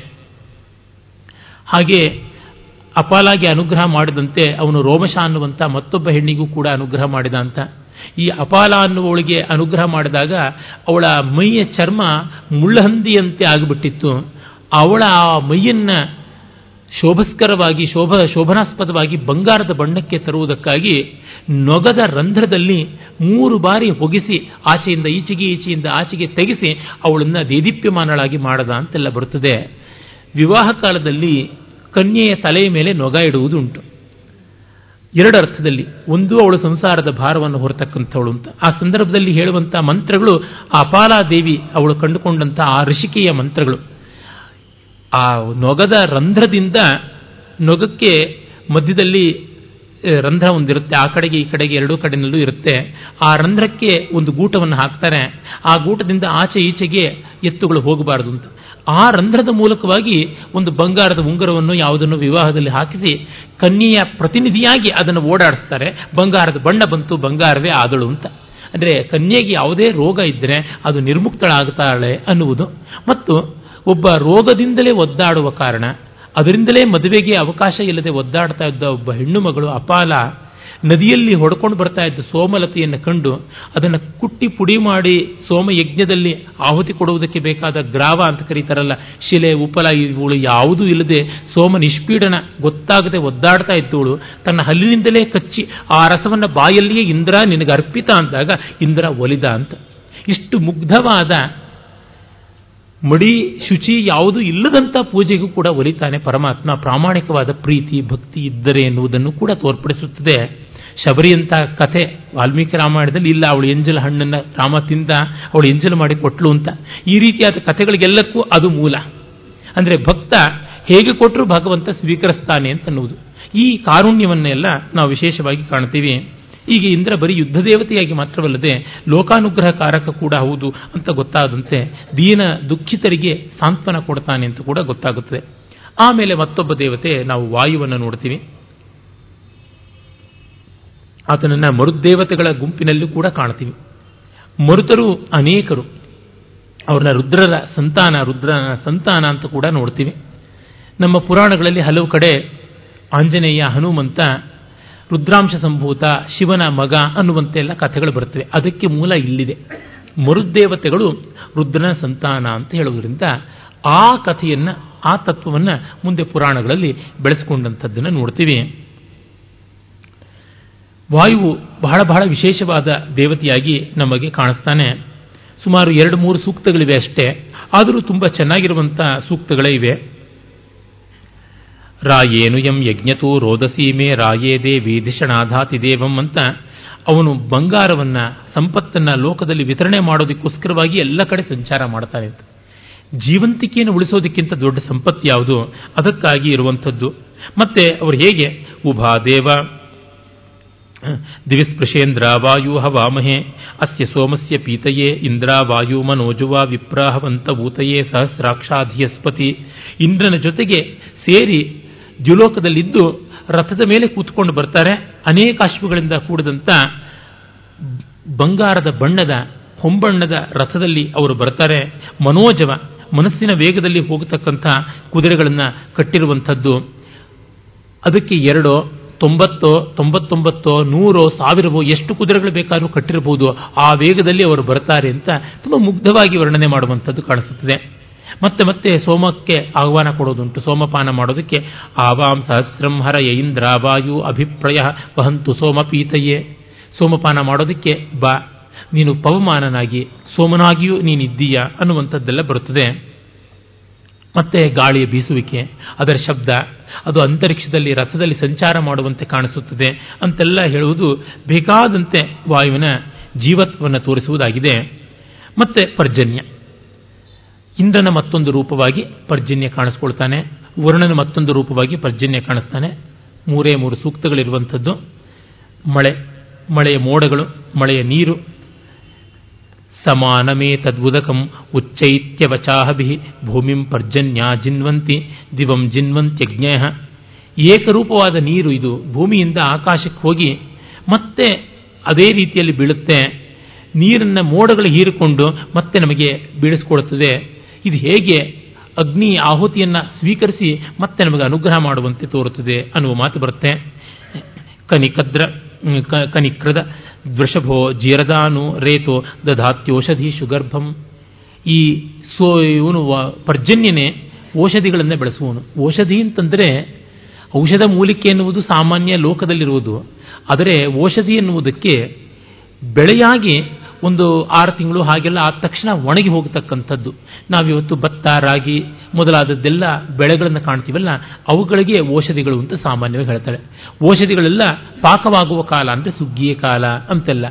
ಹಾಗೆ ಅಪಾಲಾಗಿ ಅನುಗ್ರಹ ಮಾಡಿದಂತೆ ಅವನು ರೋಮಶ ಅನ್ನುವಂಥ ಮತ್ತೊಬ್ಬ ಹೆಣ್ಣಿಗೂ ಕೂಡ ಅನುಗ್ರಹ ಮಾಡಿದ ಅಂತ. ಈ ಅಪಾಲ ಅನ್ನುವಳಿಗೆ ಅನುಗ್ರಹ ಮಾಡಿದಾಗ ಅವಳ ಮೈಯ ಚರ್ಮ ಮುಳ್ಳಹಂದಿಯಂತೆ ಆಗಿಬಿಟ್ಟಿತ್ತು. ಅವಳ ಆ ಮೈಯನ್ನ ಶೋಭಸ್ಕರವಾಗಿ, ಶೋಭ, ಶೋಭನಾಸ್ಪದವಾಗಿ ಬಂಗಾರದ ಬಣ್ಣಕ್ಕೆ ತರುವುದಕ್ಕಾಗಿ ನೊಗದ ರಂಧ್ರದಲ್ಲಿ ಮೂರು ಬಾರಿ ಹೊಗಿಸಿ, ಆಚೆಯಿಂದ ಈಚೆಗೆ, ಈಚೆಯಿಂದ ಆಚೆಗೆ ತೆಗೆಸಿ ಅವಳನ್ನು ದೇದೀಪ್ಯಮಾನಳಾಗಿ ಮಾಡದ ಅಂತೆಲ್ಲ ಬರುತ್ತದೆ. ವಿವಾಹ ಕಾಲದಲ್ಲಿ ಕನ್ಯೆಯ ತಲೆಯ ಮೇಲೆ ನೊಗ ಇಡುವುದುಂಟು. ಎರಡು ಅರ್ಥದಲ್ಲಿ ಒಂದು ಅವಳು ಸಂಸಾರದ ಭಾರವನ್ನು ಹೊರತಕ್ಕಂಥವಳು ಅಂತ. ಆ ಸಂದರ್ಭದಲ್ಲಿ ಹೇಳುವಂಥ ಮಂತ್ರಗಳು ಆ ಅಪಾಲಾದೇವಿ ಅವಳು ಕಂಡುಕೊಂಡಂಥ ಆ ಋಷಿಕೆಯ ಮಂತ್ರಗಳು. ಆ ನೊಗದ ರಂಧ್ರದಿಂದ ನೊಗಕ್ಕೆ ಮಧ್ಯದಲ್ಲಿ ರಂಧ್ರ ಒಂದಿರುತ್ತೆ. ಆ ಕಡೆಗೆ, ಈ ಕಡೆಗೆ ಎರಡೂ ಕಡೆಯಲ್ಲೂ ಇರುತ್ತೆ. ಆ ರಂಧ್ರಕ್ಕೆ ಒಂದು ಗೂಟವನ್ನು ಹಾಕ್ತಾರೆ. ಆ ಗೂಟದಿಂದ ಆಚೆ ಈಚೆಗೆ ಎತ್ತುಗಳು ಹೋಗಬಾರದು ಅಂತ. ಆ ರಂಧ್ರದ ಮೂಲಕವಾಗಿ ಒಂದು ಬಂಗಾರದ ಉಂಗುರವನ್ನು ಯಾವುದನ್ನು ವಿವಾಹದಲ್ಲಿ ಹಾಕಿಸಿ, ಕನ್ಯೆಯ ಪ್ರತಿನಿಧಿಯಾಗಿ ಅದನ್ನು ಓಡಾಡಿಸ್ತಾರೆ. ಬಂಗಾರದ ಬಣ್ಣ ಬಂತು, ಬಂಗಾರವೇ ಆದಳು ಅಂತ. ಅಂದರೆ ಕನ್ಯೆಗೆ ಯಾವುದೇ ರೋಗ ಇದ್ದರೆ ಅದು ನಿರ್ಮುಕ್ತಳಾಗ್ತಾಳೆ ಅನ್ನುವುದು. ಮತ್ತು ಒಬ್ಬ ರೋಗದಿಂದಲೇ ಒದ್ದಾಡುವ ಕಾರಣ, ಅದರಿಂದಲೇ ಮದುವೆಗೆ ಅವಕಾಶ ಇಲ್ಲದೆ ಒದ್ದಾಡ್ತಾ ಇದ್ದ ಒಬ್ಬ ಹೆಣ್ಣು ಮಗಳು ಅಪಾಲ ನದಿಯಲ್ಲಿ ಹೊಡ್ಕೊಂಡು ಬರ್ತಾ ಇದ್ದ ಸೋಮಲತೆಯನ್ನು ಕಂಡು ಅದನ್ನು ಕುಟ್ಟಿ ಪುಡಿ ಮಾಡಿ ಸೋಮಯಜ್ಞದಲ್ಲಿ ಆಹುತಿ ಕೊಡುವುದಕ್ಕೆ ಬೇಕಾದ ಗ್ರಾವ ಅಂತ ಕರೀತಾರಲ್ಲ, ಶಿಲೆ, ಉಪಲ ಇವಳು ಯಾವುದೂ ಇಲ್ಲದೆ ಸೋಮ ನಿಷ್ಪೀಡನ ಗೊತ್ತಾಗದೆ ಒದ್ದಾಡ್ತಾ ಇದ್ದವಳು. ತನ್ನ ಹಲ್ಲಿನಿಂದಲೇ ಕಚ್ಚಿ ಆ ರಸವನ್ನು ಬಾಯಲ್ಲಿಯೇ ಇಂದ್ರ ನಿನಗೆ ಅರ್ಪಿತ ಅಂದಾಗ ಇಂದ್ರ ಒಲಿದ ಅಂತ. ಇಷ್ಟು ಮುಗ್ಧವಾದ ಮಡಿ, ಶುಚಿ ಯಾವುದು ಇಲ್ಲದಂಥ ಪೂಜೆಗೂ ಕೂಡ ಒಲಿತಾನೆ ಪರಮಾತ್ಮ. ಪ್ರಾಮಾಣಿಕವಾದ ಪ್ರೀತಿ, ಭಕ್ತಿ ಇದ್ದರೆ ಎನ್ನುವುದನ್ನು ಕೂಡ ತೋರ್ಪಡಿಸುತ್ತದೆ. ಶಬರಿಯಂಥ ಕಥೆ, ವಾಲ್ಮೀಕಿ ರಾಮಾಯಣದಲ್ಲಿ, ಇಲ್ಲ, ಅವಳು ಎಂಜಲ ಹಣ್ಣನ್ನು ರಾಮ ತಿಂದ, ಅವಳು ಎಂಜಲು ಮಾಡಿ ಕೊಟ್ಲು ಅಂತ. ಈ ರೀತಿಯಾದ ಕಥೆಗಳಿಗೆಲ್ಲಕ್ಕೂ ಅದು ಮೂಲ. ಅಂದರೆ ಭಕ್ತ ಹೇಗೆ ಕೊಟ್ಟರು ಭಗವಂತ ಸ್ವೀಕರಿಸ್ತಾನೆ ಅಂತ ಅನ್ನುವುದು. ಈ ಕಾರುಣ್ಯವನ್ನೆಲ್ಲ ನಾವು ವಿಶೇಷವಾಗಿ ಕಾಣ್ತೀವಿ. ಈಗ ಇಂದ್ರ ಬರೀ ಯುದ್ಧ ದೇವತೆಯಾಗಿ ಮಾತ್ರವಲ್ಲದೆ ಲೋಕಾನುಗ್ರಹ ಕಾರಕ ಕೂಡ ಹೌದು ಅಂತ ಗೊತ್ತಾದಂತೆ ದೀನ ದುಃಖಿತರಿಗೆ ಸಾಂತ್ವನ ಕೊಡ್ತಾನೆ ಅಂತ ಕೂಡ ಗೊತ್ತಾಗುತ್ತದೆ. ಆಮೇಲೆ ಮತ್ತೊಬ್ಬ ದೇವತೆ ನಾವು ವಾಯುವನ್ನು ನೋಡ್ತೀವಿ. ಆತನನ್ನ ಮರುದೇವತೆಗಳ ಗುಂಪಿನಲ್ಲೂ ಕೂಡ ಕಾಣ್ತೀವಿ. ಮರುತರು ಅನೇಕರು. ಅವ್ರನ್ನ ರುದ್ರರ ಸಂತಾನ, ರುದ್ರನ ಸಂತಾನ ಅಂತ ಕೂಡ ನೋಡ್ತೀವಿ. ನಮ್ಮ ಪುರಾಣಗಳಲ್ಲಿ ಹಲವು ಕಡೆ ಆಂಜನೇಯ, ಹನುಮಂತ ರುದ್ರಾಂಶ ಸಂಭೂತ, ಶಿವನ ಮಗ ಅನ್ನುವಂತೆಲ್ಲ ಕಥೆಗಳು ಬರುತ್ತವೆ. ಅದಕ್ಕೆ ಮೂಲ ಇಲ್ಲಿದೆ. ಮರುದೇವತೆಗಳು ರುದ್ರನ ಸಂತಾನ ಅಂತ ಹೇಳುವುದರಿಂದ ಆ ಕಥೆಯನ್ನು, ಆ ತತ್ವವನ್ನು ಮುಂದೆ ಪುರಾಣಗಳಲ್ಲಿ ಬೆಳೆಸಿಕೊಂಡಂಥದ್ದನ್ನು ನೋಡ್ತೀವಿ. ವಾಯುವು ಬಹಳ ಬಹಳ ವಿಶೇಷವಾದ ದೇವತೆಯಾಗಿ ನಮಗೆ ಕಾಣಿಸ್ತಾನೆ. ಸುಮಾರು ಎರಡು ಮೂರು ಸೂಕ್ತಗಳಿವೆ ಅಷ್ಟೇ. ಆದರೂ ತುಂಬ ಚೆನ್ನಾಗಿರುವಂಥ ಸೂಕ್ತಗಳೇ ಇವೆ. ರಾಯೇನು ಎಂ ಯಜ್ಞತೋ ರೋದಸೀಮೆ ರಾಯೇದೇ ವೇದಿಷಣಾಧಾತಿ ದೇವಂ ಅಂತ ಅವನು ಬಂಗಾರವನ್ನ, ಸಂಪತ್ತನ್ನ ಲೋಕದಲ್ಲಿ ವಿತರಣೆ ಮಾಡೋದಕ್ಕೋಸ್ಕರವಾಗಿ ಎಲ್ಲ ಕಡೆ ಸಂಚಾರ ಮಾಡ್ತಾನೆ. ಅಂತ ಜೀವಂತಿಕೆಯನ್ನು ಉಳಿಸೋದಕ್ಕಿಂತ ದೊಡ್ಡ ಸಂಪತ್ತು ಯಾವುದು? ಅದಕ್ಕಾಗಿ ಇರುವಂಥದ್ದು. ಮತ್ತೆ ಅವರು ಹೇಗೆ? ಉಭಾದೇವ ದಿವಿಸ್ಪೃಶೇಂದ್ರ ವಾಯು ವಾಮಹೆ ಅಸ್ಯ ಸೋಮಸ್ಯ ಪೀತಯೇ, ಇಂದ್ರ ವಾಯು ಮನೋಜುವ ವಿಪ್ರಾಹವಂತ ಭೂತಯೇ ಸಹಸ್ರಾಕ್ಷಾಧಿಯಸ್ಪತಿ. ಇಂದ್ರನ ಜೊತೆಗೆ ಸೇರಿ ದ್ಯುಲೋಕದಲ್ಲಿದ್ದು ರಥದ ಮೇಲೆ ಕೂತ್ಕೊಂಡು ಬರ್ತಾರೆ. ಅನೇಕ ಅಶ್ವಗಳಿಂದ ಕೂಡಿದಂಥ ಬಂಗಾರದ ಬಣ್ಣದ, ಹೊಂಬಣ್ಣದ ರಥದಲ್ಲಿ ಅವರು ಬರ್ತಾರೆ. ಮನೋಜವ ಮನಸ್ಸಿನ ವೇಗದಲ್ಲಿ ಹೋಗತಕ್ಕಂಥ ಕುದುರೆಗಳನ್ನು ಕಟ್ಟಿರುವಂಥದ್ದು. ಅದಕ್ಕೆ ಎರಡೋ, ತೊಂಬತ್ತೋ, ತೊಂಬತ್ತೊಂಬತ್ತೋ, ನೂರೋ, ಸಾವಿರವೋ ಎಷ್ಟು ಕುದುರೆಗಳು ಬೇಕಾದರೂ ಕಟ್ಟಿರಬಹುದು. ಆ ವೇಗದಲ್ಲಿ ಅವರು ಬರ್ತಾರೆ ಅಂತ ತುಂಬ ಮುಗ್ಧವಾಗಿ ವರ್ಣನೆ ಮಾಡುವಂಥದ್ದು ಕಾಣಿಸುತ್ತದೆ. ಮತ್ತೆ ಮತ್ತೆ ಸೋಮಕ್ಕೆ ಆಹ್ವಾನ ಕೊಡೋದುಂಟು ಸೋಮಪಾನ ಮಾಡೋದಕ್ಕೆ ಆವಾಂ ಸಹಸ್ರಂ ಹರ ಇಂದ್ರ ವಾಯು ಅಭಿಪ್ರಾಯ ವಹಂತು ಸೋಮಪೀತಯೇ ಸೋಮಪಾನ ಮಾಡೋದಕ್ಕೆ ಬಾ. ನೀನು ಪವಮಾನನಾಗಿ, ಸೋಮನಾಗಿಯೂ ನೀನಿದ್ದೀಯ ಅನ್ನುವಂಥದ್ದೆಲ್ಲ ಬರುತ್ತದೆ. ಮತ್ತೆ ಗಾಳಿಯ ಬೀಸುವಿಕೆ, ಅದರ ಶಬ್ದ, ಅದು ಅಂತರಿಕ್ಷದಲ್ಲಿ ರಥದಲ್ಲಿ ಸಂಚಾರ ಮಾಡುವಂತೆ ಕಾಣಿಸುತ್ತದೆ ಅಂತೆಲ್ಲ ಹೇಳುವುದು ಬೇಕಾದಂತೆ ವಾಯುವಿನ ಜೀವತ್ವವನ್ನು ತೋರಿಸುವುದಾಗಿದೆ. ಮತ್ತೆ ಪರ್ಜನ್ಯ. ಇಂದ್ರನ ಮತ್ತೊಂದು ರೂಪವಾಗಿ ಪರ್ಜನ್ಯ ಕಾಣಿಸ್ಕೊಳ್ತಾನೆ, ವರುಣನ ಮತ್ತೊಂದು ರೂಪವಾಗಿ ಪರ್ಜನ್ಯ ಕಾಣಿಸ್ತಾನೆ. ಮೂರೇ ಮೂರು ಸೂಕ್ತಗಳಿರುವಂಥದ್ದು. ಮಳೆ, ಮಳೆಯ ಮೋಡಗಳು, ಮಳೆಯ ನೀರು. ಸಮಾನಮೇ ತದ್ವುದಕಂ ಉಚ್ಚೈತ್ಯವಚಾಹಭಿ ಭೂಮಿಂ ಪರ್ಜನ್ಯ ಜಿನ್ವಂತಿ ದಿವಂ ಜಿನ್ವಂತ್ಯಜ್ಞ ಏಕರೂಪವಾದ ನೀರು ಇದು ಭೂಮಿಯಿಂದ ಆಕಾಶಕ್ಕೆ ಹೋಗಿ ಮತ್ತೆ ಅದೇ ರೀತಿಯಲ್ಲಿ ಬೀಳುತ್ತೆ. ನೀರನ್ನು ಮೋಡಗಳು ಹೀರಿಕೊಂಡು ಮತ್ತೆ ನಮಗೆ ಬೀಳಿಸ್ಕೊಡುತ್ತದೆ ಇದು ಹೇಗೆ ಅಗ್ನಿ ಆಹುತಿಯನ್ನು ಸ್ವೀಕರಿಸಿ ಮತ್ತೆ ನಮಗೆ ಅನುಗ್ರಹ ಮಾಡುವಂತೆ ತೋರುತ್ತದೆ ಅನ್ನುವ ಮಾತು ಬರುತ್ತೆ. ಕನಿಕದ್ರ ಕನಿಕ್ರದ ದ್ವಷಭೋ ಜೀರದಾನು, ರೇತೋ ದಧಾತ್ಯೋಷಧಿ ಶುಗರ್ಭಂ ಈ ಸೋ, ಇವನು ಪರ್ಜನ್ಯನೇ ಔಷಧಿಗಳನ್ನು ಬೆಳೆಸುವನು ಔಷಧಿ ಅಂತಂದರೆ ಔಷಧ ಮೂಲಿಕೆ ಎನ್ನುವುದು ಸಾಮಾನ್ಯ ಲೋಕದಲ್ಲಿರುವುದು. ಆದರೆ ಔಷಧಿ ಎನ್ನುವುದಕ್ಕೆ ಬೆಳೆಯಾಗಿ ಒಂದು ಆರು ತಿಂಗಳು ಹಾಗೆಲ್ಲ ಆದ ತಕ್ಷಣ ಒಣಗಿ ಹೋಗತಕ್ಕಂಥದ್ದು. ನಾವಿವತ್ತು ಭತ್ತ, ರಾಗಿ ಮೊದಲಾದದ್ದೆಲ್ಲ ಬೆಳೆಗಳನ್ನು ಕಾಣ್ತೀವಲ್ಲ, ಅವುಗಳಿಗೆ ಔಷಧಿಗಳು ಅಂತ ಸಾಮಾನ್ಯವಾಗಿ ಹೇಳ್ತಾಳೆ ಔಷಧಿಗಳೆಲ್ಲ ಪಾಕವಾಗುವ ಕಾಲ ಅಂದರೆ ಸುಗ್ಗಿಯ ಕಾಲ ಅಂತೆಲ್ಲ.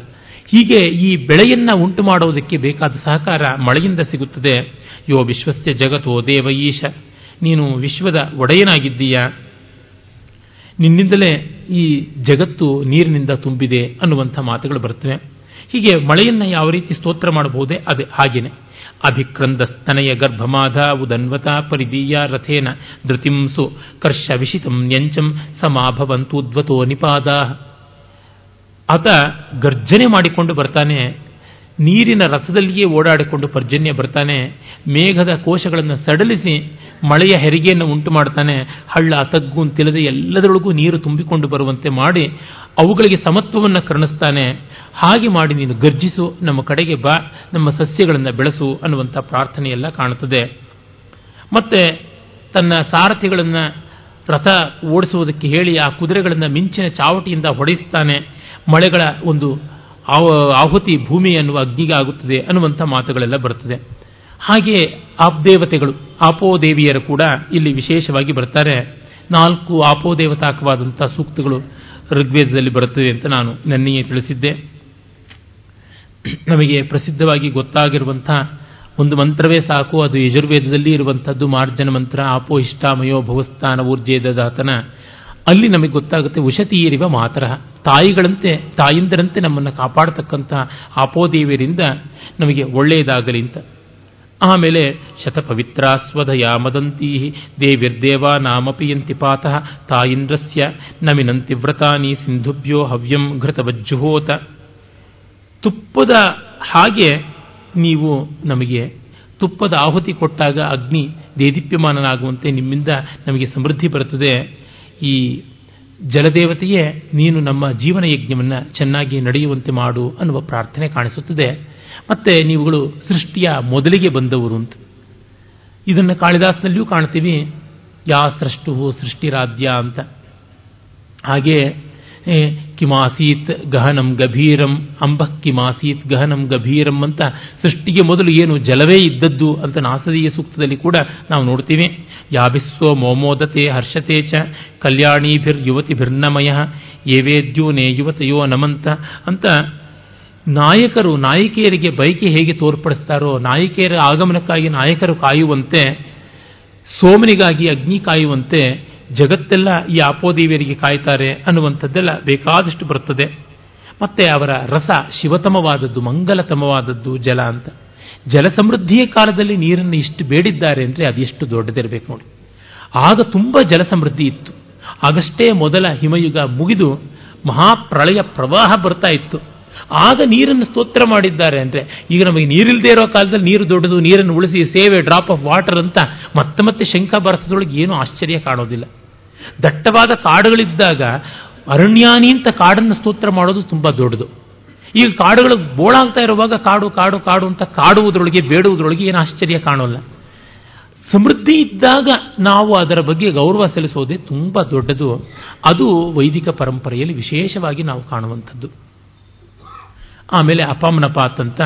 ಹೀಗೆ ಈ ಬೆಳೆಯನ್ನ ಉಂಟು ಮಾಡೋದಕ್ಕೆ ಬೇಕಾದ ಸಹಕಾರ ಮಳೆಯಿಂದ ಸಿಗುತ್ತದೆ. ಯೋ ವಿಶ್ವಸ್ಯ ಜಗತೋ ದೇವ ಈಶ. ನೀನು ವಿಶ್ವದ ಒಡೆಯನಾಗಿದ್ದೀಯಾ. ನಿನ್ನಿಂದಲೇ ಈ ಜಗತ್ತು ನೀರಿನಿಂದ ತುಂಬಿದೆ ಅನ್ನುವಂಥ ಮಾತುಗಳು ಬರ್ತವೆ. ಹೀಗೆ ಮಳೆಯನ್ನು ಯಾವ ರೀತಿ ಸ್ತೋತ್ರ ಮಾಡಬಹುದೇ ಅದೇ ಹಾಗೇನೆ. ಅಭಿಕ್ರಂದಸ್ತನಯ ಗರ್ಭಮಾಧ ಉದನ್ವತ ಪರಿದೀಯ ರಥೇನ ಧೃತಿಂಸು ಕರ್ಷ ವಿಷಿತಂ ಯಂಚಂ ಸಮಾಭವಂತೂದ್ವತೋ ನಿಪಾದ. ಆತ ಗರ್ಜನೆ ಮಾಡಿಕೊಂಡು ಬರ್ತಾನೆ, ನೀರಿನ ರಸದಲ್ಲಿಯೇ ಓಡಾಡಿಕೊಂಡು ಪರ್ಜನ್ಯ ಬರ್ತಾನೆ, ಮೇಘದ ಕೋಶಗಳನ್ನು ಸಡಲಿಸಿ ಮಳೆಯ ಹೆರಿಗೆಯನ್ನು ಉಂಟು ಮಾಡ್ತಾನೆ, ಹಳ್ಳ ತಗ್ಗು ಅಂತಿಲ್ಲದೆ ಎಲ್ಲದರೊಳಗೂ ನೀರು ತುಂಬಿಕೊಂಡು ಬರುವಂತೆ ಮಾಡಿ ಅವುಗಳಿಗೆ ಸಮತ್ವವನ್ನು ಕರುಣಿಸ್ತಾನೆ. ಹಾಗೆ ಮಾಡಿ ನೀನು ಗರ್ಜಿಸು, ನಮ್ಮ ಕಡೆಗೆ ಬಾ, ನಮ್ಮ ಸಸ್ಯಗಳನ್ನು ಬೆಳೆಸು ಅನ್ನುವಂಥ ಪ್ರಾರ್ಥನೆಯೆಲ್ಲ ಕಾಣುತ್ತದೆ. ಮತ್ತೆ ತನ್ನ ಸಾರಥಿಗಳನ್ನು ರಥ ಓಡಿಸುವುದಕ್ಕೆ ಹೇಳಿ ಆ ಕುದುರೆಗಳನ್ನು ಮಿಂಚಿನ ಚಾವಟಿಯಿಂದ ಹೊಡೆಸ್ತಾನೆ ಮಳೆಗಳ ಒಂದು ಆಹುತಿ ಭೂಮಿ ಅನ್ನುವ ಅಗ್ನಿಗೆ ಆಗುತ್ತದೆ ಅನ್ನುವಂಥ ಮಾತುಗಳೆಲ್ಲ ಬರುತ್ತದೆ. ಹಾಗೆ ಆಪ್ದೇವತೆಗಳು, ಆಪೋದೇವಿಯರು ಕೂಡ ಇಲ್ಲಿ ವಿಶೇಷವಾಗಿ ಬರ್ತಾರೆ. ನಾಲ್ಕು ಆಪೋದೇವತಾಕವಾದಂಥ ಸೂಕ್ತಗಳು ಋಗ್ವೇದದಲ್ಲಿ ಬರುತ್ತದೆ ಅಂತ ನಾನು ನನ್ನೆಯೇ ತಿಳಿಸಿದ್ದೆ. ನಮಗೆ ಪ್ರಸಿದ್ಧವಾಗಿ ಗೊತ್ತಾಗಿರುವಂಥ ಒಂದು ಮಂತ್ರವೇ ಸಾಕು. ಅದು ಯಜುರ್ವೇದದಲ್ಲಿ ಇರುವಂಥದ್ದು ಮಾರ್ಜನ ಮಂತ್ರ, ಆಪೋ ಇಷ್ಟಾಮಯೋ ಭವಸ್ಥಾನ ಊರ್ಜೇದಾತನ ಅಲ್ಲಿ ನಮಗೆ ಗೊತ್ತಾಗುತ್ತೆ ಉಷತೀರಿವ ಮಾತ್ರ. ತಾಯಿಗಳಂತೆ, ತಾಯಿಂದರಂತೆ ನಮ್ಮನ್ನು ಕಾಪಾಡತಕ್ಕಂಥ ಆಪೋದೇವಿಯರಿಂದ ನಮಗೆ ಒಳ್ಳೆಯದಾಗಲಿ ಅಂತ. ಆಮೇಲೆ ಶತಪವಿತ್ರ ಸ್ವದಯ ಮದಂತೀ ದೇವಿರ್ದೇವಾ ನಾಮಪಿಯಂತಿ ಪಾತಃ ತಾಯಿಂದ್ರಸ್ಯ ನಮಿನಂತಿ ವ್ರತಾನಿ ಸಿಂಧುಭ್ಯೋ ಹವ್ಯಂ ಘೃತವಜ್ಜುಹೋತ. ತುಪ್ಪದ ಹಾಗೆ ನೀವು ನಮಗೆ ತುಪ್ಪದ ಆಹುತಿ ಕೊಟ್ಟಾಗ ಅಗ್ನಿ ದೇದೀಪ್ಯಮಾನನಾಗುವಂತೆ ನಿಮ್ಮಿಂದ ನಮಗೆ ಸಮೃದ್ಧಿ ಬರುತ್ತದೆ. ಈ ಜಲದೇವತೆಯೇ, ನೀನು ನಮ್ಮ ಜೀವನ ಯಜ್ಞವನ್ನು ಚೆನ್ನಾಗಿ ನಡೆಯುವಂತೆ ಮಾಡು ಅನ್ನುವ ಪ್ರಾರ್ಥನೆ ಕಾಣಿಸುತ್ತದೆ. ಮತ್ತೆ ನೀವುಗಳು ಸೃಷ್ಟಿಯ ಮೊದಲಿಗೆ ಬಂದವರು ಅಂತ. ಇದನ್ನು ಕಾಳಿದಾಸನಲ್ಲಿಯೂ ಕಾಣ್ತೀವಿ. ಯಾ ಸೃಷ್ಟು ಸೃಷ್ಟಿರಾಧ್ಯ ಅಂತ. ಹಾಗೆ ಕಿಮಾಸೀತ್ ಗಹನಂ ಗಭೀರಂ, ಅಂಬ ಕಿಮಾಸೀತ್ ಗಹನಂ ಗಭೀರಂ ಅಂತ ಸೃಷ್ಟಿಗೆ ಮೊದಲು ಏನು ಜಲವೇ ಇದ್ದದ್ದು ಅಂತ ನಾಸದೀಯ ಸೂಕ್ತದಲ್ಲಿ ಕೂಡ ನಾವು ನೋಡ್ತೀವಿ. ಯಾಭಿಸ್ವೋ ಮೋಮೋದತೆ ಹರ್ಷತೆ ಚ, ಕಲ್ಯಾಣೀಭಿರ್ ಯುವತಿಭಿರ್ನಮಯ ಏವೇದ್ಯೂನೇ ಯುವತಯೋ ನಮಂತ ಅಂತ ನಾಯಕರು, ನಾಯಕಿಯರಿಗೆ ಬೈಕೆ ಹೇಗೆ ತೋರ್ಪಡಿಸ್ತಾರೋ, ನಾಯಕಿಯರ ಆಗಮನಕ್ಕಾಗಿ ನಾಯಕರು ಕಾಯುವಂತೆ, ಸೋಮನಿಗಾಗಿ ಅಗ್ನಿ ಕಾಯುವಂತೆ ಜಗತ್ತೆಲ್ಲ ಈ ಆಪೋದೇವಿಯರಿಗೆ ಕಾಯ್ತಾರೆ ಅನ್ನುವಂಥದ್ದೆಲ್ಲ ಬೇಕಾದಷ್ಟು ಬರುತ್ತದೆ. ಮತ್ತೆ ಅವರ ರಸ ಶಿವತಮವಾದದ್ದು, ಮಂಗಲತಮವಾದದ್ದು ಜಲ ಅಂತ. ಜಲ ಸಮೃದ್ಧಿಯ ಕಾಲದಲ್ಲಿ ನೀರನ್ನು ಇಷ್ಟು ಬೇಡಿದ್ದಾರೆ ಅಂದರೆ ಅದೆಷ್ಟು ದೊಡ್ಡದಿರಬೇಕು ನೋಡಿ. ಆಗ ತುಂಬ ಜಲ ಸಮೃದ್ಧಿ ಇತ್ತು. ಆಗಷ್ಟೇ ಮೊದಲ ಹಿಮಯುಗ ಮುಗಿದು ಮಹಾಪ್ರಳಯ ಪ್ರವಾಹ ಬರ್ತಾ ಇತ್ತು. ಆಗ ನೀರನ್ನು ಸ್ತೋತ್ರ ಮಾಡಿದ್ದಾರೆ ಅಂದರೆ ಈಗ ನಮಗೆ ನೀರಿಲ್ಲದೆ ಇರೋ ಕಾಲದಲ್ಲಿ ನೀರು ದೊಡ್ಡದು, ನೀರನ್ನು ಉಳಿಸಿ ಸೇವೆ ಡ್ರಾಪ್ ಆಫ್ ವಾಟರ್ ಅಂತ ಮತ್ತೆ ಮತ್ತೆ ಶಂಕ ಬರಸದೊಳಗೆ ಏನೂ ಆಶ್ಚರ್ಯ ಕಾಣೋದಿಲ್ಲ. ದಟ್ಟವಾದ ಕಾಡುಗಳಿದ್ದಾಗ ಅರಣ್ಯಾನಿ ಅಂತ ಕಾಡನ್ನು ಸ್ತೋತ್ರ ಮಾಡೋದು ತುಂಬ ದೊಡ್ಡದು. ಈಗ ಕಾಡುಗಳು ಬೋಳಾಗ್ತಾ ಇರುವಾಗ ಕಾಡು ಕಾಡು ಕಾಡು ಅಂತ ಕಾಡುವುದರೊಳಗೆ, ಬೇಡುವುದರೊಳಗೆ ಏನು ಆಶ್ಚರ್ಯ ಕಾಣೋಲ್ಲ. ಸಮೃದ್ಧಿ ಇದ್ದಾಗ ನಾವು ಅದರ ಬಗ್ಗೆ ಗೌರವ ಸಲ್ಲಿಸೋದೇ ತುಂಬ ದೊಡ್ಡದು. ಅದು ವೈದಿಕ ಪರಂಪರೆಯಲ್ಲಿ ವಿಶೇಷವಾಗಿ ನಾವು ಕಾಣುವಂಥದ್ದು. ಆಮೇಲೆ ಅಪಾಮನಪಾತ್ ಅಂತ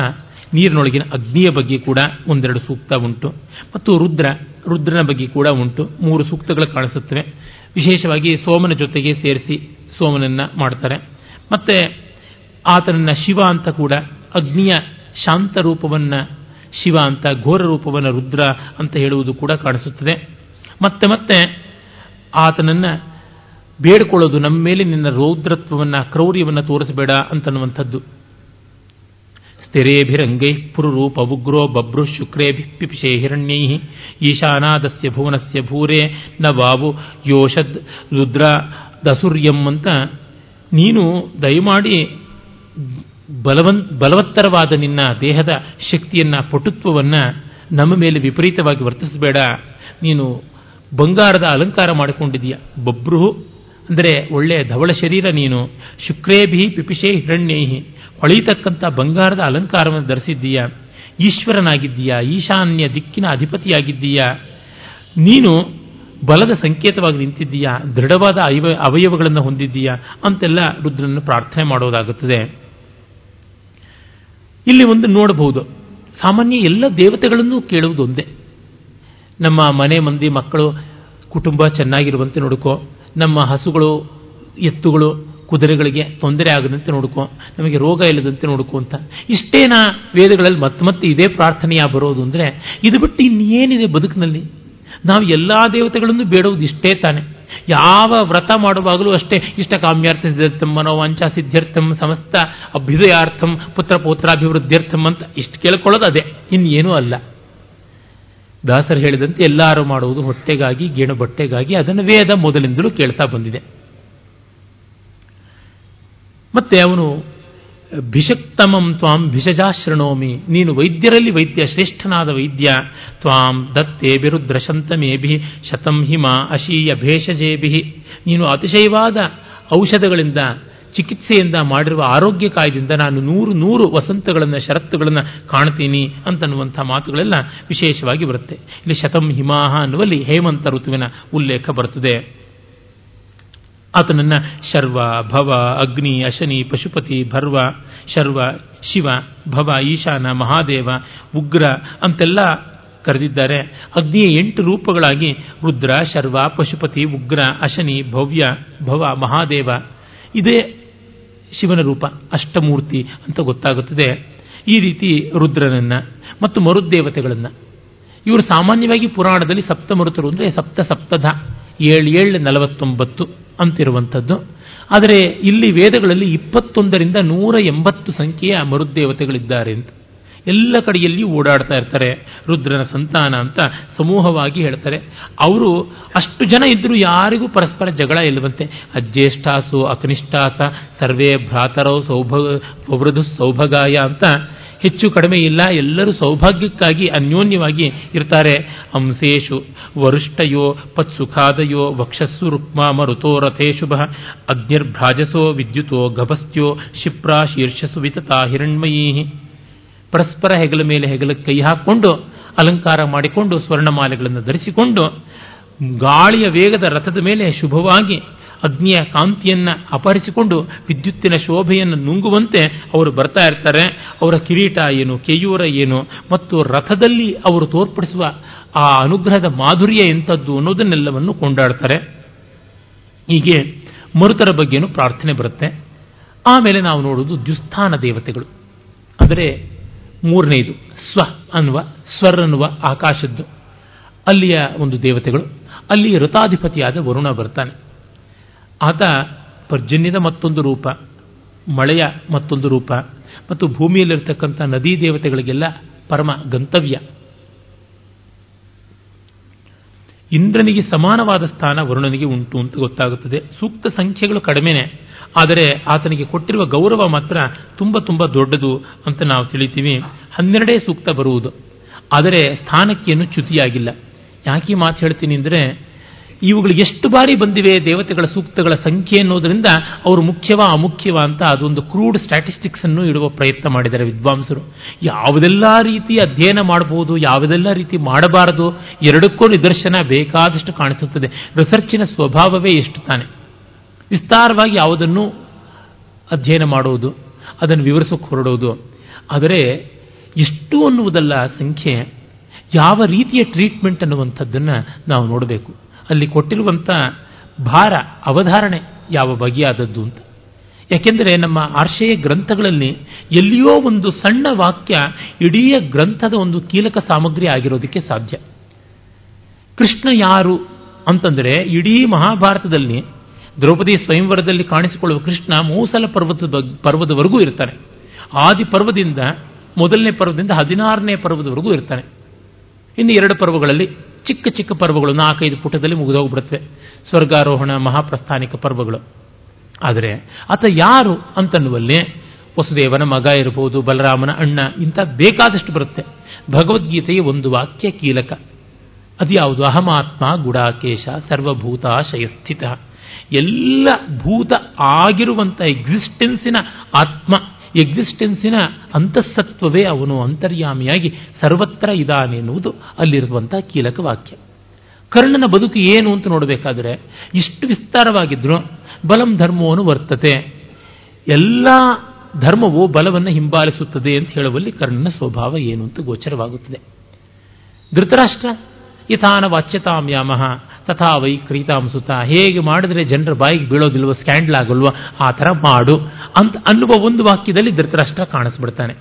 ನೀರಿನೊಳಗಿನ ಅಗ್ನಿಯ ಬಗ್ಗೆ ಕೂಡ ಒಂದೆರಡು ಸೂಕ್ತ ಉಂಟು. ಮತ್ತು ರುದ್ರ, ರುದ್ರನ ಬಗ್ಗೆ ಕೂಡ ಉಂಟು. ಮೂರು ಸೂಕ್ತಗಳು ಕಾಣಿಸುತ್ತವೆ. ವಿಶೇಷವಾಗಿ ಸೋಮನ ಜೊತೆಗೆ ಸೇರಿಸಿ ಸೋಮನನ್ನ ಮಾಡ್ತಾರೆ. ಮತ್ತೆ ಆತನನ್ನ ಶಿವ ಅಂತ ಕೂಡ ಅಗ್ನಿಯ ಶಾಂತ ರೂಪವನ್ನ ಶಿವ ಅಂತ, ಘೋರ ರೂಪವನ್ನ ರುದ್ರ ಅಂತ ಹೇಳುವುದು ಕೂಡ ಕಾಣಿಸುತ್ತದೆ. ಮತ್ತೆ ಮತ್ತೆ ಆತನನ್ನ ಬೇಡಿಕೊಳ್ಳೋದು ನಮ್ಮ ಮೇಲೆ ನಿನ್ನ ರೌದ್ರತ್ವವನ್ನು, ಕ್ರೌರ್ಯವನ್ನು ತೋರಿಸಬೇಡ ಅಂತನ್ನುವಂಥದ್ದು. ಸ್ಥಿರೇಭಿರಂಗೈ ಪುರುರೂಪ ಉಗ್ರೋ ಬಭ್ರು ಶುಕ್ರೇಭಿ ಪಿಪಿಷೇ ಹಿರಣ್ಯೈ ಈಶಾನಾದಸ್ಯ ಭುವನಸ್ಯ ಭೂರೇ ನ ವಾವು ಯೋಷದ್ ರುದ್ರ ದಸುರ್ಯಂ ಅಂತ ನೀನು ದಯಮಾಡಿ ಬಲವನ್ ಬಲವತ್ತರವಾದ ನಿನ್ನ ದೇಹದ ಶಕ್ತಿಯನ್ನ ಪಟುತ್ವವನ್ನು ನಮ್ಮ ಮೇಲೆ ವಿಪರೀತವಾಗಿ ವರ್ತಿಸಬೇಡ ನೀನು ಬಂಗಾರದ ಅಲಂಕಾರ ಮಾಡಿಕೊಂಡಿದೀಯ ಬಬ್ರು ಅಂದರೆ ಒಳ್ಳೆಯ ಧವಳ ಶರೀರ ನೀನು ಶುಕ್ರೇಭಿ ಪಿಪಿಷೇ ಹಿರಣ್ಯೈಹಿ ಹೊಳೆಯತಕ್ಕಂಥ ಬಂಗಾರದ ಅಲಂಕಾರವನ್ನು ಧರಿಸಿದ್ದೀಯಾ? ಈಶ್ವರನಾಗಿದ್ದೀಯಾ? ಈಶಾನ್ಯ ದಿಕ್ಕಿನ ಅಧಿಪತಿಯಾಗಿದ್ದೀಯಾ? ನೀನು ಬಲದ ಸಂಕೇತವಾಗಿ ನಿಂತಿದ್ದೀಯಾ? ದೃಢವಾದ ಅಯವ, ಅವಯವಗಳನ್ನು ಹೊಂದಿದ್ದೀಯಾ? ಅಂತೆಲ್ಲ ರುದ್ರನನ್ನು ಪ್ರಾರ್ಥನೆ ಮಾಡೋದಾಗುತ್ತದೆ. ಇಲ್ಲಿ ಒಂದು ನೋಡಬಹುದು. ಸಾಮಾನ್ಯ ಎಲ್ಲ ದೇವತೆಗಳನ್ನು ಕೇಳುವುದೊಂದೇ ನಮ್ಮ ಮನೆ ಮಂದಿ ಮಕ್ಕಳು ಕುಟುಂಬ ಚೆನ್ನಾಗಿರುವಂತೆ ನೋಡ್ಕೋ. ನಮ್ಮ ಹಸುಗಳು, ಎತ್ತುಗಳು ಕುದುರೆಗಳಿಗೆ ತೊಂದರೆ ಆಗದಂತೆ ನೋಡ್ಕೊ, ನಮಗೆ ರೋಗ ಇಲ್ಲದಂತೆ ನೋಡ್ಕೋ ಅಂತ. ಇಷ್ಟೇನಾ ವೇದಗಳಲ್ಲಿ ಮತ್ತೆ ಮತ್ತೆ ಇದೇ ಪ್ರಾರ್ಥನೆಯ ಬರೋದು ಅಂದರೆ, ಇದು ಬಿಟ್ಟು ಇನ್ನೇನಿದೆ ಬದುಕಿನಲ್ಲಿ? ನಾವು ಎಲ್ಲ ದೇವತೆಗಳನ್ನು ಬೇಡುವುದು ಇಷ್ಟೇ ತಾನೆ. ಯಾವ ವ್ರತ ಮಾಡುವಾಗಲೂ ಅಷ್ಟೇ ಇಷ್ಟ ಕಾಮ್ಯಾರ್ಥ ಸಿದ್ಧಾರ್ಥಂ ಮನೋವಾಂಚ ಸಿದ್ಧಾರ್ಥಂ ಸಮಸ್ತ ಅಭ್ಯುದಯಾರ್ಥಂ ಪುತ್ರ ಪೌತ್ರಾಭಿವೃದ್ಧಿಯರ್ಥಂ ಅಂತ ಇಷ್ಟು ಕೇಳ್ಕೊಳ್ಳೋದು ಅದೇ, ಇನ್ನೇನೂ ಅಲ್ಲ. ದಾಸರು ಹೇಳಿದಂತೆ ಎಲ್ಲರೂ ಮಾಡುವುದು ಹೊಟ್ಟೆಗಾಗಿ, ಗೇಣು ಬಟ್ಟೆಗಾಗಿ, ಅದನ್ನು ವೇದ ಮೊದಲಿಂದಲೂ ಕೇಳ್ತಾ ಬಂದಿದೆ. ಮತ್ತೆ ಅವನು, ಭಿಷಕ್ತಮಂ ತ್ವಾಂ ಭಿಷಜಾಶೃಣೋಮಿ ನೀನು ವೈದ್ಯರಲ್ಲಿ ವೈದ್ಯ, ಶ್ರೇಷ್ಠನಾದ ವೈದ್ಯ, ತ್ವಾಂ ದತ್ತೇ ಬಿರುದ್ರ ಶಂತಮೇಭಿ ಶತಂ ಹಿಮ ಅಶೀಯ ಭೇಷಜೇಭಿ. ನೀನು ಅತಿಶಯವಾದ ಔಷಧಗಳಿಂದ, ಚಿಕಿತ್ಸೆಯಿಂದ ಮಾಡಿರುವ ಆರೋಗ್ಯ ಕಾಯದಿಂದ ನಾನು ನೂರು ನೂರು ವಸಂತಗಳನ್ನು ಷರತ್ತುಗಳನ್ನು ಕಾಣ್ತೀನಿ ಅಂತನ್ನುವಂಥ ಮಾತುಗಳೆಲ್ಲ ವಿಶೇಷವಾಗಿ ಬರುತ್ತೆ. ಇಲ್ಲಿ ಶತಂ ಹಿಮಾಹ ಅನ್ನುವಲ್ಲಿ ಹೇಮಂತ ಋತುವಿನ ಉಲ್ಲೇಖ ಬರುತ್ತದೆ ಆತನನ್ನ ಶರ್ವ, ಭವ, ಅಗ್ನಿ, ಅಶನಿ, ಪಶುಪತಿ, ಭರ್ವ, ಶರ್ವ, ಶಿವ, ಭವ, ಈಶಾನ, ಮಹಾದೇವ, ಉಗ್ರ ಅಂತೆಲ್ಲ ಕರೆದಿದ್ದಾರೆ. ಅಗ್ನಿಯ ಎಂಟು ರೂಪಗಳಾಗಿ ರುದ್ರ, ಶರ್ವ, ಪಶುಪತಿ, ಉಗ್ರ, ಅಶನಿ, ಭವ್ಯ, ಭವ, ಮಹಾದೇವ. ಇದೇ ಶಿವನ ರೂಪ, ಅಷ್ಟಮೂರ್ತಿ ಅಂತ ಗೊತ್ತಾಗುತ್ತದೆ. ಈ ರೀತಿ ರುದ್ರನನ್ನ ಮತ್ತು ಮರುದೇವತೆಗಳನ್ನ. ಇವರು ಸಾಮಾನ್ಯವಾಗಿ ಪುರಾಣದಲ್ಲಿ ಸಪ್ತಮರುತರು ಅಂದರೆ ಸಪ್ತ ಸಪ್ತಧ ಏಳು ಏಳು ನಲವತ್ತೊಂಬತ್ತು. ಅಂತಿರುವಂಥದ್ದು. ಆದರೆ ಇಲ್ಲಿ ವೇದಗಳಲ್ಲಿ ಇಪ್ಪತ್ತೊಂದರಿಂದ ನೂರ ಎಂಬತ್ತು ಸಂಖ್ಯೆಯ ಮರುದೇವತೆಗಳಿದ್ದಾರೆ ಅಂತ. ಎಲ್ಲ ಕಡೆಯಲ್ಲಿಯೂ ಓಡಾಡ್ತಾ ಇರ್ತಾರೆ. ರುದ್ರನ ಸಂತಾನ ಅಂತ ಸಮೂಹವಾಗಿ ಹೇಳ್ತಾರೆ. ಅವರು ಅಷ್ಟು ಜನ ಇದ್ದರೂ ಯಾರಿಗೂ ಪರಸ್ಪರ ಜಗಳ ಇಲ್ಲವಂತೆ. ಅಜ್ಜೇಷ್ಠಾಸು ಅಕನಿಷ್ಠಾಸ, ಸರ್ವೇ ಭ್ರಾತರೌ ಸೌಭ ಸೌಭಗಾಯ ಅಂತ ಹೆಚ್ಚು ಕಡಿಮೆ ಇಲ್ಲ. ಎಲ್ಲರೂ ಸೌಭಾಗ್ಯಕ್ಕಾಗಿ, ಅನ್ಯೋನ್ಯವಾಗಿ ಇರ್ತಾರೆ. ಅಂಶೇಶು ವರುಷ್ಠಯೋ, ಪತ್ಸುಖಾದಯೋ, ವಕ್ಷಸ್ಸು ರುಕ್ಮಾ ಮರುತೋ ರಥೇ ಶುಭ ಅಗ್ನಿರ್ಭ್ರಾಜಸೋ, ವಿದ್ಯುತೋ, ಗಭಸ್ತ್ಯೋ ಶಿಪ್ರಾ ಶೀರ್ಷಸು, ವಿತತಾ ಹಿರಣ್ಮಯೀ ಪರಸ್ಪರ ಹೆಗಲ ಮೇಲೆ ಹೆಗಲ ಕೈ ಹಾಕಿಕೊಂಡು ಅಲಂಕಾರ ಮಾಡಿಕೊಂಡು, ಸ್ವರ್ಣಮಾಲೆಗಳನ್ನು ಧರಿಸಿಕೊಂಡು, ಗಾಳಿಯ ವೇಗದ ರಥದ ಮೇಲೆ ಶುಭವಾಗಿ ಅಗ್ನಿಯ ಕಾಂತಿಯನ್ನು ಅಪಹರಿಸಿಕೊಂಡು ವಿದ್ಯುತ್ತಿನ ಶೋಭೆಯನ್ನು ನುಂಗುವಂತೆ ಅವರು ಬರ್ತಾ ಇರ್ತಾರೆ. ಅವರ ಕಿರೀಟ ಏನು, ಕೆಯೂರ ಏನು, ಮತ್ತು ರಥದಲ್ಲಿ ಅವರು ತೋರ್ಪಡಿಸುವ ಆ ಅನುಗ್ರಹದ ಮಾಧುರ್ಯ ಎಂಥದ್ದು ಅನ್ನೋದನ್ನೆಲ್ಲವನ್ನು ಕೊಂಡಾಡ್ತಾರೆ. ಹೀಗೆ ಮರುತರ ಬಗ್ಗೆನೂ ಪ್ರಾರ್ಥನೆ ಬರುತ್ತೆ. ಆಮೇಲೆ ನಾವು ನೋಡುವುದು ದ್ಯುಸ್ಥಾನ ದೇವತೆಗಳು. ಅಂದರೆ ಮೂರನೇದು, ಸ್ವ ಅನ್ನುವ, ಸ್ವರ್ ಅನ್ನುವ ಆಕಾಶದ್ದು. ಅಲ್ಲಿಯ ಒಂದು ದೇವತೆಗಳು ಅಲ್ಲಿ ಋತಾಧಿಪತಿಯಾದ ವರುಣ ಬರ್ತಾನೆ. ಆತ ಪರ್ಜನ್ಯದ ಮತ್ತೊಂದು ರೂಪ, ಮಳೆಯ ಮತ್ತೊಂದು ರೂಪ ಮತ್ತು ಭೂಮಿಯಲ್ಲಿರ್ತಕ್ಕಂಥ ನದೀ ದೇವತೆಗಳಿಗೆಲ್ಲ ಪರಮ ಗಂತವ್ಯ. ಇಂದ್ರನಿಗೆ ಸಮಾನವಾದ ಸ್ಥಾನ ವರುಣನಿಗೆ ಉಂಟು ಅಂತ ಗೊತ್ತಾಗುತ್ತದೆ. ಸೂಕ್ತ ಸಂಖ್ಯೆಗಳು ಕಡಿಮೆನೆ, ಆದರೆ ಆತನಿಗೆ ಕೊಟ್ಟಿರುವ ಗೌರವ ಮಾತ್ರ ತುಂಬ ತುಂಬ ದೊಡ್ಡದು ಅಂತ ನಾವು ತಿಳಿತೀವಿ. ಹನ್ನೆರಡೇ ಸೂಕ್ತ ಬರುವುದು, ಆದರೆ ಸ್ಥಾನಕ್ಕೇನು ಚ್ಯುತಿಯಾಗಿಲ್ಲ. ಯಾಕೆ ಮಾತು ಹೇಳ್ತೀನಿ ಅಂದರೆ ಇವುಗಳು ಎಷ್ಟು ಬಾರಿ ಬಂದಿವೆ ದೇವತೆಗಳ ಸೂಕ್ತಗಳ ಸಂಖ್ಯೆ ಅನ್ನೋದರಿಂದ ಅವರು ಮುಖ್ಯವಾ ಅಮುಖ್ಯವ ಅಂತ ಅದೊಂದು ಕ್ರೂಡ್ ಸ್ಟ್ಯಾಟಿಸ್ಟಿಕ್ಸ್ ಅನ್ನು ಇಡುವ ಪ್ರಯತ್ನ ಮಾಡಿದ್ದಾರೆ ವಿದ್ವಾಂಸರು. ಯಾವುದೆಲ್ಲ ರೀತಿ ಅಧ್ಯಯನ ಮಾಡಬಹುದು, ಯಾವುದೆಲ್ಲ ರೀತಿ ಮಾಡಬಾರದು, ಎರಡಕ್ಕೂ ನಿದರ್ಶನ ಬೇಕಾದಷ್ಟು ಕಾಣಿಸುತ್ತದೆ. ರಿಸರ್ಚಿನ ಸ್ವಭಾವವೇ ಎಷ್ಟು ತಾನೆ. ವಿಸ್ತಾರವಾಗಿ ಯಾವುದನ್ನು ಅಧ್ಯಯನ ಮಾಡುವುದು, ಅದನ್ನು ವಿವರಿಸೋಕೆ ಹೊರಡೋದು. ಆದರೆ ಎಷ್ಟು ಅನ್ನುವುದಲ್ಲ ಸಂಖ್ಯೆ ಯಾವ ರೀತಿಯ ಟ್ರೀಟ್ಮೆಂಟ್ ಅನ್ನುವಂಥದ್ದನ್ನು ನಾವು ನೋಡಬೇಕು. ಅಲ್ಲಿ ಕೊಟ್ಟಿರುವಂಥ ಭಾರ, ಅವಧಾರಣೆ ಯಾವ ಬಗೆಯಾದದ್ದು ಅಂತ. ಯಾಕೆಂದರೆ ನಮ್ಮ ಆರ್ಷೇಯ ಗ್ರಂಥಗಳಲ್ಲಿ ಎಲ್ಲಿಯೋ ಒಂದು ಸಣ್ಣ ವಾಕ್ಯ ಇಡೀ ಗ್ರಂಥದ ಒಂದು ಕೀಲಕ ಸಾಮಗ್ರಿ ಆಗಿರೋದಕ್ಕೆ ಸಾಧ್ಯ. ಕೃಷ್ಣ ಯಾರು ಅಂತಂದರೆ ಇಡೀ ಮಹಾಭಾರತದಲ್ಲಿ, ದ್ರೌಪದಿ ಸ್ವಯಂವರದಲ್ಲಿ ಕಾಣಿಸಿಕೊಳ್ಳುವ ಕೃಷ್ಣ ಮೂಸಲ ಪರ್ವತದ ಪರ್ವದವರೆಗೂ ಇರ್ತಾನೆ. ಆದಿ ಪರ್ವದಿಂದ ಮೊದಲನೇ ಪರ್ವದಿಂದ ಹದಿನಾರನೇ ಪರ್ವದವರೆಗೂ ಇರ್ತಾನೆ. ಇನ್ನು ಎರಡು ಪರ್ವಗಳಲ್ಲಿ ಚಿಕ್ಕ ಚಿಕ್ಕ ಪರ್ವಗಳು, ನಾಲ್ಕೈದು ಪುಟದಲ್ಲಿ ಮುಗಿದೋಗ್ಬಿಡುತ್ತವೆ ಸ್ವರ್ಗಾರೋಹಣ, ಮಹಾಪ್ರಸ್ಥಾನಿಕ ಪರ್ವಗಳು. ಆದರೆ, ಆತ ಯಾರು ಅಂತನ್ನುವಲ್ಲಿ ವಸುದೇವನ ಮಗ ಇರಬಹುದು, ಬಲರಾಮನ ಅಣ್ಣ, ಇಂಥ ಬೇಕಾದಷ್ಟು ಬರುತ್ತೆ. ಭಗವದ್ಗೀತೆಯ ಒಂದು ವಾಕ್ಯ ಕೀಲಕ. ಅದು ಯಾವುದು ಅಹಮಾತ್ಮ, ಗುಡಾಕೇಶ ಸರ್ವಭೂತಾಶಯಸ್ಥಿತ ಎಲ್ಲ ಭೂತ ಆಗಿರುವಂಥ ಎಕ್ಸಿಸ್ಟೆನ್ಸಿನ ಆತ್ಮ. ಎಕ್ಸಿಸ್ಟೆನ್ಸಿನ ಅಂತಃಸತ್ವವೇ ಅವನು ಅಂತರ್ಯಾಮಿಯಾಗಿ ಸರ್ವತ್ರ ಇದ್ದಾನೆ ಎನ್ನುವುದು ಅಲ್ಲಿರುವಂತಹ ಕೀಲಕ ವಾಕ್ಯ. ಕರ್ಣನ ಬದುಕು ಏನು ಅಂತ ನೋಡಬೇಕಾದ್ರೆ ಇಷ್ಟು ವಿಸ್ತಾರವಾಗಿದ್ರು ಬಲಂ ಧರ್ಮವನ್ನು ವರ್ತತೆ. ಎಲ್ಲ ಧರ್ಮವು ಬಲವನ್ನು ಹಿಂಬಾಲಿಸುತ್ತದೆ ಅಂತ ಹೇಳುವಲ್ಲಿ ಕರ್ಣನ ಸ್ವಭಾವ ಏನು ಅಂತ ಗೋಚರವಾಗುತ್ತದೆ. ಧೃತರಾಷ್ಟ್ರ ಯಥಾನ ವಾಚ್ಯತಾಂ ಯಾಮಹ ತಥಾ ವೈ ಕ್ರೀತಾಂಸುತ ಹೇಗೆ ಮಾಡಿದ್ರೆ ಜನರ ಬಾಯಿಗೆ ಬೀಳೋದಿಲ್ವ ಸ್ಕ್ಯಾಂಡಲ್ ಆಗಲ್ವ, ಆ ಥರ ಮಾಡು ಅಂತ ಅನ್ನುವ ಒಂದು ವಾಕ್ಯದಲ್ಲಿ ಧೃತರಾಷ್ಟ್ರ ಕಾಣಿಸ್ಬಿಡ್ತಾನೆ.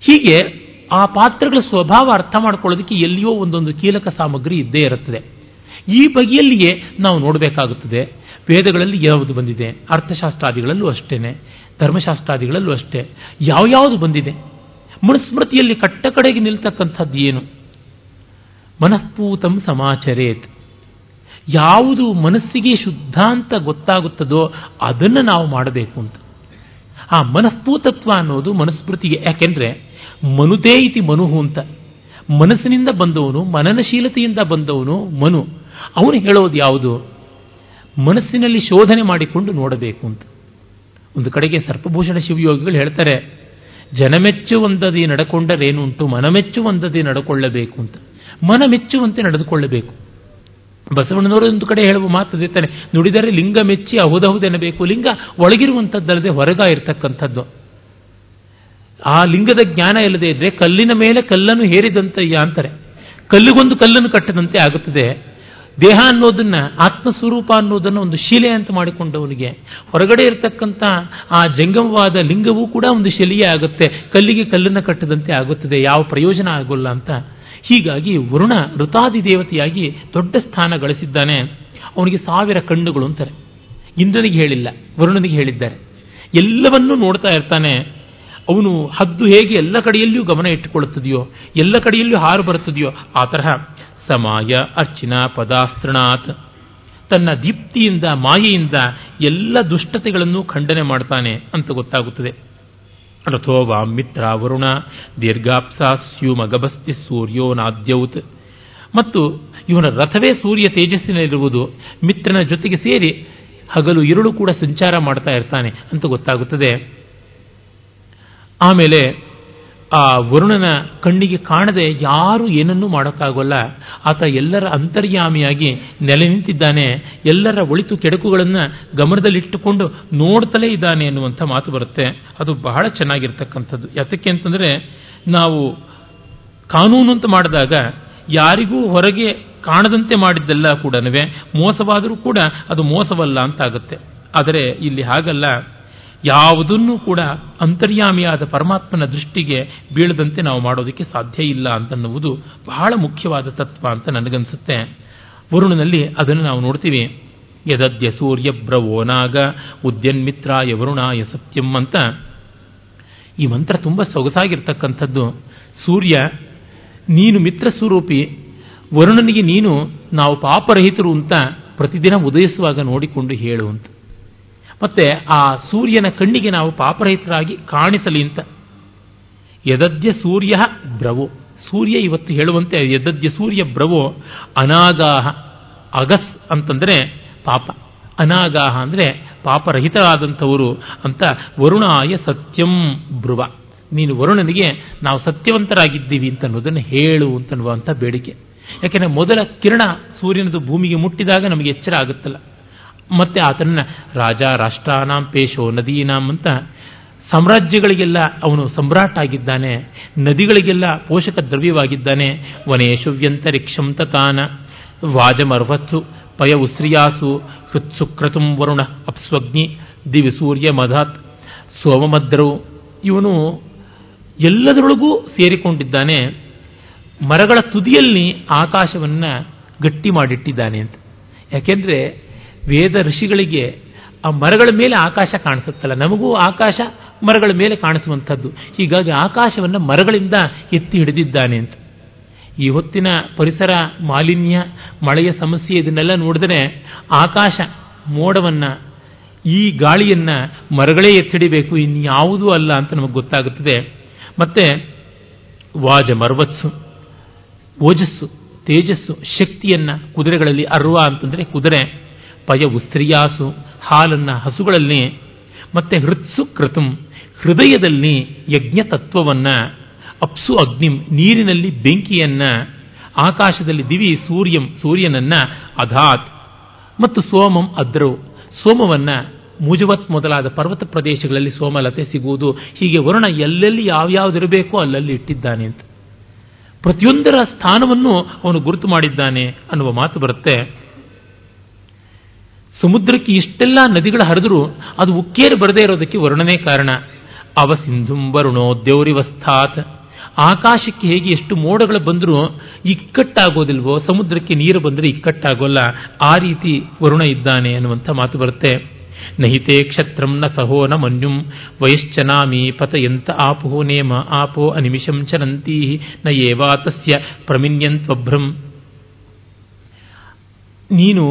ಹೀಗೆ ಆ ಪಾತ್ರಗಳ ಸ್ವಭಾವ ಅರ್ಥ ಮಾಡ್ಕೊಳ್ಳೋದಕ್ಕೆ ಎಲ್ಲಿಯೋ ಒಂದೊಂದು ಕೀಲಕ ಸಾಮಗ್ರಿ ಇದ್ದೇ ಇರುತ್ತದೆ. ಈ ಬಗೆಯಲ್ಲಿಯೇ ನಾವು ನೋಡಬೇಕಾಗುತ್ತದೆ. ವೇದಗಳಲ್ಲಿ ಯಾವುದು ಬಂದಿದೆ? ಅರ್ಥಶಾಸ್ತ್ರಾದಿಗಳಲ್ಲೂ ಅಷ್ಟೇನೆ. ಧರ್ಮಶಾಸ್ತ್ರಾದಿಗಳಲ್ಲೂ ಅಷ್ಟೇ. ಯಾವ್ಯಾವುದು ಬಂದಿದೆ? ಮನುಸ್ಮೃತಿಯಲ್ಲಿ ಕಟ್ಟ ಕಡೆಗೆ ನಿಲ್ತಕ್ಕಂಥದ್ದು ಏನು? ಮನಃಪೂತಂ ಸಮಾಚರೇತ್. ಯಾವುದು ಮನಸ್ಸಿಗೆ ಶುದ್ಧ ಅಂತ ಗೊತ್ತಾಗುತ್ತದೋ ಅದನ್ನು ನಾವು ಮಾಡಬೇಕು ಅಂತ. ಆ ಮನಃಪೂತತ್ವ ಅನ್ನೋದು ಮನಸ್ಮೃತಿಗೆ ಯಾಕೆಂದ್ರೆ ಮನುತೇ ಇತಿ ಮನುಹು ಅಂತ. ಮನಸ್ಸಿನಿಂದ ಬಂದವನು, ಮನನಶೀಲತೆಯಿಂದ ಬಂದವನು ಮನು. ಅವನು ಹೇಳೋದು ಯಾವುದು? ಮನಸ್ಸಿನಲ್ಲಿ ಶೋಧನೆ ಮಾಡಿಕೊಂಡು ನೋಡಬೇಕು ಅಂತ. ಒಂದು ಕಡೆಗೆ ಸರ್ಪಭೂಷಣ ಶಿವಯೋಗಿಗಳು ಹೇಳ್ತಾರೆ, ಜನಮೆಚ್ಚು ಒಂದದಿ ನಡಕೊಂಡರೇನುಂಟು ಮನಮೆಚ್ಚುವಂದದಿ ನಡೆಕೊಳ್ಳಬೇಕು ಅಂತ. ಮನ ಮೆಚ್ಚುವಂತೆ ನಡೆದುಕೊಳ್ಳಬೇಕು. ಬಸವಣ್ಣನವರು ಒಂದು ಕಡೆ ಹೇಳುವ ಮಾತು ತಾನೆ, ನುಡಿದರೆ ಲಿಂಗ ಮೆಚ್ಚಿ ಅಹುದಹುದೆನಬೇಕು ಲಿಂಗ ಒಳಗಿರುವಂಥದ್ದಲ್ಲದೆ ಹೊರಗ ಇರತಕ್ಕಂಥದ್ದು ಆ ಲಿಂಗದ ಜ್ಞಾನ ಇಲ್ಲದೆ ಇದ್ರೆ ಕಲ್ಲಿನ ಮೇಲೆ ಕಲ್ಲನ್ನು ಹೇರಿದಂತಯ್ಯ ಅಂತಾರೆ. ಕಲ್ಲಿಗೊಂದು ಕಲ್ಲನ್ನು ಕಟ್ಟದಂತೆ ಆಗುತ್ತದೆ. ದೇಹ ಅನ್ನೋದನ್ನ, ಆತ್ಮಸ್ವರೂಪ ಅನ್ನೋದನ್ನು ಒಂದು ಶಿಲೆ ಅಂತ ಮಾಡಿಕೊಂಡವನಿಗೆ ಹೊರಗಡೆ ಇರತಕ್ಕಂಥ ಆ ಜಂಗಮವಾದ ಲಿಂಗವೂ ಕೂಡ ಒಂದು ಶಿಲೆಯೇ ಆಗುತ್ತೆ. ಕಲ್ಲಿಗೆ ಕಲ್ಲನ್ನು ಕಟ್ಟದಂತೆ ಆಗುತ್ತದೆ. ಯಾವ ಪ್ರಯೋಜನ ಆಗೋಲ್ಲ ಅಂತ ಹೀಗಾಗಿ ವರುಣ ಋತಾದಿ ದೇವತೆಯಾಗಿ ದೊಡ್ಡ ಸ್ಥಾನ ಗಳಿಸಿದ್ದಾನೆ. ಅವನಿಗೆ ಸಾವಿರ ಕಣ್ಣುಗಳು ಅಂತಾರೆ. ಇಂದ್ರನಿಗೆ ಹೇಳಿಲ್ಲ, ವರುಣನಿಗೆ ಹೇಳಿದ್ದಾರೆ. ಎಲ್ಲವನ್ನೂ ನೋಡ್ತಾ ಇರ್ತಾನೆ. ಅವನು ಹದ್ದು ಹೇಗೆ ಎಲ್ಲ ಕಡೆಯಲ್ಲಿಯೂ ಗಮನ ಇಟ್ಟುಕೊಳ್ಳುತ್ತದೆಯೋ, ಎಲ್ಲ ಕಡೆಯಲ್ಲಿಯೂ ಹಾರು ಬರುತ್ತದೆಯೋ, ಆ ತರಹ. ಸಮಾಯ ಅರ್ಚಿನ ಪದಾಸ್ತ್ರನಾಥ್ ತನ್ನ ದೀಪ್ತಿಯಿಂದ, ಮಾಯೆಯಿಂದ ಎಲ್ಲ ದುಷ್ಟತೆಗಳನ್ನು ಖಂಡನೆ ಮಾಡ್ತಾನೆ ಅಂತ ಗೊತ್ತಾಗುತ್ತದೆ. ರಥೋ ವಾಂ ಮಿತ್ರ ವರುಣ ದೀರ್ಘಾಪ್ಸಾಸ್ಯುಮಗಬಸ್ತಿ ಸೂರ್ಯೋ ನಾದ್ಯೌತ್ ಮತ್ತು ಇವನ ರಥವೇ ಸೂರ್ಯ ತೇಜಸ್ಸಿನಲ್ಲಿರುವುದು, ಮಿತ್ರನ ಜೊತೆಗೆ ಸೇರಿ ಹಗಲು ಇರುಳು ಕೂಡ ಸಂಚಾರ ಮಾಡ್ತಾ ಇರ್ತಾನೆ ಅಂತ ಗೊತ್ತಾಗುತ್ತದೆ. ಆಮೇಲೆ ಆ ವರುಣನ ಕಣ್ಣಿಗೆ ಕಾಣದೆ ಯಾರು ಏನನ್ನೂ ಮಾಡೋಕ್ಕಾಗೋಲ್ಲ. ಆತ ಎಲ್ಲರ ಅಂತರ್ಯಾಮಿಯಾಗಿ ನೆಲೆ ನಿಂತಿದ್ದಾನೆ. ಎಲ್ಲರ ಒಳಿತು ಕೆಡಕುಗಳನ್ನು ಗಮನದಲ್ಲಿಟ್ಟುಕೊಂಡು ನೋಡ್ತಲೇ ಇದ್ದಾನೆ ಎನ್ನುವಂಥ ಮಾತು ಬರುತ್ತೆ. ಅದು ಬಹಳ ಚೆನ್ನಾಗಿರ್ತಕ್ಕಂಥದ್ದು. ಯಾತಕ್ಕೆ ಅಂತಂದರೆ, ನಾವು ಕಾನೂನು ಅಂತ ಮಾಡಿದಾಗ ಯಾರಿಗೂ ಹೊರಗೆ ಕಾಣದಂತೆ ಮಾಡಿದ್ದೆಲ್ಲ ಕೂಡ ಮೋಸವಾದರೂ ಕೂಡ ಅದು ಮೋಸವಲ್ಲ ಅಂತ ಆಗುತ್ತೆ. ಆದರೆ ಇಲ್ಲಿ ಹಾಗಲ್ಲ. ಯಾವುದನ್ನು ಕೂಡ ಅಂತರ್ಯಾಮಿಯಾದ ಪರಮಾತ್ಮನ ದೃಷ್ಟಿಗೆ ಬೀಳದಂತೆ ನಾವು ಮಾಡೋದಕ್ಕೆ ಸಾಧ್ಯ ಇಲ್ಲ ಅಂತನ್ನುವುದು ಬಹಳ ಮುಖ್ಯವಾದ ತತ್ವ ಅಂತ ನನಗನ್ಸುತ್ತೆ. ವರುಣನಲ್ಲಿ ಅದನ್ನು ನಾವು ನೋಡ್ತೀವಿ. ಯದದ್ಯ ಸೂರ್ಯ ಬ್ರವೋನಾಗ ಉದ್ಯನ್ಮಿತ್ರಾಯ ವರುಣಾಯ ಸತ್ಯಂ ಅಂತ. ಈ ಮಂತ್ರ ತುಂಬ ಸೊಗಸಾಗಿರ್ತಕ್ಕಂಥದ್ದು. ಸೂರ್ಯ, ನೀನು ಮಿತ್ರ ಸ್ವರೂಪಿ. ವರುಣನಿಗೆ ನೀನು ನಾವು ಪಾಪರಹಿತರು ಅಂತ ಪ್ರತಿದಿನ ಉದಯಿಸುವಾಗ ನೋಡಿಕೊಂಡು ಹೇಳು ಅಂತ. ಮತ್ತೆ ಆ ಸೂರ್ಯನ ಕಣ್ಣಿಗೆ ನಾವು ಪಾಪರಹಿತರಾಗಿ ಕಾಣಿಸಲಿ ಅಂತ. ಯದದ್ಯ ಸೂರ್ಯ ಬ್ರವೋ ಸೂರ್ಯ ಇವತ್ತು ಹೇಳುವಂತೆ ಯದದ್ಯ ಸೂರ್ಯ ಬ್ರವೋ ಅನಾಗಾಹ, ಅಗಸ್ ಅಂತಂದರೆ ಪಾಪ. ಅನಾಗಾಹ ಅಂದರೆ ಪಾಪರಹಿತರಾದಂಥವರು ಅಂತ ವರುಣಾಯ ಸತ್ಯಂ ಬ್ರುವ. ನೀನು ವರುಣನಿಗೆ ನಾವು ಸತ್ಯವಂತರಾಗಿದ್ದೀವಿ ಅಂತ ಅನ್ನೋದನ್ನು ಹೇಳು ಅಂತನ್ನುವಂಥ ಬೇಡಿಕೆ. ಯಾಕೆಂದರೆ ಮೊದಲ ಕಿರಣ ಸೂರ್ಯನದು ಭೂಮಿಗೆ ಮುಟ್ಟಿದಾಗ ನಮಗೆ ಎಚ್ಚರ ಆಗುತ್ತಲ್ಲ. ಮತ್ತೆ ಆತನನ್ನ ರಾಜ ರಾಷ್ಟ್ರಾನಾಂ ಪೇಶೋ ನದೀನಾಂ ಅಂತ ಸಾಮ್ರಾಜ್ಯಗಳಿಗೆಲ್ಲ ಅವನು ಸಮ್ರಾಟ್ ಆಗಿದ್ದಾನೆ ನದಿಗಳಿಗೆಲ್ಲ ಪೋಷಕ ದ್ರವ್ಯವಾಗಿದ್ದಾನೆ. ವನೇಶು ವ್ಯಂತರಿಕ್ಷಂ ತತಾನ ವಾಜಮರ್ವತ್ಸು ಪಯ ಉಸ್ರಿಯಾಸು ಹೃತ್ಸುಕ್ರತುಂ ವರುಣ ಅಪ್ಸ್ವಗ್ನಿ ದಿವಿ ಸೂರ್ಯ ಮಧಾತ್ ಸೋಮಮದ್ರವು ಇವನು ಎಲ್ಲದರೊಳಗೂ ಸೇರಿಕೊಂಡಿದ್ದಾನೆ. ಮರಗಳ ತುದಿಯಲ್ಲಿ ಆಕಾಶವನ್ನು ಗಟ್ಟಿ ಮಾಡಿಟ್ಟಿದ್ದಾನೆ ಅಂತ. ಯಾಕೆಂದ್ರೆ ವೇದ ಋಷಿಗಳಿಗೆ ಆ ಮರಗಳ ಮೇಲೆ ಆಕಾಶ ಕಾಣಿಸುತ್ತಲ್ಲ. ನಮಗೂ ಆಕಾಶ ಮರಗಳ ಮೇಲೆ ಕಾಣಿಸುವಂಥದ್ದು. ಹೀಗಾಗಿ ಆಕಾಶವನ್ನು ಮರಗಳಿಂದ ಎತ್ತಿ ಹಿಡಿದಿದ್ದಾನೆ ಅಂತ. ಈ ಹೊತ್ತಿನ ಪರಿಸರ ಮಾಲಿನ್ಯ, ಮಳೆಯ ಸಮಸ್ಯೆ ಇದನ್ನೆಲ್ಲ ನೋಡಿದ್ರೆ ಆಕಾಶ ಮೋಡವನ್ನು, ಈ ಗಾಳಿಯನ್ನು ಮರಗಳೇ ಎತ್ತಿಡಿಬೇಕು, ಇನ್ಯಾವುದೂ ಅಲ್ಲ ಅಂತ ನಮಗೆ ಗೊತ್ತಾಗುತ್ತದೆ. ಮತ್ತೆ ವಾಜ ಮರ್ವತ್ಸು, ಓಜಸ್ಸು, ತೇಜಸ್ಸು, ಶಕ್ತಿಯನ್ನು ಕುದುರೆಗಳಲ್ಲಿ ಅರ್ವ ಅಂತಂದರೆ ಕುದುರೆ. ಪಯ ಉಸ್ತ್ರಿಯಾಸು ಹಾಲನ್ನ ಹಸುಗಳಲ್ಲಿ ಮತ್ತೆ ಹೃತ್ಸು ಕೃತುಂ, ಹೃದಯದಲ್ಲಿ ಯಜ್ಞ ತತ್ವವನ್ನ ಅಪ್ಸು ಅಗ್ನಿಂ, ನೀರಿನಲ್ಲಿ ಬೆಂಕಿಯನ್ನ, ಆಕಾಶದಲ್ಲಿ ದಿವಿ ಸೂರ್ಯಂ, ಸೂರ್ಯನನ್ನ ಅಧಾತ್, ಮತ್ತು ಸೋಮಂ ಅದ್ರು. ಸೋಮವನ್ನ ಮುಜವತ್ ಮೊದಲಾದ ಪರ್ವತ ಪ್ರದೇಶಗಳಲ್ಲಿ ಸೋಮಲತೆ ಸಿಗುವುದು. ಹೀಗೆ ವರುಣ ಎಲ್ಲೆಲ್ಲಿ ಯಾವ್ಯಾವ್ದಿರಬೇಕೋ ಅಲ್ಲಲ್ಲಿ ಇಟ್ಟಿದ್ದಾನೆ ಅಂತ. ಪ್ರತಿಯೊಂದರ ಸ್ಥಾನವನ್ನು ಅವನು ಗುರುತು ಮಾಡಿದ್ದಾನೆ ಅನ್ನುವ ಮಾತು ಬರುತ್ತೆ. ಸಮುದ್ರಕ್ಕೆ ಇಷ್ಟೆಲ್ಲ ನದಿಗಳ ಹರಿದ್ರು ಅದು ಉಕ್ಕೇರಿ ಬರದೇ ಇರೋದಕ್ಕೆ ವರ್ಣನೆ ಕಾರಣ. ಅವ ಸಿಂಧುಂ ವರುಣೋ ಆಕಾಶಕ್ಕೆ ಹೇಗೆ ಎಷ್ಟು ಮೋಡಗಳು ಬಂದರೂ ಇಕ್ಕಟ್ಟಾಗೋದಿಲ್ವೋ, ಸಮುದ್ರಕ್ಕೆ ನೀರು ಬಂದರೆ ಇಕ್ಕಟ್ಟಾಗೋಲ್ಲ. ಆ ರೀತಿ ವರುಣ ಇದ್ದಾನೆ ಅನ್ನುವಂಥ ಮಾತು ಬರುತ್ತೆ. ನಹಿತೆ ಕ್ಷತ್ರಂ ನ ಸಹೋ ನ ಮನ್ಯುಂ ವಯಶ್ಚನಾಮಿ ಪತಯಂತ ಆಪೋ ನೇಮ ಆಪೋ ಅನಿಮಿಷಂ ಚರಂತೀ ನ ಏವಾ ತಸ್ಯ ಪ್ರಮಿನ್ಯಂತ್ವಭ್ರಂ. ನೀನು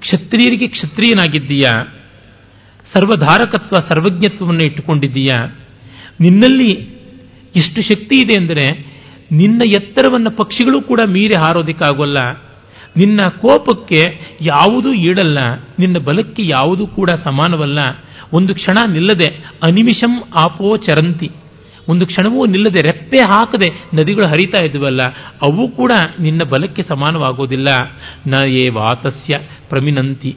ಕ್ಷತ್ರಿಯರಿಗೆ ಕ್ಷತ್ರಿಯನಾಗಿದ್ದೀಯಾ, ಸರ್ವಧಾರಕತ್ವ, ಸರ್ವಜ್ಞತ್ವವನ್ನು ಇಟ್ಟುಕೊಂಡಿದ್ದೀಯಾ, ನಿನ್ನಲ್ಲಿ ಎಷ್ಟು ಶಕ್ತಿ ಇದೆ ಅಂದರೆ ನಿನ್ನ ಎತ್ತರವನ್ನು ಪಕ್ಷಿಗಳು ಕೂಡ ಮೀರಿ ಹಾರೋದಕ್ಕಾಗೋಲ್ಲ. ನಿನ್ನ ಕೋಪಕ್ಕೆ ಯಾವುದೂ ಈಡಲ್ಲ, ನಿನ್ನ ಬಲಕ್ಕೆ ಯಾವುದೂ ಕೂಡ ಸಮಾನವಲ್ಲ. ಒಂದು ಕ್ಷಣ ನಿಲ್ಲದೆ ಅನಿಮಿಷಂ ಆಪೋ ಚರಂತಿ. ಒಂದು ಕ್ಷಣವೂ ನಿಲ್ಲದೆ ರೆಪ್ಪೆ ಹಾಕದೆ ನದಿಗಳು ಹರಿತಾ ಇದ್ವಲ್ಲ ಅವು ಕೂಡ ನಿನ್ನ ಬಲಕ್ಕೆ ಸಮಾನವಾಗೋದಿಲ್ಲ. ನ ಏ ವಾತಸ್ಯ ಪ್ರಮಿನಂತಿ.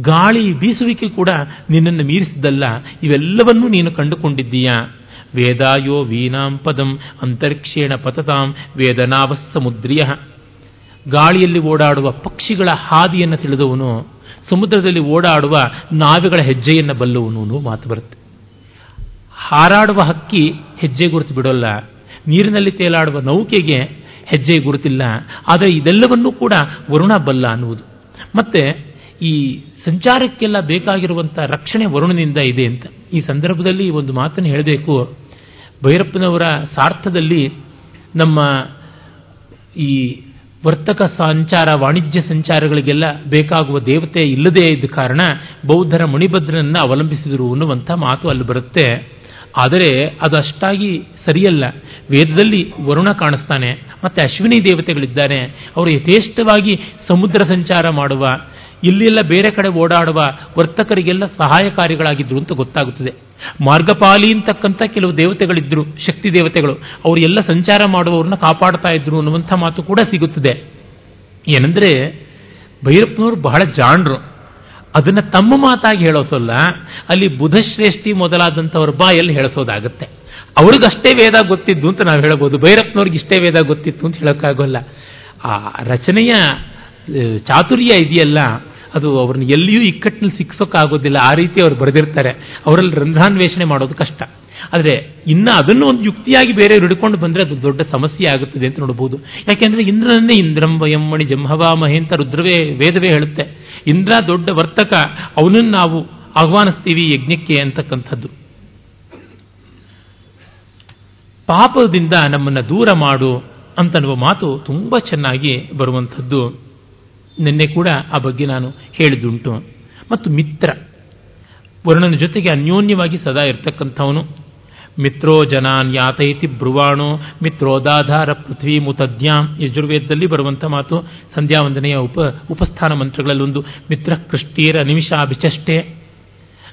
ಗಾಳಿ ಬೀಸುವಿಕೆ ಕೂಡ ನಿನ್ನನ್ನು ಮೀರಿಸಿದ್ದಲ್ಲ, ಇವೆಲ್ಲವನ್ನೂ ನೀನು ಕಂಡುಕೊಂಡಿದ್ದೀಯಾ? ವೇದಾಯೋ ವೀನಾಂ ಪದಂ ಅಂತರಿಕ್ಷೇಣ ಪತತಾಂ ವೇದನಾವಸ್ಸಮುದ್ರಿಯ ಗಾಳಿಯಲ್ಲಿ ಓಡಾಡುವ ಪಕ್ಷಿಗಳ ಹಾದಿಯನ್ನು ತಿಳಿದವನು, ಸಮುದ್ರದಲ್ಲಿ ಓಡಾಡುವ ನಾವೆಗಳ ಹೆಜ್ಜೆಯನ್ನು ಬಲ್ಲವನು ಮಾತು ಬರುತ್ತೆ. ಹಾರಾಡುವ ಹಕ್ಕಿ ಹೆಜ್ಜೆ ಗುರುತು ಬಿಡೋಲ್ಲ. ನೀರಿನಲ್ಲಿ ತೇಲಾಡುವ ನೌಕೆಗೆ ಹೆಜ್ಜೆ ಗುರುತಿಲ್ಲ. ಆದರೆ ಇದೆಲ್ಲವನ್ನೂ ಕೂಡ ವರುಣ ಬಲ್ಲ ಅನ್ನುವುದು. ಮತ್ತೆ ಈ ಸಂಚಾರಕ್ಕೆಲ್ಲ ಬೇಕಾಗಿರುವಂಥ ರಕ್ಷಣೆ ವರುಣನಿಂದ ಇದೆ ಅಂತ. ಈ ಸಂದರ್ಭದಲ್ಲಿ ಒಂದು ಮಾತನ್ನು ಹೇಳಬೇಕು. ಭೈರಪ್ಪನವರ ಸಾರ್ಥದಲ್ಲಿ ನಮ್ಮ ಈ ವರ್ತಕ ಸಂಚಾರ, ವಾಣಿಜ್ಯ ಸಂಚಾರಗಳಿಗೆಲ್ಲ ಬೇಕಾಗುವ ದೇವತೆ ಇಲ್ಲದೇ ಇದ್ದ ಕಾರಣ ಬೌದ್ಧರ ಮಣಿಭದ್ರನನ್ನು ಅವಲಂಬಿಸಿದರು ಅನ್ನುವಂಥ ಮಾತು ಅಲ್ಲಿ ಬರುತ್ತೆ. ಆದರೆ ಅದು ಅಷ್ಟಾಗಿ ಸರಿಯಲ್ಲ. ವೇದದಲ್ಲಿ ವರುಣ ಕಾಣಿಸ್ತಾನೆ, ಮತ್ತೆ ಅಶ್ವಿನಿ ದೇವತೆಗಳಿದ್ದಾರೆ. ಅವರು ಯಥೇಷ್ಟವಾಗಿ ಸಮುದ್ರ ಸಂಚಾರ ಮಾಡುವ, ಇಲ್ಲೆಲ್ಲ ಬೇರೆ ಕಡೆ ಓಡಾಡುವ ವರ್ತಕರಿಗೆಲ್ಲ ಸಹಾಯಕಾರಿಗಳಾಗಿದ್ರು ಅಂತ ಗೊತ್ತಾಗುತ್ತದೆ. ಮಾರ್ಗಪಾಲಿ ಅಂತಕ್ಕಂಥ ಕೆಲವು ದೇವತೆಗಳಿದ್ರು, ಶಕ್ತಿ ದೇವತೆಗಳು, ಅವರು ಎಲ್ಲ ಸಂಚಾರ ಮಾಡುವವ್ರನ್ನ ಕಾಪಾಡ್ತಾ ಇದ್ರು ಅನ್ನುವಂಥ ಮಾತು ಕೂಡ ಸಿಗುತ್ತದೆ. ಏನಂದ್ರೆ ಭೈರಪ್ಪನವರು ಬಹಳ ಜಾಣರು. ಅದನ್ನ ತಮ್ಮ ಮಾತಾಗಿ ಹೇಳೋಸಲ್ಲ ಅಲ್ಲಿ ಬುಧಶ್ರೇಷ್ಠಿ ಮೊದಲಾದಂಥವ್ರ ಬಾಯಲ್ಲಿ ಹೇಳಿಸೋದಾಗುತ್ತೆ. ಅವ್ರಿಗಷ್ಟೇ ವೇದ ಗೊತ್ತಿದ್ದು ಅಂತ ನಾವು ಹೇಳ್ಬೋದು. ಭೈರಪ್ಪನವ್ರಿಗೆ ಇಷ್ಟೇ ವೇದ ಗೊತ್ತಿತ್ತು ಅಂತ ಹೇಳೋಕ್ಕಾಗೋಲ್ಲ. ಆ ರಚನೆಯ ಚಾತುರ್ಯ ಇದೆಯಲ್ಲ, ಅದು ಅವ್ರನ್ನ ಎಲ್ಲಿಯೂ ಇಕ್ಕಟ್ಟಿನಲ್ಲಿ ಸಿಕ್ಸೋಕ್ಕಾಗೋದಿಲ್ಲ. ಆ ರೀತಿ ಅವ್ರು ಬರೆದಿರ್ತಾರೆ. ಅವರಲ್ಲಿ ರಂಧ್ರಾನ್ವೇಷಣೆ ಮಾಡೋದು ಕಷ್ಟ. ಆದರೆ ಇನ್ನು ಅದನ್ನು ಒಂದು ಯುಕ್ತಿಯಾಗಿ ಬೇರೆ ಹಿಡ್ಕೊಂಡು ಬಂದರೆ ಅದು ದೊಡ್ಡ ಸಮಸ್ಯೆ ಆಗುತ್ತದೆ ಅಂತ ನೋಡಬಹುದು ಯಾಕೆಂದ್ರೆ ಇಂದ್ರನನ್ನೇ ಇಂದ್ರಂ ವಯಮ್ಮಣಿ ಮಣಿ ಜಂಹವಾಮಹೆ ಅಂತ ರುದ್ರವೇ ವೇದವೇ ಹೇಳುತ್ತೆ. ಇಂದ್ರ ದೊಡ್ಡ ವರ್ತಕ, ಅವನನ್ನು ನಾವು ಆಹ್ವಾನಿಸ್ತೀವಿ ಯಜ್ಞಕ್ಕೆ ಅಂತಕ್ಕಂಥದ್ದು. ಪಾಪದಿಂದ ನಮ್ಮನ್ನು ದೂರ ಮಾಡು ಅಂತನ್ನುವ ಮಾತು ತುಂಬ ಚೆನ್ನಾಗಿ ಬರುವಂಥದ್ದು. ನಿನ್ನೆ ಕೂಡ ಆ ಬಗ್ಗೆ ನಾನು ಹೇಳಿದ್ದುಂಟು. ಮತ್ತು ಮಿತ್ರ, ವರ್ಣನ ಜೊತೆಗೆ ಅನ್ಯೋನ್ಯವಾಗಿ ಸದಾ ಇರ್ತಕ್ಕಂಥವನು. ಮಿತ್ರೋ ಜನಾನ್ ಯಾತೈತಿ ಬ್ರುವಾಣೋ ಮಿತ್ರೋದಾಧಾರ ಪೃಥ್ವಿ ಮುತದ್ಯಾಂ. ಯಜುರ್ವೇದದಲ್ಲಿ ಬರುವಂಥ ಮಾತು ಸಂಧ್ಯಾವಂದನೆಯ ಉಪ, ಉಪಸ್ಥಾನ ಮಂತ್ರಗಳಲ್ಲಿ ಒಂದು ಮಿತ್ರ ಕೃಷ್ಟೀರ ನಿಮಿಷಾಭಿಚಷ್ಟೆ.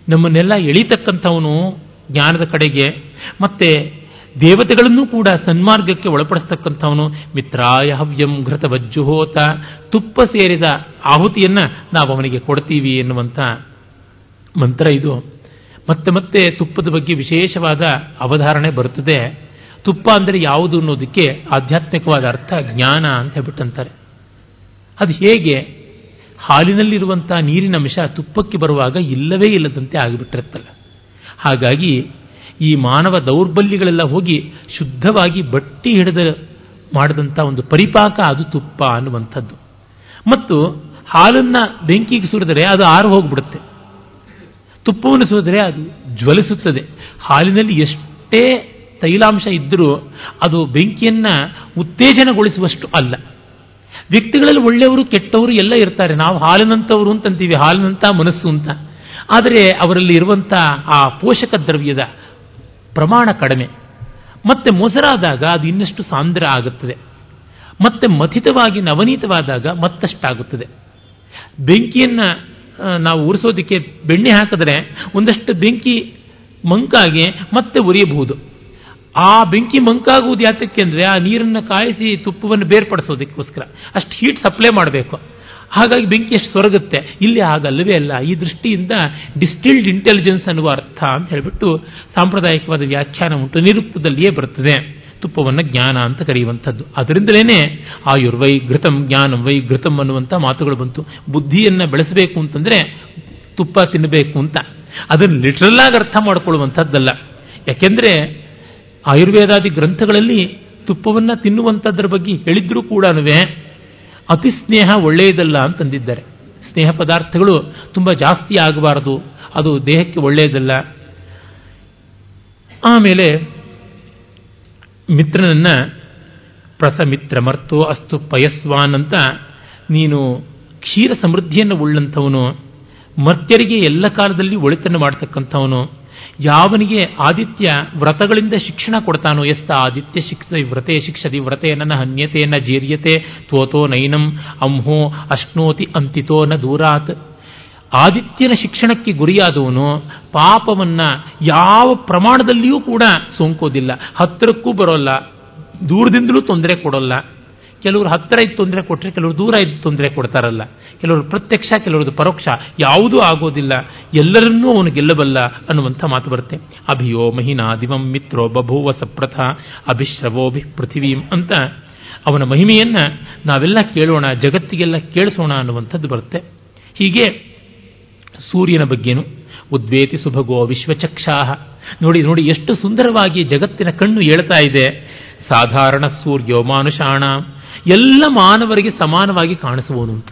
ನಮ್ಮನ್ನೆಲ್ಲ ಎಳೀತಕ್ಕಂಥವನು ಜ್ಞಾನದ ಕಡೆಗೆ. ಮತ್ತೆ ದೇವತೆಗಳನ್ನು ಕೂಡ ಸನ್ಮಾರ್ಗಕ್ಕೆ ಒಳಪಡಿಸ್ತಕ್ಕಂಥವನು ಮಿತ್ರಾಯ ಹವ್ಯಂ ಘೃತ ವಜ್ಜುಹೋತ ತುಪ್ಪ ಸೇರಿದ ಆಹುತಿಯನ್ನು ನಾವು ಅವನಿಗೆ ಕೊಡ್ತೀವಿ ಎನ್ನುವಂಥ ಮಂತ್ರ ಇದು. ಮತ್ತೆ ಮತ್ತೆ ತುಪ್ಪದ ಬಗ್ಗೆ ವಿಶೇಷವಾದ ಅವಧಾರಣೆ ಬರುತ್ತದೆ. ತುಪ್ಪ ಅಂದರೆ ಯಾವುದು ಅನ್ನೋದಕ್ಕೆ ಆಧ್ಯಾತ್ಮಿಕವಾದ ಅರ್ಥ ಜ್ಞಾನ ಅಂತ ಹೇಳ್ಬಿಟ್ಟಂತಾರೆ. ಅದು ಹೇಗೆ? ಹಾಲಿನಲ್ಲಿರುವಂಥ ನೀರಿನ ಅಂಶ ತುಪ್ಪಕ್ಕೆ ಬರುವಾಗ ಇಲ್ಲವೇ ಇಲ್ಲದಂತೆ ಆಗಿಬಿಟ್ಟಿರುತ್ತಲ್ಲ. ಹಾಗಾಗಿ ಈ ಮಾನವ ದೌರ್ಬಲ್ಯಗಳೆಲ್ಲ ಹೋಗಿ ಶುದ್ಧವಾಗಿ ಬಟ್ಟಿ ಹಿಡಿದ ಮಾಡಿದಂಥ ಒಂದು ಪರಿಪಾಕ ಅದು ತುಪ್ಪ ಅನ್ನುವಂಥದ್ದು. ಮತ್ತು ಹಾಲನ್ನು ಬೆಂಕಿಗೆ ಸುರಿದರೆ ಅದು ಆರು ಹೋಗ್ಬಿಡುತ್ತೆ. ತುಪ್ಪವನ್ನು ಸೋದರೆ ಅದು ಜ್ವಲಿಸುತ್ತದೆ. ಹಾಲಿನಲ್ಲಿ ಎಷ್ಟೇ ತೈಲಾಂಶ ಇದ್ದರೂ ಅದು ಬೆಂಕಿಯನ್ನು ಉತ್ತೇಜನಗೊಳಿಸುವಷ್ಟು ಅಲ್ಲ. ವ್ಯಕ್ತಿಗಳಲ್ಲಿ ಒಳ್ಳೆಯವರು ಕೆಟ್ಟವರು ಎಲ್ಲ ಇರ್ತಾರೆ. ನಾವು ಹಾಲಿನಂಥವರು ಅಂತಂತೀವಿ ಹಾಲಿನಂಥ ಮನಸ್ಸು ಅಂತ. ಆದರೆ ಅವರಲ್ಲಿ ಇರುವಂಥ ಆ ಪೋಷಕ ದ್ರವ್ಯದ ಪ್ರಮಾಣ ಕಡಿಮೆ. ಮತ್ತೆ ಮೊಸರಾದಾಗ ಅದು ಇನ್ನಷ್ಟು ಸಾಂದ್ರ ಆಗುತ್ತದೆ. ಮತ್ತೆ ಮಥಿತವಾಗಿ ನವನೀತವಾದಾಗ ಮತ್ತಷ್ಟಾಗುತ್ತದೆ. ಬೆಂಕಿಯನ್ನ ನಾವು ಉರಿಸೋದಕ್ಕೆ ಬೆಣ್ಣೆ ಹಾಕಿದ್ರೆ ಒಂದಷ್ಟು ಬೆಂಕಿ ಮಂಕಾಗಿ ಮತ್ತೆ ಉರಿಯಬಹುದು. ಆ ಬೆಂಕಿ ಮಂಕಾಗುವುದು ಯಾತಕ್ಕೆ ಅಂದರೆ ಆ ನೀರನ್ನು ಕಾಯಿಸಿ ತುಪ್ಪವನ್ನು ಬೇರ್ಪಡಿಸೋದಕ್ಕೋಸ್ಕರ. ಅಷ್ಟು ಹೀಟ್ ಸಪ್ಲೈ ಮಾಡಬೇಕು. ಹಾಗಾಗಿ ಬೆಂಕಿ ಅಷ್ಟು ಸೊರಗುತ್ತೆ? ಇಲ್ಲಿ ಆಗಲ್ಲವೇ ಅಲ್ಲ. ಈ ದೃಷ್ಟಿಯಿಂದ ಡಿಸ್ಟಿಲ್ಡ್ ಇಂಟೆಲಿಜೆನ್ಸ್ ಅನ್ನುವ ಅರ್ಥ ಅಂತ ಹೇಳಿಬಿಟ್ಟು ಸಾಂಪ್ರದಾಯಿಕವಾದ ವ್ಯಾಖ್ಯಾನ ಉಂಟು. ನಿರುಕ್ತದಲ್ಲಿಯೇ ಬರುತ್ತದೆ. ತುಪ್ಪವನ್ನು ಜ್ಞಾನ ಅಂತ ಕರೆಯುವಂಥದ್ದು. ಅದರಿಂದಲೇ ಆಯುರ್ವೈ ಘೃತಂ ಜ್ಞಾನಂ ವೈ ಘೃತಂ ಅನ್ನುವಂಥ ಮಾತುಗಳು ಬಂತು. ಬುದ್ಧಿಯನ್ನು ಬೆಳೆಸಬೇಕು ಅಂತಂದರೆ ತುಪ್ಪ ತಿನ್ನಬೇಕು ಅಂತ. ಅದನ್ನು ಲಿಟ್ರಲ್ ಆಗಿ ಅರ್ಥ ಮಾಡಿಕೊಳ್ಳುವಂಥದ್ದಲ್ಲ. ಯಾಕೆಂದರೆ ಆಯುರ್ವೇದಾದಿ ಗ್ರಂಥಗಳಲ್ಲಿ ತುಪ್ಪವನ್ನು ತಿನ್ನುವಂಥದ್ರ ಬಗ್ಗೆ ಹೇಳಿದ್ರೂ ಕೂಡ ಅತಿ ಸ್ನೇಹ ಒಳ್ಳೆಯದಲ್ಲ ಅಂತಂದಿದ್ದಾರೆ. ಸ್ನೇಹ ಪದಾರ್ಥಗಳು ತುಂಬ ಜಾಸ್ತಿ ಆಗಬಾರದು. ಅದು ದೇಹಕ್ಕೆ ಒಳ್ಳೆಯದಲ್ಲ. ಆಮೇಲೆ ಮಿತ್ರನನ್ನ ಪ್ರಸಮಿತ್ರ ಮರ್ತೋ ಅಸ್ತು ಪಯಸ್ವಾನ್ ಅಂತ ನೀನು ಕ್ಷೀರ ಸಮೃದ್ಧಿಯನ್ನು ಉಳ್ಳಂಥವನು, ಮರ್ತ್ಯರಿಗೆ ಎಲ್ಲ ಕಾಲದಲ್ಲಿ ಒಳಿತನ್ನು ಮಾಡತಕ್ಕಂಥವನು, ಯಾವನಿಗೆ ಆದಿತ್ಯ ವ್ರತಗಳಿಂದ ಶಿಕ್ಷಣ ಕೊಡ್ತಾನೋ ಎಸ್ತ ಆದಿತ್ಯ ಶಿಕ್ಷ ವ್ರತೆ ಶಿಕ್ಷದಿ ಹನ್ಯತೆ ಹನ್ಯತೆಯನ್ನ ಜೀರ್ಯತೆ, ತೋತೋ ನೈನಂ, ಅಂಹೋ ಅಶ್ನೋತಿ ಅಂತಿತೋ ನ ದೂರಾತ್. ಆದಿತ್ಯನ ಶಿಕ್ಷಣಕ್ಕೆ ಗುರಿಯಾದವನು ಪಾಪವನ್ನ ಯಾವ ಪ್ರಮಾಣದಲ್ಲಿಯೂ ಕೂಡ ಸೋಂಕೋದಿಲ್ಲ. ಹತ್ತಿರಕ್ಕೂ ಬರೋಲ್ಲ. ದೂರದಿಂದಲೂ ತೊಂದರೆ ಕೊಡೋಲ್ಲ. ಕೆಲವರು ಹತ್ತಿರ ಇದ್ದು ತೊಂದರೆ ಕೊಟ್ಟರೆ ಕೆಲವರು ದೂರ ಇದ್ದು ತೊಂದರೆ ಕೊಡ್ತಾರಲ್ಲ. ಕೆಲವರು ಪ್ರತ್ಯಕ್ಷ ಕೆಲವರದು ಪರೋಕ್ಷ ಯಾವುದೂ ಆಗೋದಿಲ್ಲ. ಎಲ್ಲರನ್ನೂ ಅವನು ಗೆಲ್ಲಬಲ್ಲ ಅನ್ನುವಂಥ ಮಾತು ಬರುತ್ತೆ. ಅಭಿಯೋ ಮಹಿನಾ ದಿವಂ ಮಿತ್ರೋ ಬಭೂವ ಸಪ್ರಥ ಅಭಿಶ್ರವೋಭಿ ಪೃಥಿವೀಂ ಅಂತ ಅವನ ಮಹಿಮೆಯನ್ನು ನಾವೆಲ್ಲ ಕೇಳೋಣ, ಜಗತ್ತಿಗೆಲ್ಲ ಕೇಳಿಸೋಣ ಅನ್ನುವಂಥದ್ದು ಬರುತ್ತೆ. ಹೀಗೆ ಸೂರ್ಯನ ಬಗ್ಗೆನು, ಉದ್ವೇತಿ ಸುಭಗೋ ವಿಶ್ವಚಕ್ಷಾಹ. ನೋಡಿ ನೋಡಿ, ಎಷ್ಟು ಸುಂದರವಾಗಿ ಜಗತ್ತಿನ ಕಣ್ಣು ಹೇಳ್ತಾ ಇದೆ. ಸಾಧಾರಣ ಸೂರ್ಯೋ ಮಾನುಷಾಣ. ಎಲ್ಲ ಮಾನವರಿಗೆ ಸಮಾನವಾಗಿ ಕಾಣಿಸುವನು ಅಂತ.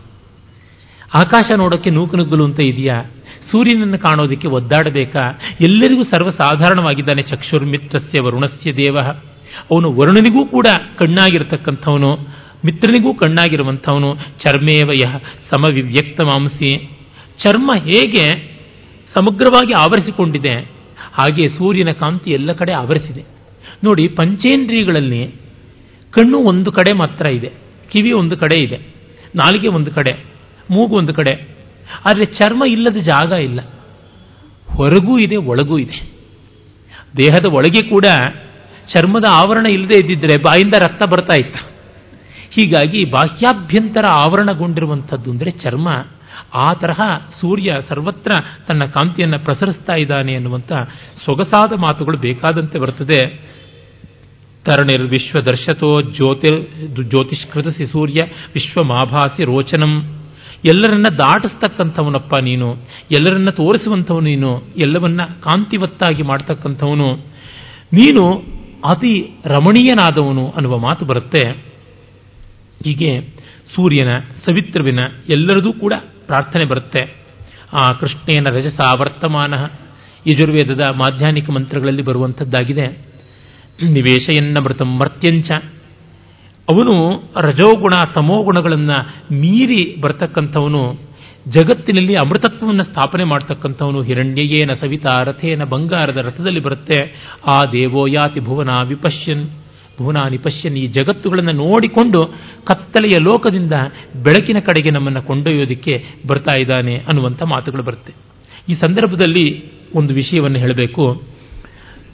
ಆಕಾಶ ನೋಡೋಕ್ಕೆ ನೂಕು ನುಗ್ಗಲು ಅಂತ ಇದೆಯಾ? ಸೂರ್ಯನನ್ನು ಕಾಣೋದಕ್ಕೆ ಒದ್ದಾಡಬೇಕಾ? ಎಲ್ಲರಿಗೂ ಸರ್ವಸಾಧಾರಣವಾಗಿದ್ದಾನೆ ಚಕ್ಷುರ್ಮಿತ್ರಸ್ಯ ವರುಣಸ್ಯ ದೇವ. ಅವನು ವರುಣನಿಗೂ ಕೂಡ ಕಣ್ಣಾಗಿರತಕ್ಕಂಥವನು, ಮಿತ್ರನಿಗೂ ಕಣ್ಣಾಗಿರುವಂಥವನು, ಚರ್ಮೇವ ಯಹ ಸಮವಿವ್ಯಕ್ತ ಮಾಂಸಿ ಚರ್ಮ ಹೇಗೆ ಸಮಗ್ರವಾಗಿ ಆವರಿಸಿಕೊಂಡಿದೆ, ಹಾಗೆ ಸೂರ್ಯನ ಕಾಂತಿ ಎಲ್ಲ ಕಡೆ ಆವರಿಸಿದೆ. ನೋಡಿ, ಪಂಚೇಂದ್ರಿಯಗಳಲ್ಲಿ ಕಣ್ಣು ಒಂದು ಕಡೆ ಮಾತ್ರ ಇದೆ, ಕಿವಿ ಒಂದು ಕಡೆ ಇದೆ, ನಾಲಿಗೆ ಒಂದು ಕಡೆ, ಮೂಗು ಒಂದು ಕಡೆ. ಆದರೆ ಚರ್ಮ ಇಲ್ಲದ ಜಾಗ ಇಲ್ಲ, ಹೊರಗೂ ಇದೆ, ಒಳಗೂ ಇದೆ. ದೇಹದ ಒಳಗೆ ಕೂಡ ಚರ್ಮದ ಆವರಣ ಇಲ್ಲದೆ ಇದ್ದಿದ್ರೆ ಬಾಯಿಂದ ರಕ್ತ ಬರ್ತಾ ಇತ್ತ. ಹೀಗಾಗಿ ಬಾಹ್ಯಾಭ್ಯಂತರ ಆವರಣಗೊಂಡಿರುವಂಥದ್ದು ಅಂದರೆ ಚರ್ಮ. ಆ ತರಹ ಸೂರ್ಯ ಸರ್ವತ್ರ ತನ್ನ ಕಾಂತಿಯನ್ನು ಪ್ರಸರಿಸ್ತಾ ಇದ್ದಾನೆ ಅನ್ನುವಂಥ ಸೊಗಸಾದ ಮಾತುಗಳು ಬೇಕಾದಂತೆ ಬರ್ತದೆ ತರಣಿರ್ ವಿಶ್ವದರ್ಶತೋ ಜ್ಯೋತಿರ್ ಜ್ಯೋತಿಷ್ಕೃತಸಿ ಸೂರ್ಯ ವಿಶ್ವಮಾಭಾಸಿ ರೋಚನಂ. ಎಲ್ಲರನ್ನ ದಾಟಿಸ್ತಕ್ಕಂಥವನಪ್ಪ ನೀನು, ಎಲ್ಲರನ್ನ ತೋರಿಸುವಂಥವನು ನೀನು, ಎಲ್ಲವನ್ನ ಕಾಂತಿವತ್ತಾಗಿ ಮಾಡ್ತಕ್ಕಂಥವನು. ನೀನು ಅತಿ ರಮಣೀಯನಾದವನು ಅನ್ನುವ ಮಾತು ಬರುತ್ತೆ. ಹೀಗೆ ಸೂರ್ಯನ ಸವಿತ್ರವಿನ ಎಲ್ಲರದೂ ಕೂಡ ಪ್ರಾರ್ಥನೆ ಬರುತ್ತೆ. ಆ ಕೃಷ್ಣೇನ ರಜಸ ವರ್ತಮಾನ ಯಜುರ್ವೇದದ ಮಾಧ್ಯಾನಿಕ ಮಂತ್ರಗಳಲ್ಲಿ ಬರುವಂಥದ್ದಾಗಿದೆ. ನಿವೇಶಯನ್ನಮೃತಂ ಮರ್ತ್ಯಂಚ. ಅವನು ರಜೋಗುಣ ತಮೋಗುಣಗಳನ್ನು ಮೀರಿ ಬರ್ತಕ್ಕಂಥವನು, ಜಗತ್ತಿನಲ್ಲಿ ಅಮೃತತ್ವವನ್ನು ಸ್ಥಾಪನೆ ಮಾಡ್ತಕ್ಕಂಥವನು ಹಿರಣ್ಯಯೇನ ಸವಿತಾ ರಥೇನ ಬಂಗಾರದ ರಥದಲ್ಲಿ ಬರುತ್ತೆ. ಆ ದೇವೋ ಯಾತಿ ಭುವನ ವಿಪಶ್ಯನ್. ಭುವನಾನಿ ಪಶ್ಯನ್ ಈ ಜಗತ್ತುಗಳನ್ನು ನೋಡಿಕೊಂಡು ಕತ್ತಲೆಯ ಲೋಕದಿಂದ ಬೆಳಕಿನ ಕಡೆಗೆ ನಮ್ಮನ್ನು ಕೊಂಡೊಯ್ಯೋದಕ್ಕೆ ಬರ್ತಾ ಇದ್ದಾನೆ ಅನ್ನುವಂಥ ಮಾತುಗಳು ಬರುತ್ತೆ. ಈ ಸಂದರ್ಭದಲ್ಲಿ ಒಂದು ವಿಷಯವನ್ನು ಹೇಳಬೇಕು.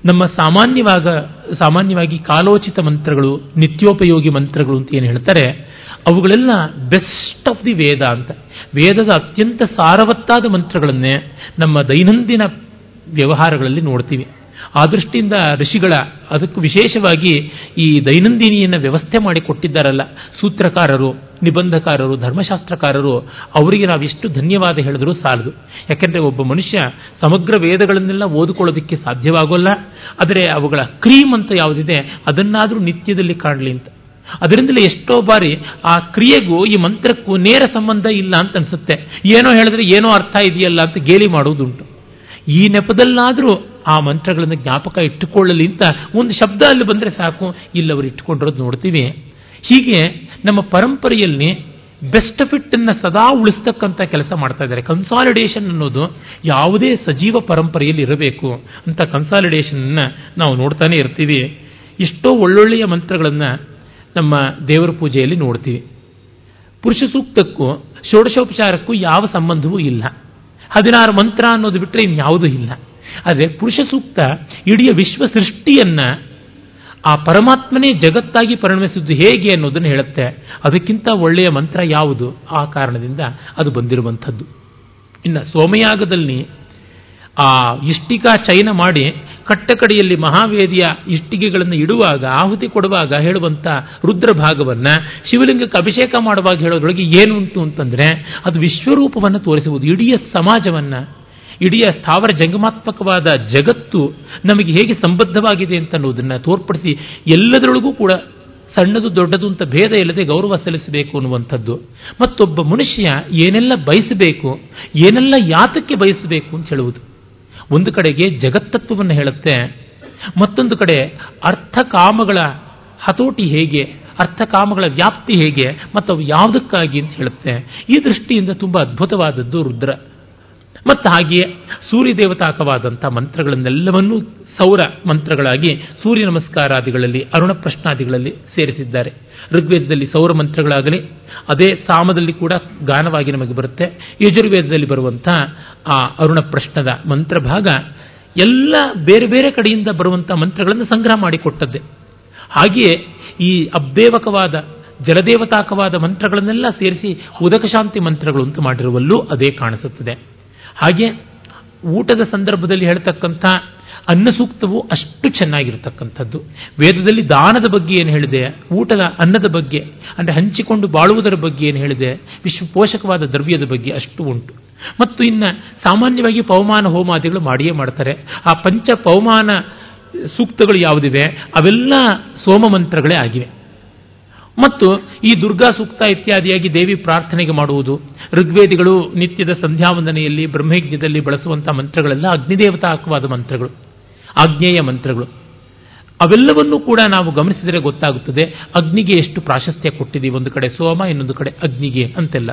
ನಮ್ಮ ಸಾಮಾನ್ಯವಾಗ, ಸಾಮಾನ್ಯವಾಗಿ ಕಾಲೋಚಿತ ಮಂತ್ರಗಳು, ನಿತ್ಯೋಪಯೋಗಿ ಮಂತ್ರಗಳು ಅಂತ ಏನು ಹೇಳ್ತಾರೆ, ಅವುಗಳೆಲ್ಲ ಬೆಸ್ಟ್ ಆಫ್ ದಿ ವೇದ ಅಂತ. ವೇದದ ಅತ್ಯಂತ ಸಾರವತ್ತಾದ ಮಂತ್ರಗಳನ್ನೇ ನಮ್ಮ ದೈನಂದಿನ ವ್ಯವಹಾರಗಳಲ್ಲಿ ನೋಡ್ತೀವಿ. ಆ ದೃಷ್ಟಿಯಿಂದ ಋಷಿಗಳ ಅದಕ್ಕೂ ವಿಶೇಷವಾಗಿ ಈ ದೈನಂದಿನಿಯನ್ನು ವ್ಯವಸ್ಥೆ ಮಾಡಿ ಕೊಟ್ಟಿದ್ದಾರಲ್ಲ, ಸೂತ್ರಕಾರರು, ನಿಬಂಧಕಾರರು, ಧರ್ಮಶಾಸ್ತ್ರಕಾರರು, ಅವರಿಗೆ ನಾವೆಷ್ಟು ಧನ್ಯವಾದ ಹೇಳಿದ್ರೂ ಸಾಲದು. ಯಾಕೆಂದರೆ ಒಬ್ಬ ಮನುಷ್ಯ ಸಮಗ್ರ ವೇದಗಳನ್ನೆಲ್ಲ ಓದಿಕೊಳ್ಳೋದಕ್ಕೆ ಸಾಧ್ಯವಾಗೋಲ್ಲ, ಆದರೆ ಅವುಗಳ ಕ್ರೀಮ್ ಅಂತ ಯಾವುದಿದೆ, ಅದನ್ನಾದರೂ ನಿತ್ಯದಲ್ಲಿ ಕಾಣಲಿ ಅಂತ. ಅದರಿಂದಲೇ ಎಷ್ಟೋ ಬಾರಿ ಆ ಕ್ರಿಯೆಗೂ ಈ ಮಂತ್ರಕ್ಕೂ ನೇರ ಸಂಬಂಧ ಇಲ್ಲ ಅಂತ ಅನ್ಸುತ್ತೆ. ಏನೋ ಹೇಳಿದ್ರೆ ಏನೋ ಅರ್ಥ ಇದೆಯಲ್ಲ ಅಂತ ಗೇಲಿ ಮಾಡುವುದುಂಟು. ಈ ನೆಪದಲ್ಲಾದರೂ ಆ ಮಂತ್ರಗಳನ್ನು ಜ್ಞಾಪಕ ಇಟ್ಟುಕೊಳ್ಳಲಿ ಅಂತ ಒಂದು ಶಬ್ದ ಅಲ್ಲಿ ಬಂದರೆ ಸಾಕು. ಇಲ್ಲಿ ಅವರು ಇಟ್ಟುಕೊಂಡಿರೋದು ನೋಡ್ತೀವಿ. ಹೀಗೆ ನಮ್ಮ ಪರಂಪರೆಯಲ್ಲಿ ಬೆಸ್ಟ್ ಫಿಟ್ ಅನ್ನ ಸದಾ ಉಳಿಸ್ತಕ್ಕಂಥ ಕೆಲಸ ಮಾಡ್ತಾ ಇದ್ದಾರೆ. ಕನ್ಸಾಲಿಡೇಷನ್ ಅನ್ನೋದು ಯಾವುದೇ ಸಜೀವ ಪರಂಪರೆಯಲ್ಲಿ ಇರಬೇಕು ಅಂತ ಕನ್ಸಾಲಿಡೇಷನ್ ನಾವು ನೋಡ್ತಾನೆ ಇರ್ತೀವಿ. ಎಷ್ಟೋ ಒಳ್ಳೊಳ್ಳೆಯ ಮಂತ್ರಗಳನ್ನು ನಮ್ಮ ದೇವರ ಪೂಜೆಯಲ್ಲಿ ನೋಡ್ತೀವಿ. ಪುರುಷ ಸೂಕ್ತಕ್ಕೂ ಷೋಡಶೋಪಚಾರಕ್ಕೂ ಯಾವ ಸಂಬಂಧವೂ ಇಲ್ಲ. ಹದಿನಾರು ಮಂತ್ರ ಅನ್ನೋದು ಬಿಟ್ಟರೆ ಇನ್ಯಾವುದೂ ಇಲ್ಲ. ಆದರೆ ಪುರುಷ ಸೂಕ್ತ ಇಡೀ ವಿಶ್ವ ಸೃಷ್ಟಿಯನ್ನು ಆ ಪರಮಾತ್ಮನೇ ಜಗತ್ತಾಗಿ ಪರಿಣಮಿಸಿದ್ದು ಹೇಗೆ ಅನ್ನೋದನ್ನು ಹೇಳುತ್ತೆ. ಅದಕ್ಕಿಂತ ಒಳ್ಳೆಯ ಮಂತ್ರ ಯಾವುದು? ಆ ಕಾರಣದಿಂದ ಅದು ಬಂದಿರುವಂಥದ್ದು. ಇನ್ನು ಸೋಮಯಾಗದಲ್ಲಿ ಆ ಇಷ್ಟಿಕಾ ಚಯನ ಮಾಡಿ ಕಟ್ಟಕಡೆಯಲ್ಲಿ ಮಹಾವೇದಿಯ ಇಷ್ಟಿಗೆಗಳನ್ನು ಇಡುವಾಗ, ಆಹುತಿ ಕೊಡುವಾಗ ಹೇಳುವಂಥ ರುದ್ರ ಭಾಗವನ್ನ ಶಿವಲಿಂಗಕ್ಕೆ ಅಭಿಷೇಕ ಮಾಡುವಾಗ ಹೇಳೋದ್ರೊಳಗೆ ಏನುಂಟು ಅಂತಂದ್ರೆ ಅದು ವಿಶ್ವರೂಪವನ್ನು ತೋರಿಸುವುದು. ಇಡೀ ಸಮಾಜವನ್ನ ಇಡೀ ಸ್ಥಾವರ ಜಂಗಮಾತ್ಮಕವಾದ ಜಗತ್ತು ನಮಗೆ ಹೇಗೆ ಸಂಬದ್ಧವಾಗಿದೆ ಅಂತ ಅನ್ನೋದನ್ನು ತೋರ್ಪಡಿಸಿ ಎಲ್ಲದರೊಳಗೂ ಕೂಡ ಸಣ್ಣದು ದೊಡ್ಡದು ಅಂತ ಭೇದ ಇಲ್ಲದೆ ಗೌರವ ಸಲ್ಲಿಸಬೇಕು ಅನ್ನುವಂಥದ್ದು. ಮತ್ತೊಬ್ಬ ಮನುಷ್ಯ ಏನೆಲ್ಲ ಬಯಸಬೇಕು, ಏನೆಲ್ಲ ಯಾತಕ್ಕೆ ಬಯಸಬೇಕು ಅಂತ ಹೇಳುವುದು. ಒಂದು ಕಡೆಗೆ ಜಗತ್ತತ್ವವನ್ನು ಹೇಳುತ್ತೆ, ಮತ್ತೊಂದು ಕಡೆ ಅರ್ಥ ಕಾಮಗಳ ಹತೋಟಿ ಹೇಗೆ ಅರ್ಥಕಾಮಗಳ ವ್ಯಾಪ್ತಿ ಹೇಗೆ ಮತ್ತು ಅವು ಯಾವುದಕ್ಕಾಗಿ ಅಂತ ಹೇಳುತ್ತೆ. ಈ ದೃಷ್ಟಿಯಿಂದ ತುಂಬ ಅದ್ಭುತವಾದದ್ದು ರುದ್ರ. ಮತ್ತು ಹಾಗೆಯೇ ಸೂರ್ಯದೇವತಾಕವಾದಂಥ ಮಂತ್ರಗಳನ್ನೆಲ್ಲವನ್ನೂ ಸೌರ ಮಂತ್ರಗಳಾಗಿ ಸೂರ್ಯ ನಮಸ್ಕಾರಾದಿಗಳಲ್ಲಿ, ಅರುಣ ಪ್ರಶ್ನಾದಿಗಳಲ್ಲಿ ಸೇರಿಸಿದ್ದಾರೆ. ಋಗ್ವೇದದಲ್ಲಿ ಸೌರ ಮಂತ್ರಗಳಾಗಲಿ, ಅದೇ ಸಾಮದಲ್ಲಿ ಕೂಡ ಗಾನವಾಗಿ ನಮಗೆ ಬರುತ್ತೆ. ಯಜುರ್ವೇದದಲ್ಲಿ ಬರುವಂಥ ಆ ಅರುಣ ಪ್ರಶ್ನದ ಮಂತ್ರಭಾಗ ಎಲ್ಲ ಬೇರೆ ಬೇರೆ ಕಡೆಯಿಂದ ಬರುವಂಥ ಮಂತ್ರಗಳನ್ನು ಸಂಗ್ರಹ ಮಾಡಿಕೊಟ್ಟದ್ದೇ. ಹಾಗೆಯೇ ಈ ಅಬ್ದೇವಕವಾದ, ಜಲದೇವತಾಕವಾದ ಮಂತ್ರಗಳನ್ನೆಲ್ಲ ಸೇರಿಸಿ, ಉದಕಶಾಂತಿ ಮಂತ್ರಗಳು ಅಂತ ಮಾಡಿರುವಲ್ಲೂ ಅದೇ ಕಾಣಿಸುತ್ತದೆ. ಹಾಗೆ ಊಟದ ಸಂದರ್ಭದಲ್ಲಿ ಹೇಳ್ತಕ್ಕಂಥ ಅನ್ನ ಸೂಕ್ತವು ಅಷ್ಟು ಚೆನ್ನಾಗಿರತಕ್ಕಂಥದ್ದು. ವೇದದಲ್ಲಿ ದಾನದ ಬಗ್ಗೆ ಏನು ಹೇಳಿದೆ? ಊಟದ ಅನ್ನದ ಬಗ್ಗೆ, ಅಂದರೆ ಹಂಚಿಕೊಂಡು ಬಾಳುವುದರ ಬಗ್ಗೆ ಏನು ಹೇಳಿದೆ? ವಿಶ್ವ ಪೋಷಕವಾದ ದ್ರವ್ಯದ ಬಗ್ಗೆ ಅಷ್ಟು ಉಂಟು. ಮತ್ತು ಇನ್ನು ಸಾಮಾನ್ಯವಾಗಿ ಪವಮಾನ ಹೋಮಾದಿಗಳು ಮಾಡಿಯೇ ಮಾಡ್ತಾರೆ. ಆ ಪಂಚ ಪವಮಾನ ಸೂಕ್ತಗಳು ಯಾವುದಿವೆ? ಅವೆಲ್ಲ ಸೋಮ ಮಂತ್ರಗಳೇ ಆಗಿವೆ. ಮತ್ತು ಈ ದುರ್ಗಾ ಸೂಕ್ತ ಇತ್ಯಾದಿಯಾಗಿ ದೇವಿ ಪ್ರಾರ್ಥನೆಗೆ ಮಾಡುವುದು. ಋಗ್ವೇದಿಗಳು ನಿತ್ಯದ ಸಂಧ್ಯಾವಂದನೆಯಲ್ಲಿ ಬ್ರಹ್ಮಯಜ್ಞದಲ್ಲಿ ಬಳಸುವಂಥ ಮಂತ್ರಗಳೆಲ್ಲ ಅಗ್ನಿದೇವತಾಕವಾದ ಮಂತ್ರಗಳು ಆಗ್ನೇಯ ಮಂತ್ರಗಳು. ಅವೆಲ್ಲವನ್ನೂ ಕೂಡ ನಾವು ಗಮನಿಸಿದರೆ ಗೊತ್ತಾಗುತ್ತದೆ, ಅಗ್ನಿಗೆ ಎಷ್ಟು ಪ್ರಾಶಸ್ತ್ಯ ಕೊಟ್ಟಿದ್ದೀವಿ. ಒಂದು ಕಡೆ ಸೋಮ, ಇನ್ನೊಂದು ಕಡೆ ಅಗ್ನಿಗೆ ಅಂತೆಲ್ಲ.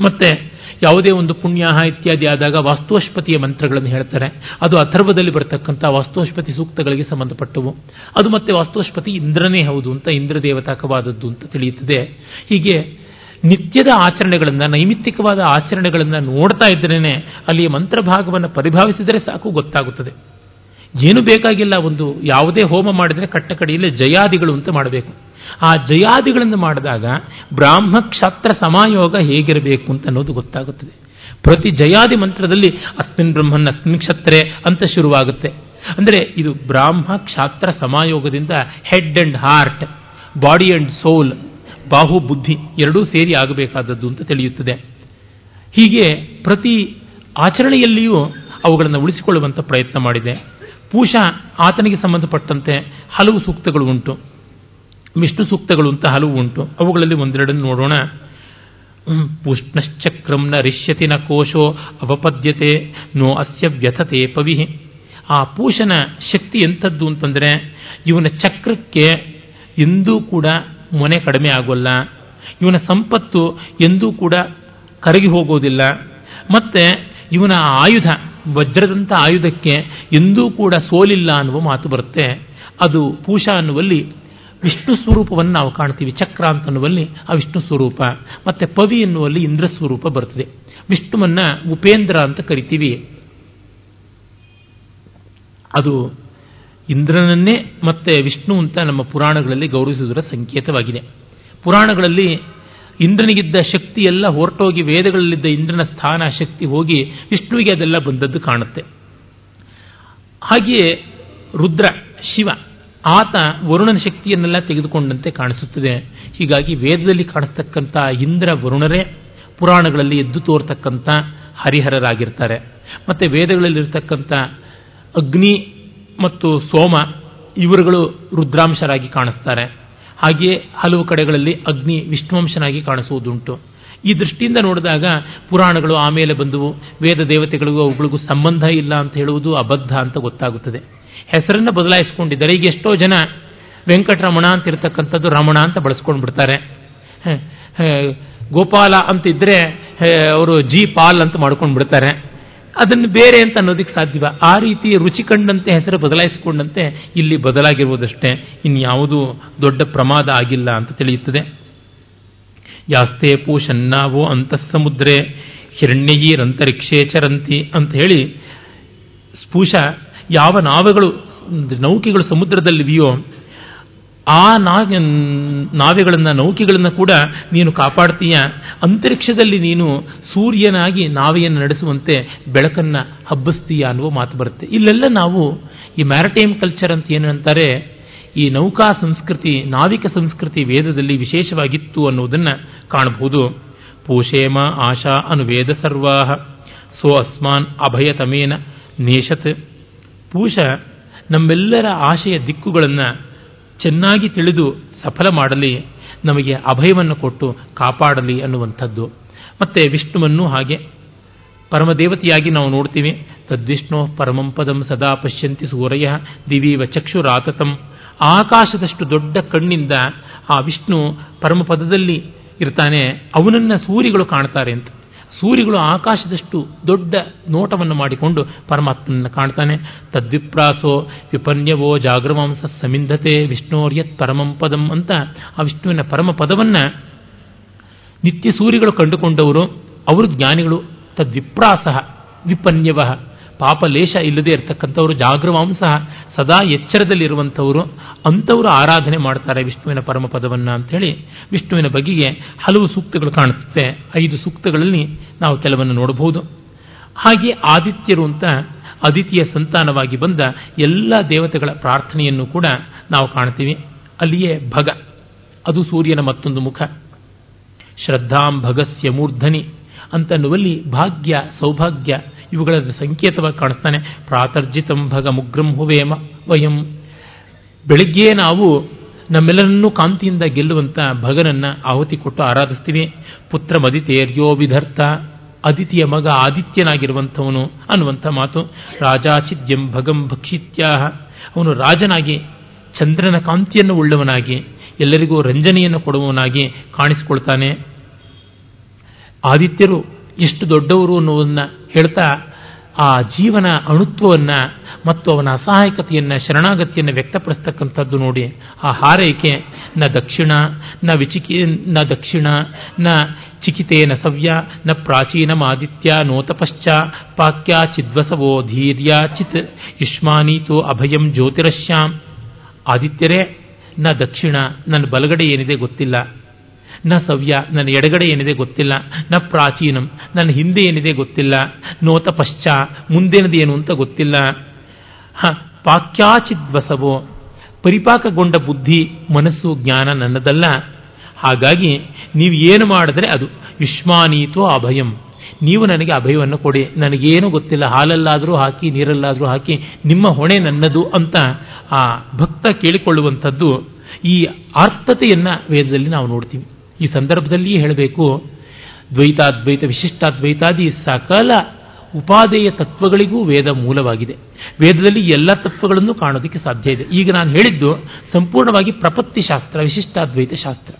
ಮತ್ತೆ ಯಾವುದೇ ಒಂದು ಪುಣ್ಯ ಇತ್ಯಾದಿ ಆದಾಗ ವಾಸ್ತುವಶ್ಪತಿಯ ಮಂತ್ರಗಳನ್ನು ಹೇಳ್ತಾರೆ. ಅದು ಅಥರ್ವದಲ್ಲಿ ಬರತಕ್ಕಂಥ ವಾಸ್ತುವಶ್ಪತಿ ಸೂಕ್ತಗಳಿಗೆ ಸಂಬಂಧಪಟ್ಟವು. ಅದು ಮತ್ತೆ ವಾಸ್ತುವಶ್ಪತಿ ಇಂದ್ರನೇ ಹೌದು ಅಂತ ಇಂದ್ರ ದೇವತಾಕವಾದದ್ದು ಅಂತ ತಿಳಿಯುತ್ತದೆ. ಹೀಗೆ ನಿತ್ಯದ ಆಚರಣೆಗಳನ್ನು, ನೈಮಿತ್ತಿಕವಾದ ಆಚರಣೆಗಳನ್ನು ನೋಡ್ತಾ ಇದ್ರೇನೆ ಅಲ್ಲಿಯ ಮಂತ್ರಭಾಗವನ್ನು ಪರಿಭಾವಿಸಿದರೆ ಸಾಕು ಗೊತ್ತಾಗುತ್ತದೆ. ಏನು ಬೇಕಾಗಿಲ್ಲ ಒಂದು ಯಾವುದೇ ಹೋಮ ಮಾಡಿದರೆ ಕಟ್ಟ ಕಡೆಯಲ್ಲಿ ಜಯಾದಿಗಳು ಅಂತ ಮಾಡಬೇಕು. ಆ ಜಯಾದಿಗಳನ್ನು ಮಾಡಿದಾಗ ಬ್ರಾಹ್ಮ ಕ್ಷಾತ್ರ ಸಮಾಯೋಗ ಹೇಗಿರಬೇಕು ಅಂತ ಅನ್ನೋದು ಗೊತ್ತಾಗುತ್ತದೆ. ಪ್ರತಿ ಜಯಾದಿ ಮಂತ್ರದಲ್ಲಿ ಅಸ್ಮಿನ್ ಬ್ರಹ್ಮನ್ ಅಸ್ಮಿನ್ ಕ್ಷತ್ರೆ ಅಂತ ಶುರುವಾಗುತ್ತೆ. ಅಂದರೆ ಇದು ಬ್ರಾಹ್ಮ ಕ್ಷಾತ್ರ ಸಮಾಯೋಗದಿಂದ head and heart, body and soul, ಬಾಹು ಬುದ್ಧಿ ಎರಡೂ ಸೇರಿ ಆಗಬೇಕಾದದ್ದು ಅಂತ ತಿಳಿಯುತ್ತದೆ. ಹೀಗೆ ಪ್ರತಿ ಆಚರಣೆಯಲ್ಲಿಯೂ ಅವುಗಳನ್ನು ಉಳಿಸಿಕೊಳ್ಳುವಂಥ ಪ್ರಯತ್ನ ಮಾಡಿದೆ. ಪೂಷಾ ಆತನಿಗೆ ಸಂಬಂಧಪಟ್ಟಂತೆ ಹಲವು ಸೂಕ್ತಗಳು ಉಂಟು. ವಿಷ್ಣು ಸೂಕ್ತಗಳು ಅಂತ ಹಲವು ಉಂಟು. ಅವುಗಳಲ್ಲಿ ಒಂದೆರಡನ್ನು ನೋಡೋಣ. ಪುಷ್ಣಶ್ಚಕ್ರಂ ನ ರಿಷ್ಯತಿ ನ ಕೋಶೋ ಅವಪದ್ಯತೆ ನೋ ಅಸ್ಯ ವ್ಯಥತೆ ಪವಿ ಆ ಪೂಷನ ಶಕ್ತಿ ಎಂಥದ್ದು ಅಂತಂದರೆ ಇವನ ಚಕ್ರಕ್ಕೆ ಎಂದೂ ಕೂಡ ಮೊನೆ ಕಡಿಮೆ ಆಗೋಲ್ಲ. ಇವನ ಸಂಪತ್ತು ಎಂದೂ ಕೂಡ ಕರಗಿ ಹೋಗೋದಿಲ್ಲ. ಮತ್ತೆ ಇವನ ಆಯುಧ ವಜ್ರದಂಥ ಆಯುಧಕ್ಕೆ ಎಂದೂ ಕೂಡ ಸೋಲಿಲ್ಲ ಅನ್ನುವ ಮಾತು ಬರುತ್ತೆ. ಅದು ಪೂಷಾ ಅನ್ನುವಲ್ಲಿ ವಿಷ್ಣು ಸ್ವರೂಪವನ್ನು ನಾವು ಕಾಣ್ತೀವಿ, ಚಕ್ರ ಅಂತ ಅನ್ನುವಲ್ಲಿ ಆ ವಿಷ್ಣು ಸ್ವರೂಪ, ಮತ್ತೆ ಪವಿ ಎನ್ನುವಲ್ಲಿ ಇಂದ್ರ ಸ್ವರೂಪ ಬರ್ತದೆ. ವಿಷ್ಣುವನ್ನ ಉಪೇಂದ್ರ ಅಂತ ಕರಿತೀವಿ. ಅದು ಇಂದ್ರನನ್ನೇ ಮತ್ತೆ ವಿಷ್ಣು ಅಂತ ನಮ್ಮ ಪುರಾಣಗಳಲ್ಲಿ ಗೌರವಿಸುವುದರ ಸಂಕೇತವಾಗಿದೆ. ಪುರಾಣಗಳಲ್ಲಿ ಇಂದ್ರನಿಗಿದ್ದ ಶಕ್ತಿ ಎಲ್ಲ ಹೊರಟೋಗಿ ವೇದಗಳಲ್ಲಿದ್ದ ಇಂದ್ರನ ಸ್ಥಾನ ಶಕ್ತಿ ಹೋಗಿ ವಿಷ್ಣುವಿಗೆ ಅದೆಲ್ಲ ಬಂದದ್ದು ಕಾಣುತ್ತೆ. ಹಾಗೆಯೇ ರುದ್ರ, ಶಿವ, ಆತ ವರುಣನ ಶಕ್ತಿಯನ್ನೆಲ್ಲ ತೆಗೆದುಕೊಂಡಂತೆ ಕಾಣಿಸುತ್ತದೆ. ಹೀಗಾಗಿ ವೇದದಲ್ಲಿ ಕಾಣಿಸ್ತಕ್ಕಂಥ ಇಂದ್ರ ವರುಣರೇ ಪುರಾಣಗಳಲ್ಲಿ ಎದ್ದು ತೋರ್ತಕ್ಕಂಥ ಹರಿಹರರಾಗಿರ್ತಾರೆ. ಮತ್ತು ವೇದಗಳಲ್ಲಿರ್ತಕ್ಕಂಥ ಅಗ್ನಿ ಮತ್ತು ಸೋಮ, ಇವರುಗಳು ರುದ್ರಾಂಶರಾಗಿ ಕಾಣಿಸ್ತಾರೆ. ಹಾಗೆಯೇ ಹಲವು ಕಡೆಗಳಲ್ಲಿ ಅಗ್ನಿ ವಿಷ್ಣುವಂಶನಾಗಿ ಕಾಣಿಸುವುದುಂಟು. ಈ ದೃಷ್ಟಿಯಿಂದ ನೋಡಿದಾಗ ಪುರಾಣಗಳು ಆಮೇಲೆ ಬಂದವು, ವೇದ ದೇವತೆಗಳಿಗೂ ಅವುಗಳಿಗೂ ಸಂಬಂಧ ಇಲ್ಲ ಅಂತ ಹೇಳುವುದು ಅಬದ್ಧ ಅಂತ ಗೊತ್ತಾಗುತ್ತದೆ. ಹೆಸರನ್ನು ಬದಲಾಯಿಸಿಕೊಂಡಿದ್ದಾರೆ. ಈಗ ಎಷ್ಟೋ ಜನ ವೆಂಕಟರಮಣ ಅಂತ ಇರತಕ್ಕಂಥದ್ದು ರಮಣ ಅಂತ ಬಳಸ್ಕೊಂಡು ಬಿಡ್ತಾರೆ ಗೋಪಾಲ ಅಂತ ಅವರು ಜಿ ಪಾಲ್ ಅಂತ ಮಾಡ್ಕೊಂಡು ಬಿಡ್ತಾರೆ ಅದನ್ನು ಬೇರೆ ಅಂತ ಅನ್ನೋದಕ್ಕೆ ಸಾಧ್ಯವ. ಆ ರೀತಿ ರುಚಿ ಕಂಡಂತೆ, ಹೆಸರು ಬದಲಾಯಿಸಿಕೊಂಡಂತೆ ಇಲ್ಲಿ ಬದಲಾಗಿರುವುದಷ್ಟೇ. ಇನ್ಯಾವುದೂ ದೊಡ್ಡ ಪ್ರಮಾದ ಆಗಿಲ್ಲ ಅಂತ ತಿಳಿಯುತ್ತದೆ. ಯಾಸ್ತೆ ಪೂಷನ್ನಾವೋ ಅಂತಃಸಮುದ್ರೆ ಹಿರಣ್ಯೀರಂತರಿಕ್ಷೇ ಚರಂತಿ ಅಂತ ಹೇಳಿ ಸ್ಪೂಷ ಯಾವ ನಾವಗಳು, ನೌಕೆಗಳು ಸಮುದ್ರದಲ್ಲಿವೆಯೋ ಆ ನಾವೆಗಳನ್ನು, ನೌಕೆಗಳನ್ನು ಕೂಡ ನೀನು ಕಾಪಾಡ್ತೀಯ. ಅಂತರಿಕ್ಷದಲ್ಲಿ ನೀನು ಸೂರ್ಯನಾಗಿ ನಾವೆಯನ್ನು ನಡೆಸುವಂತೆ ಬೆಳಕನ್ನು ಹಬ್ಬಿಸ್ತೀಯ ಅನ್ನುವ ಮಾತು ಬರುತ್ತೆ. ಇಲ್ಲೆಲ್ಲ ನಾವು ಈ ಮ್ಯಾರಟೈಮ್ ಕಲ್ಚರ್ ಅಂತ ಏನು ಅಂತಾರೆ? ಈ ನೌಕಾ ಸಂಸ್ಕೃತಿ, ನಾವಿಕ ಸಂಸ್ಕೃತಿ ವೇದದಲ್ಲಿ ವಿಶೇಷವಾಗಿತ್ತು ಅನ್ನುವುದನ್ನು ಕಾಣಬಹುದು. ಪೂಷೇಮ ಆಶಾ ಅನುವೇದ ಸರ್ವಾಹ, ಸೋ ಅಸ್ಮಾನ್ ಅಭಯತಮೇನ ನೇಷತ್ ಪೂಷ, ನಮ್ಮೆಲ್ಲರ ಆಶಯ ದಿಕ್ಕುಗಳನ್ನು ಚೆನ್ನಾಗಿ ತಿಳಿದು ಸಫಲ ಮಾಡಲಿ, ನಮಗೆ ಅಭಯವನ್ನು ಕೊಟ್ಟು ಕಾಪಾಡಲಿ ಅನ್ನುವಂಥದ್ದು. ಮತ್ತೆ ವಿಷ್ಣುವನ್ನು ಹಾಗೆ. ಪರಮದೇವತೆಯಾಗಿ ನಾವು ನೋಡ್ತೀವಿ. ತದ್ವಿಷ್ಣು ಪರಮಂ ಪದಂ ಸದಾ ಪಶ್ಯಂತಿ ಸೂರಯ ದಿವೀವ ಚಕ್ಷುರಾತತಂ. ಆಕಾಶದಷ್ಟು ದೊಡ್ಡ ಕಣ್ಣಿಂದ ಆ ವಿಷ್ಣು ಪರಮಪದದಲ್ಲಿ ಇರ್ತಾನೆ. ಅವನನ್ನ ಸೂರಿಗಳು ಕಾಣ್ತಾರೆ ಅಂತ. ಸೂರ್ಯಗಳು ಆಕಾಶದಷ್ಟು ದೊಡ್ಡ ನೋಟವನ್ನು ಮಾಡಿಕೊಂಡು ಪರಮಾತ್ಮನನ್ನು ಕಾಣ್ತಾನೆ. ತದ್ವಿಪ್ರಾಸೋ ವಿಪನ್ಯವೋ ಜಾಗೃವಾಂಸ ಸಮಿಂಧತೆ ವಿಷ್ಣೋರ್ಯತ್ ಪರಮಂ ಪದಂ ಅಂತ ಆ ವಿಷ್ಣುವಿನ ಪರಮ ಪದವನ್ನ ನಿತ್ಯ ಸೂರ್ಯಗಳು ಕಂಡುಕೊಂಡವರು, ಅವರು ಜ್ಞಾನಿಗಳು. ತದ್ವಿಪ್ರಾಸ ವಿಪನ್ಯವ ಪಾಪ ಲೇಷ ಇಲ್ಲದೆ ಇರತಕ್ಕಂಥವರು, ಜಾಗೃವಾಂಸ ಸದಾ ಎಚ್ಚರದಲ್ಲಿರುವಂಥವರು, ಅಂಥವರು ಆರಾಧನೆ ಮಾಡ್ತಾರೆ ವಿಷ್ಣುವಿನ ಪರಮ ಪದವನ್ನ ಅಂಥೇಳಿ ವಿಷ್ಣುವಿನ ಬಗೆಗೆ ಹಲವು ಸೂಕ್ತಗಳು ಕಾಣುತ್ತೆ. ಐದು ಸೂಕ್ತಗಳಲ್ಲಿ ನಾವು ಕೆಲವನ್ನು ನೋಡಬಹುದು. ಹಾಗೆ ಆದಿತ್ಯರು ಅಂತ ಅದಿತಿಯ ಸಂತಾನವಾಗಿ ಬಂದ ಎಲ್ಲ ದೇವತೆಗಳ ಪ್ರಾರ್ಥನೆಯನ್ನು ಕೂಡ ನಾವು ಕಾಣ್ತೀವಿ. ಅಲ್ಲಿಯೇ ಭಗ, ಅದು ಸೂರ್ಯನ ಮತ್ತೊಂದು ಮುಖ. ಶ್ರದ್ಧಾಂ ಭಗಸ್ಯ ಮೂರ್ಧನಿ ಅಂತನ್ನುವಲ್ಲಿ ಭಾಗ್ಯ, ಸೌಭಾಗ್ಯ ಇವುಗಳ ಸಂಕೇತವಾಗಿ ಕಾಣಿಸ್ತಾನೆ. ಪ್ರಾತರ್ಜಿತಂ ಭಗ ಮುಗ್ರಂ ಹುವೇಮ ವಯಂ. ಬೆಳಿಗ್ಗೆ ನಾವು ನಮ್ಮೆಲ್ಲರನ್ನೂ ಕಾಂತಿಯಿಂದ ಗೆಲ್ಲುವಂತ ಭಗನನ್ನ ಆಹುತಿ ಕೊಟ್ಟು ಆರಾಧಿಸ್ತೀವಿ. ಪುತ್ರ ಮದಿತೇರ್ಯೋ ವಿಧರ್ಥ, ಅದಿತಿಯ ಮಗ ಆದಿತ್ಯನಾಗಿರುವಂಥವನು ಅನ್ನುವಂಥ ಮಾತು. ರಾಜಾಚಿದ್ಯಂ ಭಗಂ ಭಕ್ಷಿತ್ಯಾಹ. ಅವನು ರಾಜನಾಗಿ, ಚಂದ್ರನ ಕಾಂತಿಯನ್ನು ಉಳ್ಳವನಾಗಿ, ಎಲ್ಲರಿಗೂ ರಂಜನೆಯನ್ನು ಕೊಡುವವನಾಗಿ ಕಾಣಿಸಿಕೊಳ್ತಾನೆ. ಆದಿತ್ಯರು ಎಷ್ಟು ದೊಡ್ಡವರು ಅನ್ನುವುದನ್ನ ಹೇಳ್ತಾ, ಆ ಜೀವನ ಅಣುತ್ವವನ್ನು ಮತ್ತು ಅವನ ಅಸಹಾಯಕತೆಯನ್ನು, ಶರಣಾಗತಿಯನ್ನು ವ್ಯಕ್ತಪಡಿಸ್ತಕ್ಕಂಥದ್ದು ನೋಡಿ. ಆ ಹಾರೈಕೆ ನ ದಕ್ಷಿಣ, ನ ವಿಚಿಕಿ, ನ ದಕ್ಷಿಣ, ನ ಚಿಕಿತೇನ ಸವ್ಯ, ನ ಪ್ರಾಚೀನ ಆದಿತ್ಯ ನೋತಪಶ್ಚ, ಪಾಕ್ಯ ಚಿದ್ವಸವೋ ಧೀರ್ಯ ಚಿತ್ ಯುಷ್ಮಾನೀತೋ ಅಭಯಂ ಜ್ಯೋತಿರಶ್ಯಾಂ. ಆದಿತ್ಯರೇ, ನ ದಕ್ಷಿಣ, ನನ್ನ ಬಲಗಡೆ ಏನಿದೆ ಗೊತ್ತಿಲ್ಲ. ನ ಸವ್ಯ, ನನ್ನ ಎಡಗಡೆ ಏನಿದೆ ಗೊತ್ತಿಲ್ಲ, ನ ಪ್ರಾಚೀನಂ, ನನ್ನ ಹಿಂದೆ ಏನಿದೆ ಗೊತ್ತಿಲ್ಲ, ನೋತ ಪಶ್ಚಾ ಏನು ಅಂತ ಗೊತ್ತಿಲ್ಲ. ಹ, ಪಾಕ್ಯಾಚಿದ್ವಸವೋ, ಪರಿಪಾಕಗೊಂಡ ಬುದ್ಧಿ, ಮನಸ್ಸು, ಜ್ಞಾನ ನನ್ನದಲ್ಲ. ಹಾಗಾಗಿ ನೀವು ಏನು ಮಾಡಿದ್ರೆ ಅದು, ಯುಷ್ಮಾನೀತೋ ಅಭಯಂ. ನೀವು ನನಗೆ ಅಭಯವನ್ನು ಕೊಡಿ, ನನಗೇನು ಗೊತ್ತಿಲ್ಲ, ಹಾಲಲ್ಲಾದರೂ ಹಾಕಿ, ನೀರಲ್ಲಾದರೂ ಹಾಕಿ, ನಿಮ್ಮ ಹೊಣೆ ನನ್ನದು ಅಂತ ಆ ಭಕ್ತ ಕೇಳಿಕೊಳ್ಳುವಂಥದ್ದು ಈ ಆರ್ತತೆಯನ್ನು ವೇದದಲ್ಲಿ ನಾವು ನೋಡ್ತೀವಿ. ಈ ಸಂದರ್ಭದಲ್ಲಿ ಹೇಳಬೇಕು, ದ್ವೈತಾದ್ವೈತ, ವಿಶಿಷ್ಟಾದ್ವೈತಾದಿ ಸಕಲ ಉಪಾದೇಯ ತತ್ವಗಳಿಗೂ ವೇದ ಮೂಲವಾಗಿದೆ. ವೇದದಲ್ಲಿ ಎಲ್ಲ ತತ್ವಗಳನ್ನು ಕಾಣೋದಕ್ಕೆ ಸಾಧ್ಯ ಇದೆ. ಈಗ ನಾನು ಹೇಳಿದ್ದು ಸಂಪೂರ್ಣವಾಗಿ ಪ್ರಪತ್ತಿ ಶಾಸ್ತ್ರ ವಿಶಿಷ್ಟಾದ್ವೈತ ಶಾಸ್ತ್ರ.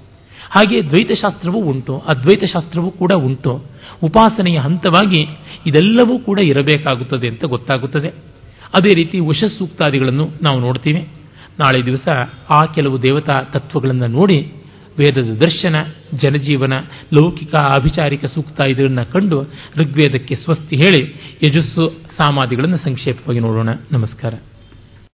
ಹಾಗೆ ದ್ವೈತ ಶಾಸ್ತ್ರವೂ ಉಂಟು ಅದ್ವೈತ ಶಾಸ್ತ್ರವೂ ಕೂಡ ಉಂಟು. ಉಪಾಸನೆಯ ಹಂತವಾಗಿ ಇದೆಲ್ಲವೂ ಕೂಡ ಇರಬೇಕಾಗುತ್ತದೆ ಅಂತ ಗೊತ್ತಾಗುತ್ತದೆ. ಅದೇ ರೀತಿ ಸೂಕ್ತಾದಿಗಳನ್ನು ನಾವು ನೋಡ್ತೀವಿ. ನಾಳೆ ದಿವಸ ಆ ಕೆಲವು ದೇವತಾ ತತ್ವಗಳನ್ನು ನೋಡಿ ವೇದದ ದರ್ಶನ, ಜನಜೀವನ, ಲೌಕಿಕ ಆಭಿಚಾರಿಕ ಸೂಕ್ತ ಇದನ್ನು ಕಂಡು ಋಗ್ವೇದಕ್ಕೆ ಸ್ವಸ್ತಿ ಹೇಳಿ ಯಜಸ್ಸು ಸಾಮಾದಿಗಳನ್ನು ಸಂಕ್ಷೇಪವಾಗಿ ನೋಡೋಣ. ನಮಸ್ಕಾರ.